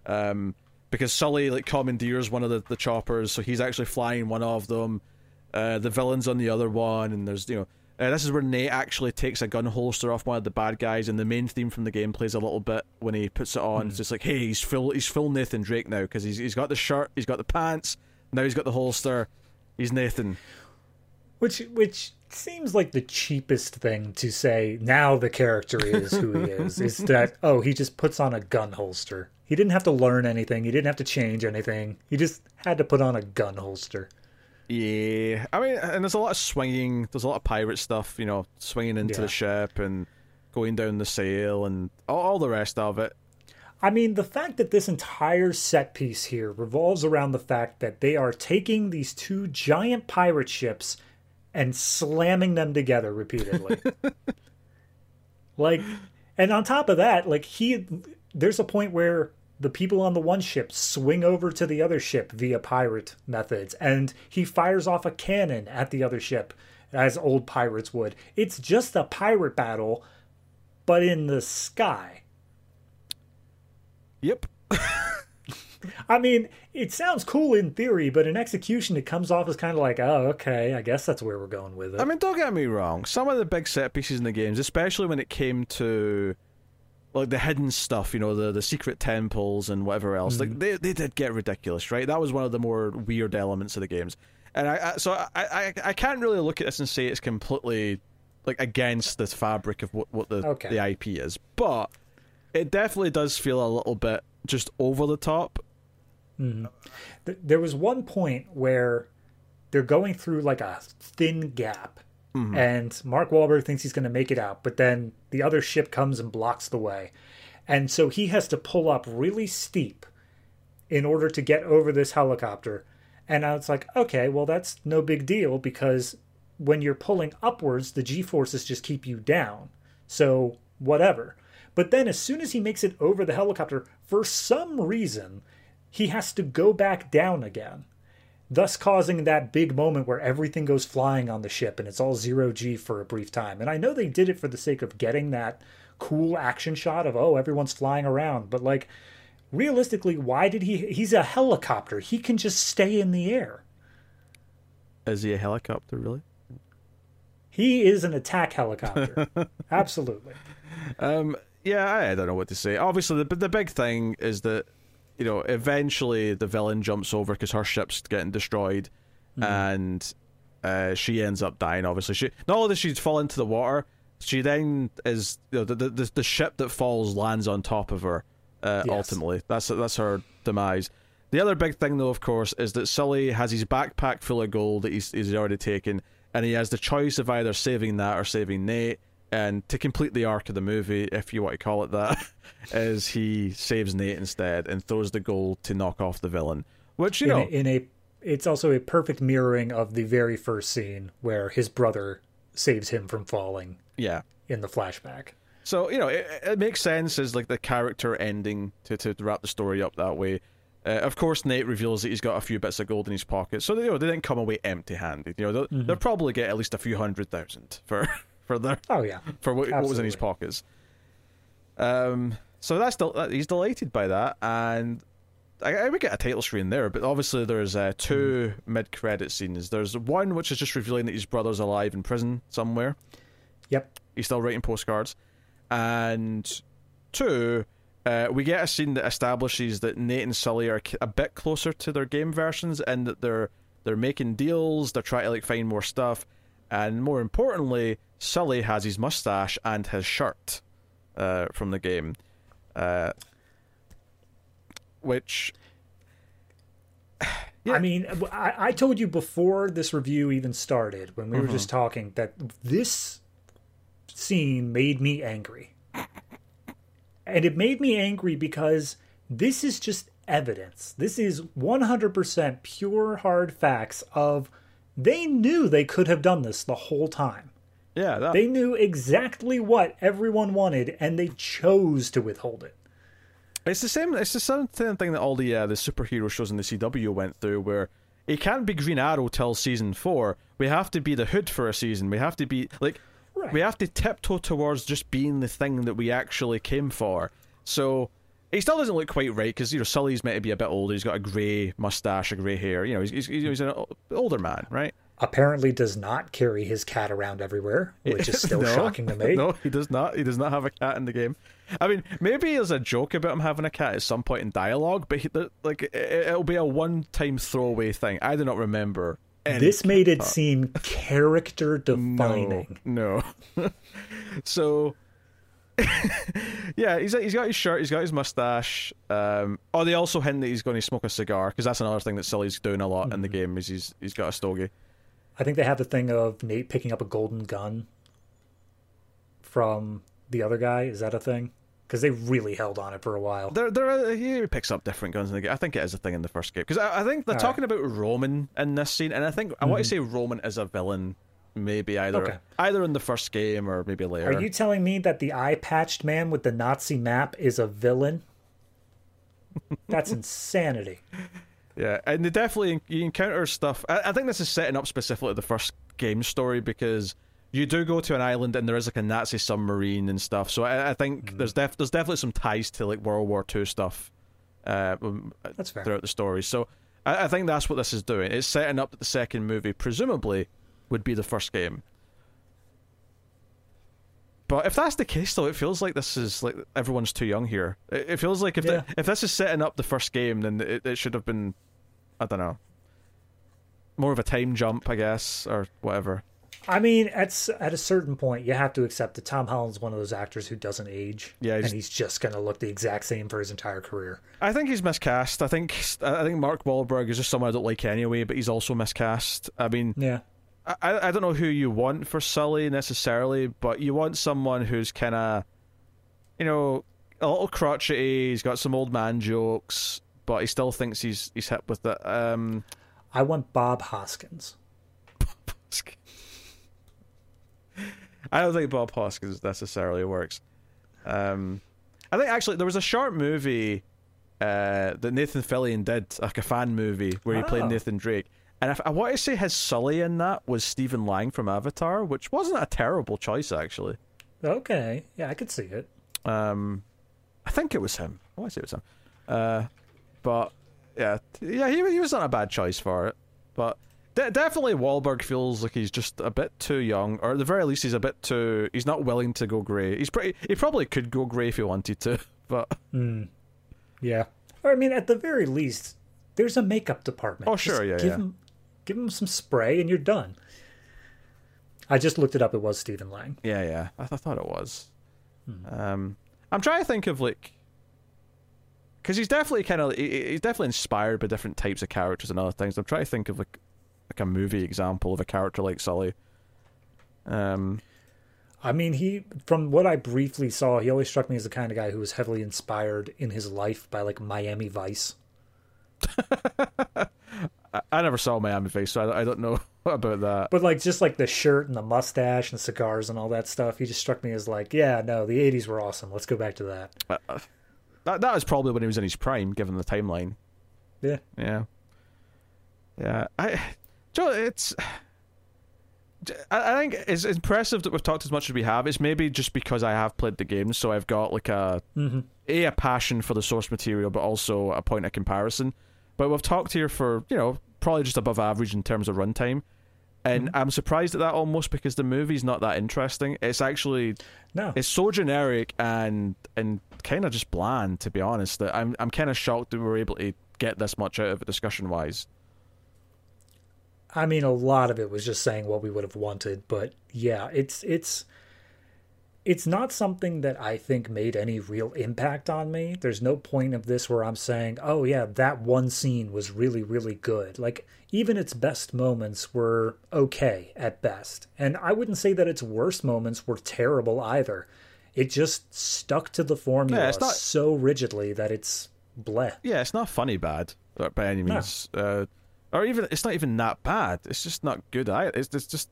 S1: Um, because Sully like commandeers one of the, the choppers, so he's actually flying one of them. Uh, the villain's on the other one, and there's you know Uh, this is where Nate actually takes a gun holster off one of the bad guys, and the main theme from the game plays a little bit when he puts it on. It's just like, hey, he's full, he's full Nathan Drake now because he's he's got the shirt, he's got the pants, now he's got the holster, he's Nathan.
S2: Which which seems like the cheapest thing to say. Now the character is who he is. is that oh he just puts on a gun holster. He didn't have to learn anything. He didn't have to change anything. He just had to put on a gun holster.
S1: Yeah, I mean, and there's a lot of swinging. There's a lot of pirate stuff, you know, swinging into
S2: Yeah.
S1: the ship and going down the sail and all, all the rest of it.
S2: I mean, the fact that this entire set piece here revolves around the fact that they are taking these two giant pirate ships and slamming them together repeatedly. like, and on top of that, like, he, there's a point where the people on the one ship swing over to the other ship via pirate methods, and he fires off a cannon at the other ship as old pirates would. It's just a pirate battle, but in the sky.
S1: Yep.
S2: I mean, it sounds cool in theory, but in execution, it comes off as kind of like, oh, okay, I guess that's where we're going with it.
S1: I mean, don't get me wrong. Some of the big set pieces in the games, especially when it came to like the hidden stuff, you know, the the secret temples and whatever else, like mm. they they did get ridiculous, right? That was one of the more weird elements of the games, and I, I so I, I I can't really look at this and say it's completely like against the fabric of what what the
S2: Okay.
S1: the IP is, but it definitely does feel a little bit just over the top. Mm-hmm.
S2: Th- there was one point where they're going through like a thin gap, Mm-hmm. and Mark Wahlberg thinks he's going to make it out, but then the other ship comes and blocks the way. And so he has to pull up really steep in order to get over this helicopter. And I was like, okay, well, that's no big deal because when you're pulling upwards, the G forces just keep you down. So, whatever. But then, as soon as he makes it over the helicopter, for some reason, he has to go back down again, thus causing that big moment where everything goes flying on the ship and it's all zero G for a brief time. And I know they did it for the sake of getting that cool action shot of, oh, everyone's flying around. But, like, realistically, why did he? He's a helicopter. He can just stay in the air.
S1: Is he a helicopter, really?
S2: He is an attack helicopter. Absolutely.
S1: Um, yeah, I, don't know what to say. Obviously, the the big thing is that you know eventually the villain jumps over because her ship's getting destroyed, and uh, she ends up dying. Obviously, she not only does she fall into the water, she then is you know the the, the, the ship that falls lands on top of her. Uh,
S2: Yes.
S1: Ultimately, that's that's her demise. The other big thing, though, of course, is that Sully has his backpack full of gold that he's, he's already taken, and he has the choice of either saving that or saving Nate. And to complete the arc of the movie, if you want to call it that, is he saves Nate instead and throws the gold to knock off the villain. Which you
S2: in,
S1: know,
S2: a, in a it's also a perfect mirroring of the very first scene where his brother saves him from falling
S1: yeah.
S2: in the flashback.
S1: So you know, it, it makes sense as like the character ending to to wrap the story up that way. Uh, of course, Nate reveals that he's got a few bits of gold in his pocket, so you know they didn't come away empty-handed. You know, they'll, they'll probably get at least a few hundred thousand for for their
S2: Oh yeah,
S1: for what, what was in his pockets. Um, so that's del- that- he's delighted by that, and I, I would get a title screen there. But obviously, there's uh, two mid-credit scenes. There's one which is just revealing that his brother's alive in prison somewhere.
S2: yep.
S1: He's still writing postcards, and two. Uh, we get a scene that establishes that Nate and Sully are a bit closer to their game versions, and that they're they're making deals. They're trying to like find more stuff, and more importantly, Sully has his mustache and his shirt uh, from the game, uh, which Yeah.
S2: I mean, I, I told you before this review even started when we were just talking that this scene made me angry. And it made me angry because this is just evidence. This is 100% pure hard facts of they knew they could have done this the whole time.
S1: Yeah, that,
S2: They knew exactly what everyone wanted and they chose to withhold it.
S1: It's the same. It's the same thing that all the uh, the superhero shows in the CW went through, where it can't be Green Arrow till season four. We have to be the Hood for a season. We have to be like,
S2: Right.
S1: we have to tiptoe towards just being the thing that we actually came for. So he still doesn't look quite right because you know Sully's meant to be a bit older. He's got a grey mustache, a grey hair. You know, he's he's, he's an older man, right?
S2: Apparently does not carry his cat around everywhere, which is still
S1: no,
S2: shocking to me.
S1: No, he does not. He does not have a cat in the game. I mean, maybe there's a joke about him having a cat at some point in dialogue, but he, like it, it'll be a one-time throwaway thing. I do not remember.
S2: This made it seem character defining.
S1: No, no. so yeah, he's he's got his shirt, he's got his mustache. Um, oh, they also hint that he's going to smoke a cigar because that's another thing that Sully's doing a lot mm-hmm. in the mm-hmm. game. Is he's he's got a stogie.
S2: I think they have the thing of Nate picking up a golden gun from the other guy. Is that a thing? Because they really held on it for a while.
S1: There, there. He picks up different guns in the game. I think it is a thing in the first game because I, I, think they're All talking right. about Roman in this scene, and I think mm-hmm. I want to say Roman is a villain maybe either okay. either in the first game or maybe later.
S2: Are you telling me that the eye patched man with the Nazi map is a villain? That's insanity.
S1: Yeah, and they definitely you encounter stuff. I, I, think this is setting up specifically the first game story because you do go to an island and there is like a Nazi submarine and stuff. So I, I think mm. there's def- there's definitely some ties to like World War II stuff. Uh,
S2: that's fair.
S1: throughout the story. So I, I think that's what this is doing. It's setting up that the second movie, presumably would be the first game. But if that's the case, though, it feels like this is like everyone's too young here. It, feels like if yeah. the, if this is setting up the first game, then it, it should have been, I don't know, more of a time jump, I guess, or whatever.
S2: I mean, at at a certain point, you have to accept that Tom Holland's one of those actors who doesn't age.
S1: Yeah,
S2: he's, and he's just going to look the exact same for his entire career.
S1: I think he's miscast. I think I think Mark Wahlberg is just someone I don't like anyway, but he's also miscast. I mean,
S2: yeah,
S1: I, I don't know who you want for Sully necessarily, but you want someone who's kind of, you know, a little crotchety. He's got some old man jokes, but he still thinks he's he's hip with it. Um,
S2: I want Bob Hoskins. Bob Hoskins.
S1: I don't think Bob Hoskins necessarily works. Um, I think actually there was a short movie uh, that Nathan Fillion did, like a fan movie where he oh. played Nathan Drake, and if, I want to say his Sully in that was Stephen Lang from Avatar, which wasn't a terrible choice actually.
S2: Okay, yeah, I could see it.
S1: Um, I think it was him. I want to say it was him. Uh, but yeah, yeah, he he was not a bad choice for it. But de- definitely Wahlberg feels like he's just a bit too young, or at the very least, he's a bit too. He's not willing to go grey. He's pretty. He probably could go grey if he wanted to, but.
S2: Mm. Yeah. Or I mean, at the very least, there's a makeup department.
S1: Oh sure, just yeah, yeah.
S2: Him, give him some spray, and you're done. I just looked it up. It was Stephen Lang.
S1: Yeah, yeah. I, th- I thought it was. Hmm. Um, I'm trying to think of like, because he's definitely kind of he's definitely inspired by different types of characters and other things. I'm trying to think of like like a movie example of a character like Sully. Um,
S2: I mean, he from what I briefly saw, he always struck me as the kind of guy who was heavily inspired in his life by like Miami Vice.
S1: I, never saw Miami Vice, so I, I don't know about that.
S2: But like just like the shirt and the mustache and cigars and all that stuff, he just struck me as like, yeah, no, the '80s were awesome. Let's go back to that.
S1: Uh, uh, that that was probably when he was in his prime, given the timeline.
S2: Yeah,
S1: yeah, yeah. I, Joe, it's. I think it's impressive that we've talked as much as we have. It's maybe just because I have played the game, so I've got like a
S2: mm-hmm.
S1: a a passion for the source material, but also a point of comparison. But we've talked here for, you know, probably just above average in terms of runtime. And mm-hmm. I'm surprised at that almost because the movie's not that interesting. It's actually
S2: no.
S1: It's so generic and and kind of just bland, to be honest. That I'm I'm kind of shocked that we were able to get this much out of it discussion wise.
S2: I mean, a lot of it was just saying what we would have wanted, but yeah, it's it's it's not something that I think made any real impact on me. There's no point of this where I'm saying, oh, yeah, that one scene was really, really good. Like, even its best moments were okay at best. And I wouldn't say that its worst moments were terrible either. It just stuck to the formula yeah, not... so rigidly that it's bleh.
S1: Yeah, it's not funny bad by any means. No. Uh, or even, it's not even that bad. It's just not good. It's, it's just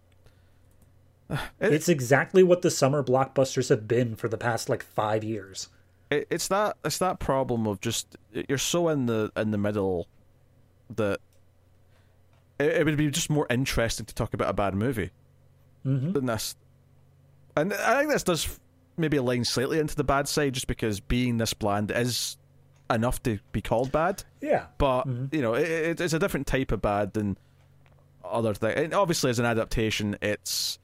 S2: it's exactly what the summer blockbusters have been for the past like five years.
S1: It, it's that it's that problem of just you're so in the in the middle that it, it would be just more interesting to talk about a bad movie
S2: mm-hmm.
S1: than this. And I think this does maybe align slightly into the bad side, just because being this bland is enough to be called bad.
S2: Yeah,
S1: but
S2: mm-hmm.
S1: you know, it, it's a different type of bad than other things. And obviously, as an adaptation, it's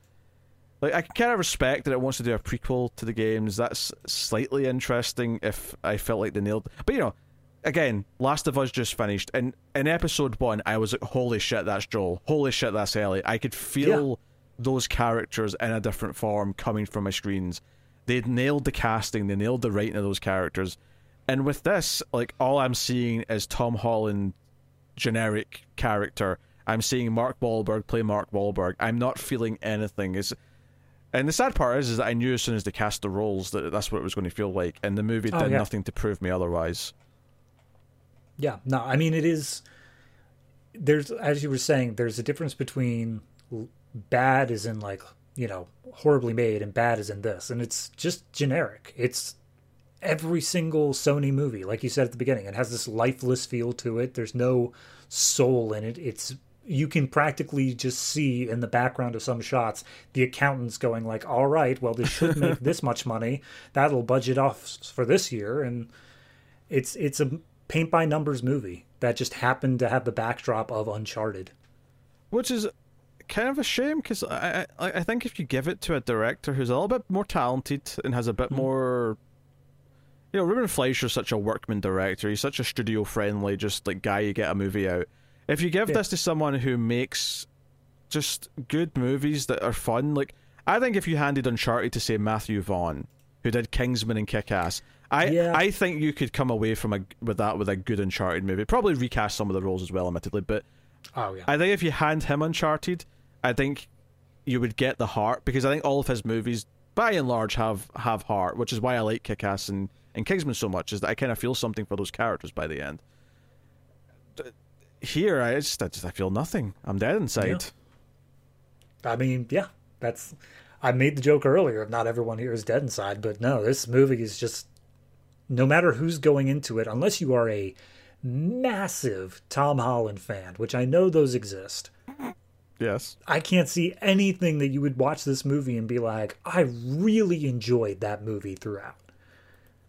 S1: like I can kind of respect that it wants to do a prequel to the games. That's slightly interesting. If I felt like they nailed, but you know, again, Last of Us just finished, and in episode one, I was like, "Holy shit, that's Joel! Holy shit, that's Ellie!" I could feel yeah. those characters in a different form coming from my screens. They nailed the casting, they nailed the writing of those characters, and with this, like all I'm seeing is Tom Holland, generic character. I'm seeing Mark Wahlberg play Mark Wahlberg. I'm not feeling anything. Is and the sad part is, is that I knew as soon as they cast the roles that that's what it was going to feel like, and the movie oh, did yeah. nothing to prove me otherwise.
S2: Yeah, no, I mean it is. There's, as you were saying, there's a difference between bad is in like you know horribly made and bad is in this, and it's just generic. It's every single Sony movie, like you said at the beginning. It has this lifeless feel to it. There's no soul in it. It's you can practically just see in the background of some shots the accountants going like all right well this should make this much money. That'll budget off for this year. And it's it's a paint by numbers movie that just happened to have the backdrop of uncharted.
S1: Which is kind of a shame because I, I i think if you give it to a director who's a little bit more talented and has a bit mm-hmm. more you know ruben fleischer's such a workman director. He's such a studio friendly just like guy you get a movie out if you give yeah. this to someone who makes just good movies that are fun, like I think if you handed Uncharted to say Matthew Vaughn, who did Kingsman and Kick Ass, I yeah. I think you could come away from a with that with a good Uncharted movie. Probably recast some of the roles as well, admittedly, but
S2: oh yeah,
S1: I think if you hand him Uncharted, I think you would get the heart because I think all of his movies, by and large, have have heart, which is why I like Kick Ass and and Kingsman so much. Is that I kind of feel something for those characters by the end here I just I just I feel nothing. I'm dead inside.
S2: Yeah. I mean, yeah, that's I made the joke earlier of not everyone here is dead inside, but no, this movie is just no matter who's going into it, unless you are a massive Tom Holland fan, which I know those exist.
S1: Yes.
S2: I can't see anything that you would watch this movie and be like, I really enjoyed that movie throughout.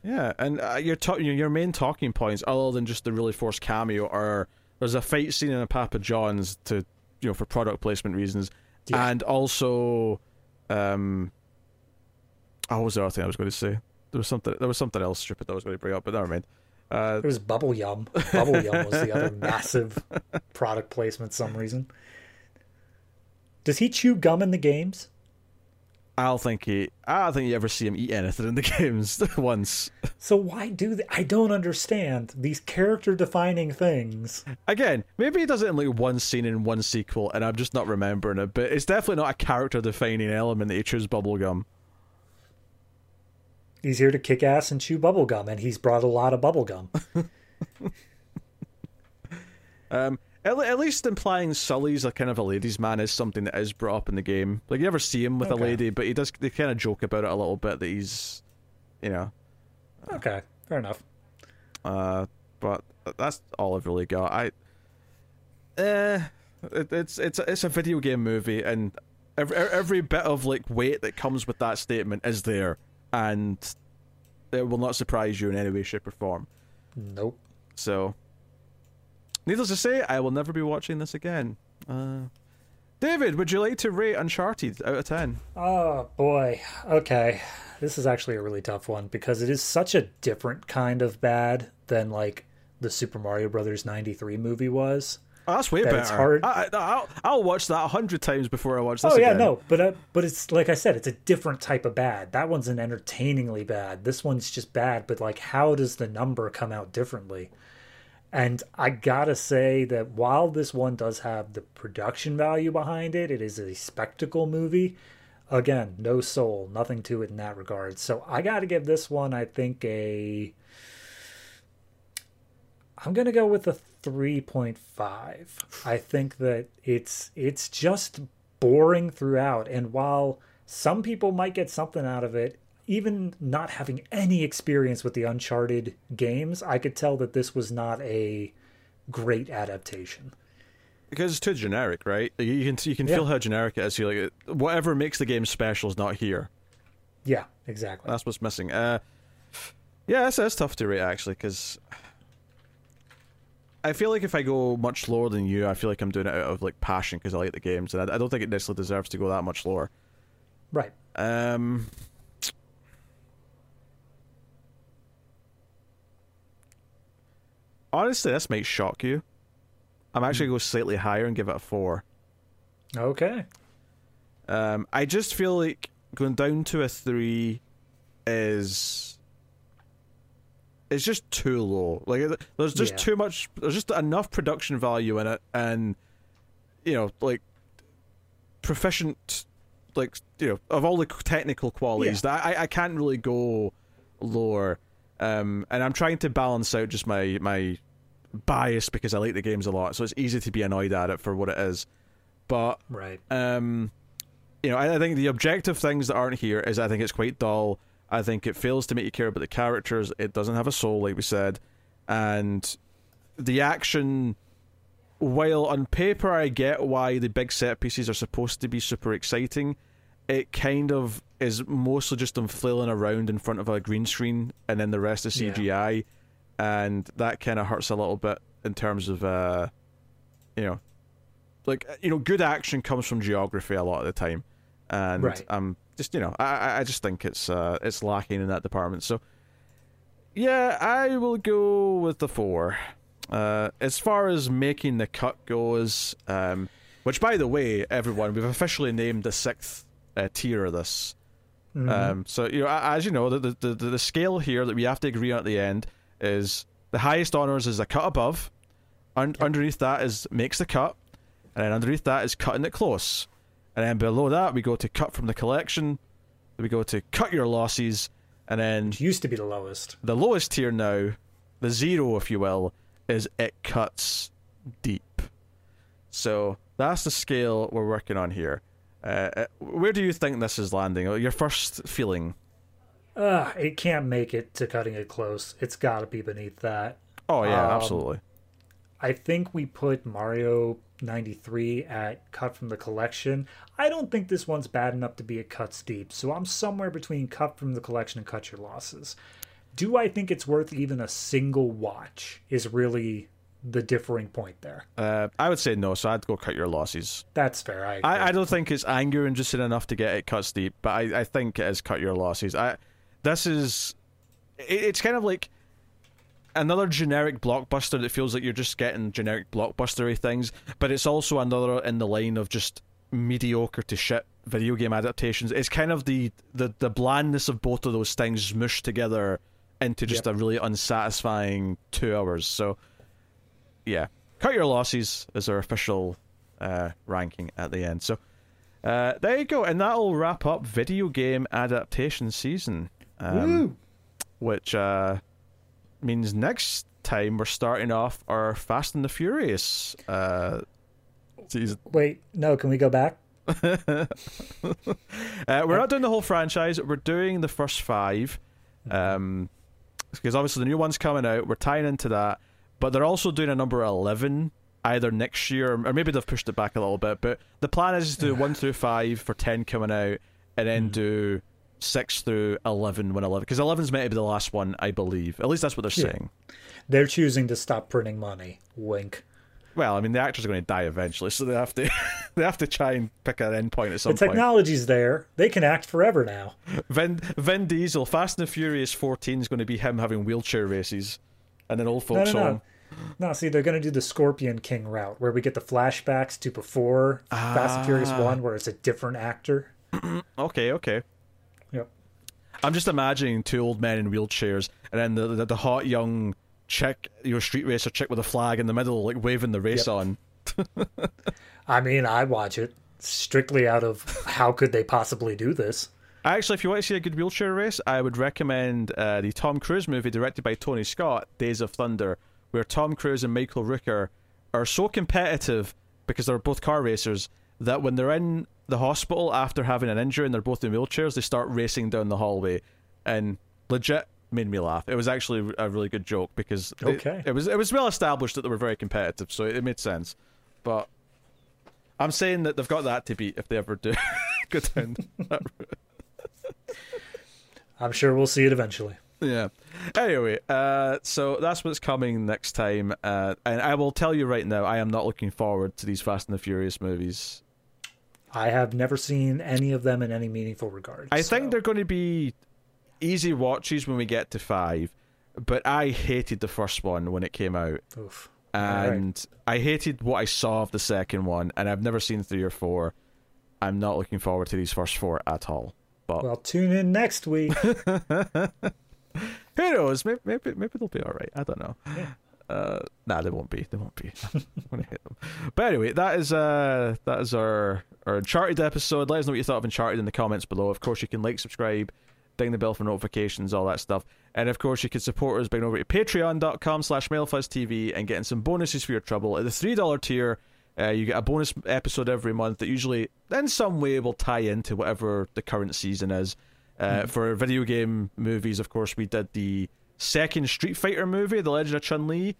S1: Yeah, and uh, your to- your main talking points, other than just the really forced cameo, are there's a fight scene in a Papa John's to you know for product placement reasons, yeah. and also, um, oh, what was the other thing I was going to say? There was something. There was something else stupid that I was going to bring up, but never mind. Uh,
S2: it was Bubble Yum. Bubble Yum was the other massive product placement. Some reason. Does he chew gum in the games?
S1: I don't think he. I don't think you ever see him eat anything in the games once.
S2: So why do they? I don't understand these character-defining things.
S1: Again, maybe he does it in like one scene in one sequel, and I'm just not remembering it. But it's definitely not a character-defining element that he chews bubblegum.
S2: He's here to kick ass and chew bubblegum, and he's brought a lot of bubblegum.
S1: um, at, at, least implying Sully's a kind of a ladies' man is something that is brought up in the game. Like you never see him with okay. a lady, but he does. They kind of joke about it a little bit that he's, you know.
S2: Okay, fair enough.
S1: Uh, but that's all I've really got. I, eh, it, it's it's it's a video game movie, and every every bit of like weight that comes with that statement is there, and it will not surprise you in any way, shape, or form.
S2: Nope.
S1: So Needless to say, I will never be watching this again. Uh, David, would you like to rate Uncharted out of 10?
S2: Oh, boy. Okay. This is actually a really tough one because it is such a different kind of bad than, like, the Super Mario Brothers 93 movie was.
S1: Oh, that's way that better. It's hard. I, will watch that a hundred times before I watch this.
S2: Oh yeah,
S1: again.
S2: no, but uh, but it's like I said, it's a different type of bad. That one's an entertainingly bad. This one's just bad. But like, how does the number come out differently? And I gotta say that while this one does have the production value behind it, it is a spectacle movie. Again, no soul, nothing to it in that regard. So I gotta give this one, I think, a. I'm gonna go with a 3.5. I think that it's it's just boring throughout, and while some people might get something out of it, even not having any experience with the Uncharted games, I could tell that this was not a great adaptation.
S1: Because it's too generic, right? You can you can yeah. feel how generic it is. You like whatever makes the game special is not here.
S2: Yeah, exactly.
S1: That's what's missing. Uh, yeah, it's, it's tough to rate actually because I feel like if I go much lower than you, I feel like I'm doing it out of like passion because I like the games, and I, I don't think it necessarily deserves to go that much lower.
S2: Right.
S1: Um, honestly, this might shock you. I'm actually going to go slightly higher and give it a four.
S2: Okay.
S1: Um, I just feel like going down to a three is it's just too low. Like there's just
S2: Yeah.
S1: too much. There's just enough production value in it, and you know, like proficient, like you know, of all the technical qualities
S2: Yeah.
S1: that I I can't really go lower. Um, and I'm trying to balance out just my my bias because I like the games a lot, so it's easy to be annoyed at it for what it is. But
S2: Right.
S1: um, you know, I, I think the objective things that aren't here is I think it's quite dull. I think it fails to make you care about the characters. It doesn't have a soul, like we said, and the action. While on paper I get why the big set pieces are supposed to be super exciting, it kind of is mostly just them flailing around in front of a green screen, and then the rest is
S2: Yeah.
S1: CGI, and that kind of hurts a little bit in terms of, uh, you know, like you know, good action comes from geography a lot of the time, and
S2: Right.
S1: um, just you know, I I- I just think it's uh it's lacking in that department. So, yeah, I will go with the four. Uh, as far as making the cut goes, um, which by the way, everyone, we've officially named the sixth uh, tier of this.
S2: Mhm.
S1: Um, so you know, as you know, the, the the the scale here that we have to agree on at the end is the highest honors is a cut above. Un- Underneath that is makes the cut, and then underneath that is cutting it close, and then below that we go to cut from the collection. We go to cut your losses, and then
S2: Which used to be the lowest.
S1: the lowest tier now, the zero, if you will, is it cuts deep. So that's the scale we're working on here. Uh, uh, where do you think this is landing? Your first feeling?
S2: Ugh, it can't make it to cutting it close. It's got to be beneath that.
S1: Oh yeah,
S2: Um,
S1: absolutely.
S2: I think we put Mario 93 at cut from the collection. I don't think this one's bad enough to be a cuts deep, so I'm somewhere between cut from the collection and cut your losses. Do I think it's worth even a single watch? Is really the differing point there.
S1: Uh, I would say no, so I'd go cut your losses.
S2: That's fair. I.
S1: I, I don't think it's anger interested enough to get it cut deep, but I, I think it is cut your losses. I this is it, it's kind of like another generic blockbuster that feels like you're just getting generic blockbustery things, but it's also another in the line of just mediocre to shit video game adaptations. It's kind of the the, the blandness of both of those things mushed together into just
S2: Yep.
S1: a really unsatisfying two hours. So yeah, cut your losses is our official uh, ranking at the end. So uh, there you go, and that'll wrap up video game adaptation season. Um,
S2: Woo!
S1: which uh, means next time we're starting off our Fast and the Furious uh, season.
S2: Wait, no, can we go back?
S1: Uh, we're not doing the whole franchise. We're doing the first five, um, because obviously the new one's coming out. We're tying into that, but they're also doing a number eleven either next year or maybe they've pushed it back a little bit. But the plan is to do one through five for ten coming out, and then hmm. do six through eleven when eleven because eleven's meant to be the last one, I believe. At least that's what they're
S2: Yeah.
S1: saying.
S2: They're choosing to stop printing money. Wink.
S1: Well, I mean, the actors are going to die eventually, so they have to they have to try and pick an end point at some
S2: The
S1: point.
S2: technology's there. They can act forever now.
S1: Vin Vin Diesel, Fast and the Furious 14 is going to be him having wheelchair races, and an old folks
S2: no, no.
S1: home.
S2: No, see, they're going to do the Scorpion King route where we get the flashbacks to before Fast and Furious
S1: Ah.
S2: 1 where it's a different actor.
S1: Okay, okay.
S2: Yep.
S1: I'm just imagining two old men in wheelchairs, and then the the, the hot young chick, your street racer chick with a flag in the middle, like waving the race
S2: Yep.
S1: on.
S2: I mean, I watch it strictly out of how could they possibly do this?
S1: Actually, if you want to see a good wheelchair race, I would recommend uh, the Tom Cruise movie directed by Tony Scott, Days of Thunder, where Tom Cruise and Michael Rooker are so competitive because they're both car racers that when they're in the hospital after having an injury and they're both in wheelchairs, they start racing down the hallway, and legit made me laugh. It was actually a really good joke because it-
S2: Okay.
S1: it, was it was well established that they were very competitive, so it, made sense. But I'm saying that they've got that to beat if they ever do go down that
S2: I'm sure we'll see it eventually.
S1: Yeah. Anyway, uh, so that's what's coming next time, uh, and I will tell you right now, I am not looking forward to these Fast and the Furious movies.
S2: I have never seen any of them in any meaningful regard.
S1: I
S2: so-
S1: think they're going to be easy watches when we get to five, but I hated the first one when it came out,
S2: Oof. All right.
S1: and I hated what I saw of the second one, and I've never seen three or four. I'm not looking forward to these first four at all. But
S2: Well, tune in next week.
S1: who knows? Maybe, maybe maybe they'll be all right. I don't know.
S2: Yeah.
S1: Uh, nah, they won't be. They won't be. I'm gonna hit them. But anyway, that is uh that is our our Uncharted episode. Let us know what you thought of Uncharted in the comments below. Of course, you can like, subscribe, ding the bell for notifications, all that stuff. And of course, you can support us by going over to patreon.com slash mildfuzztv and getting some bonuses for your trouble. At the $3 tier, uh, you get a bonus episode every month that usually, in some way, will tie into whatever the current season is. Uh, For video game movies, of course, we did the second Street Fighter movie, The Legend of Chun Li.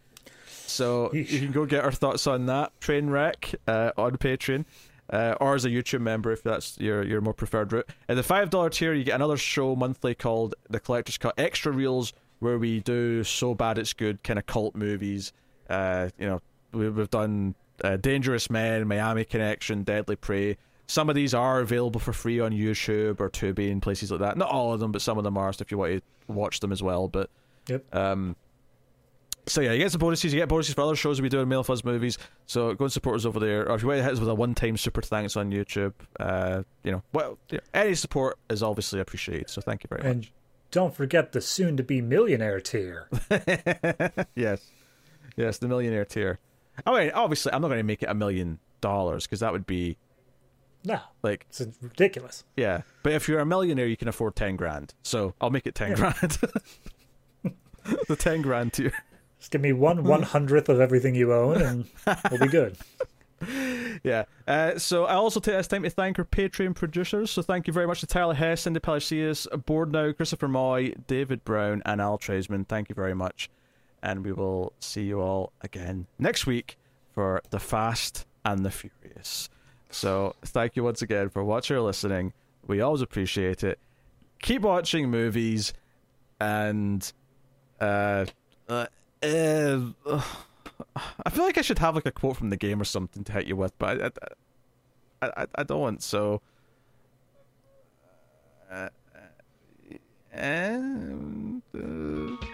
S1: So
S2: Yeesh.
S1: you can go get our thoughts on that train wreck uh, on Patreon. Uh, or as a YouTube member if that's your your more preferred route. At the five dollar tier, you get another show monthly called the Collector's Cut Extra Reels, where we do so bad it's good kind of cult movies. Uh, you know, we, we've done uh, Dangerous Men, Miami Connection, Deadly Prey. Some of these are available for free on YouTube or Tubi and places like that. Not all of them, but some of them are. So if you want to watch them as well, but
S2: Yep.
S1: um, so yeah, you get some bonuses. You get bonuses for other shows we do in Mild Fuzz movies. So go and support us over there. Or if you want to hit us with a one-time super thanks on YouTube, uh, you know, well, yeah, any support is obviously appreciated. So thank you very much.
S2: And don't forget the soon to be millionaire tier.
S1: yes, yes, the millionaire tier. I mean, obviously, I'm not going to make it a million dollars because that would be
S2: No,
S1: like,
S2: it's ridiculous.
S1: yeah. But if you're a millionaire, you can afford ten grand. So I'll make it ten
S2: Yeah.
S1: grand. the ten grand tier.
S2: Just give me one one hundredth of everything you own, and we'll be good.
S1: Yeah. Uh, so I also take this time to thank our Patreon producers. So thank you very much to Tyler Hess, Cindy Palacios, Board Now, Christopher Moy, David Brown, and Al Tradesman. Thank you very much. And we will see you all again next week for The Fast and the Furious. So thank you once again for watching or listening. We always appreciate it. Keep watching movies and uh, uh, uh, I feel like I should have like a quote from the game or something to hit you with, but I I, I, I don't. want So. Uh, uh, and uh...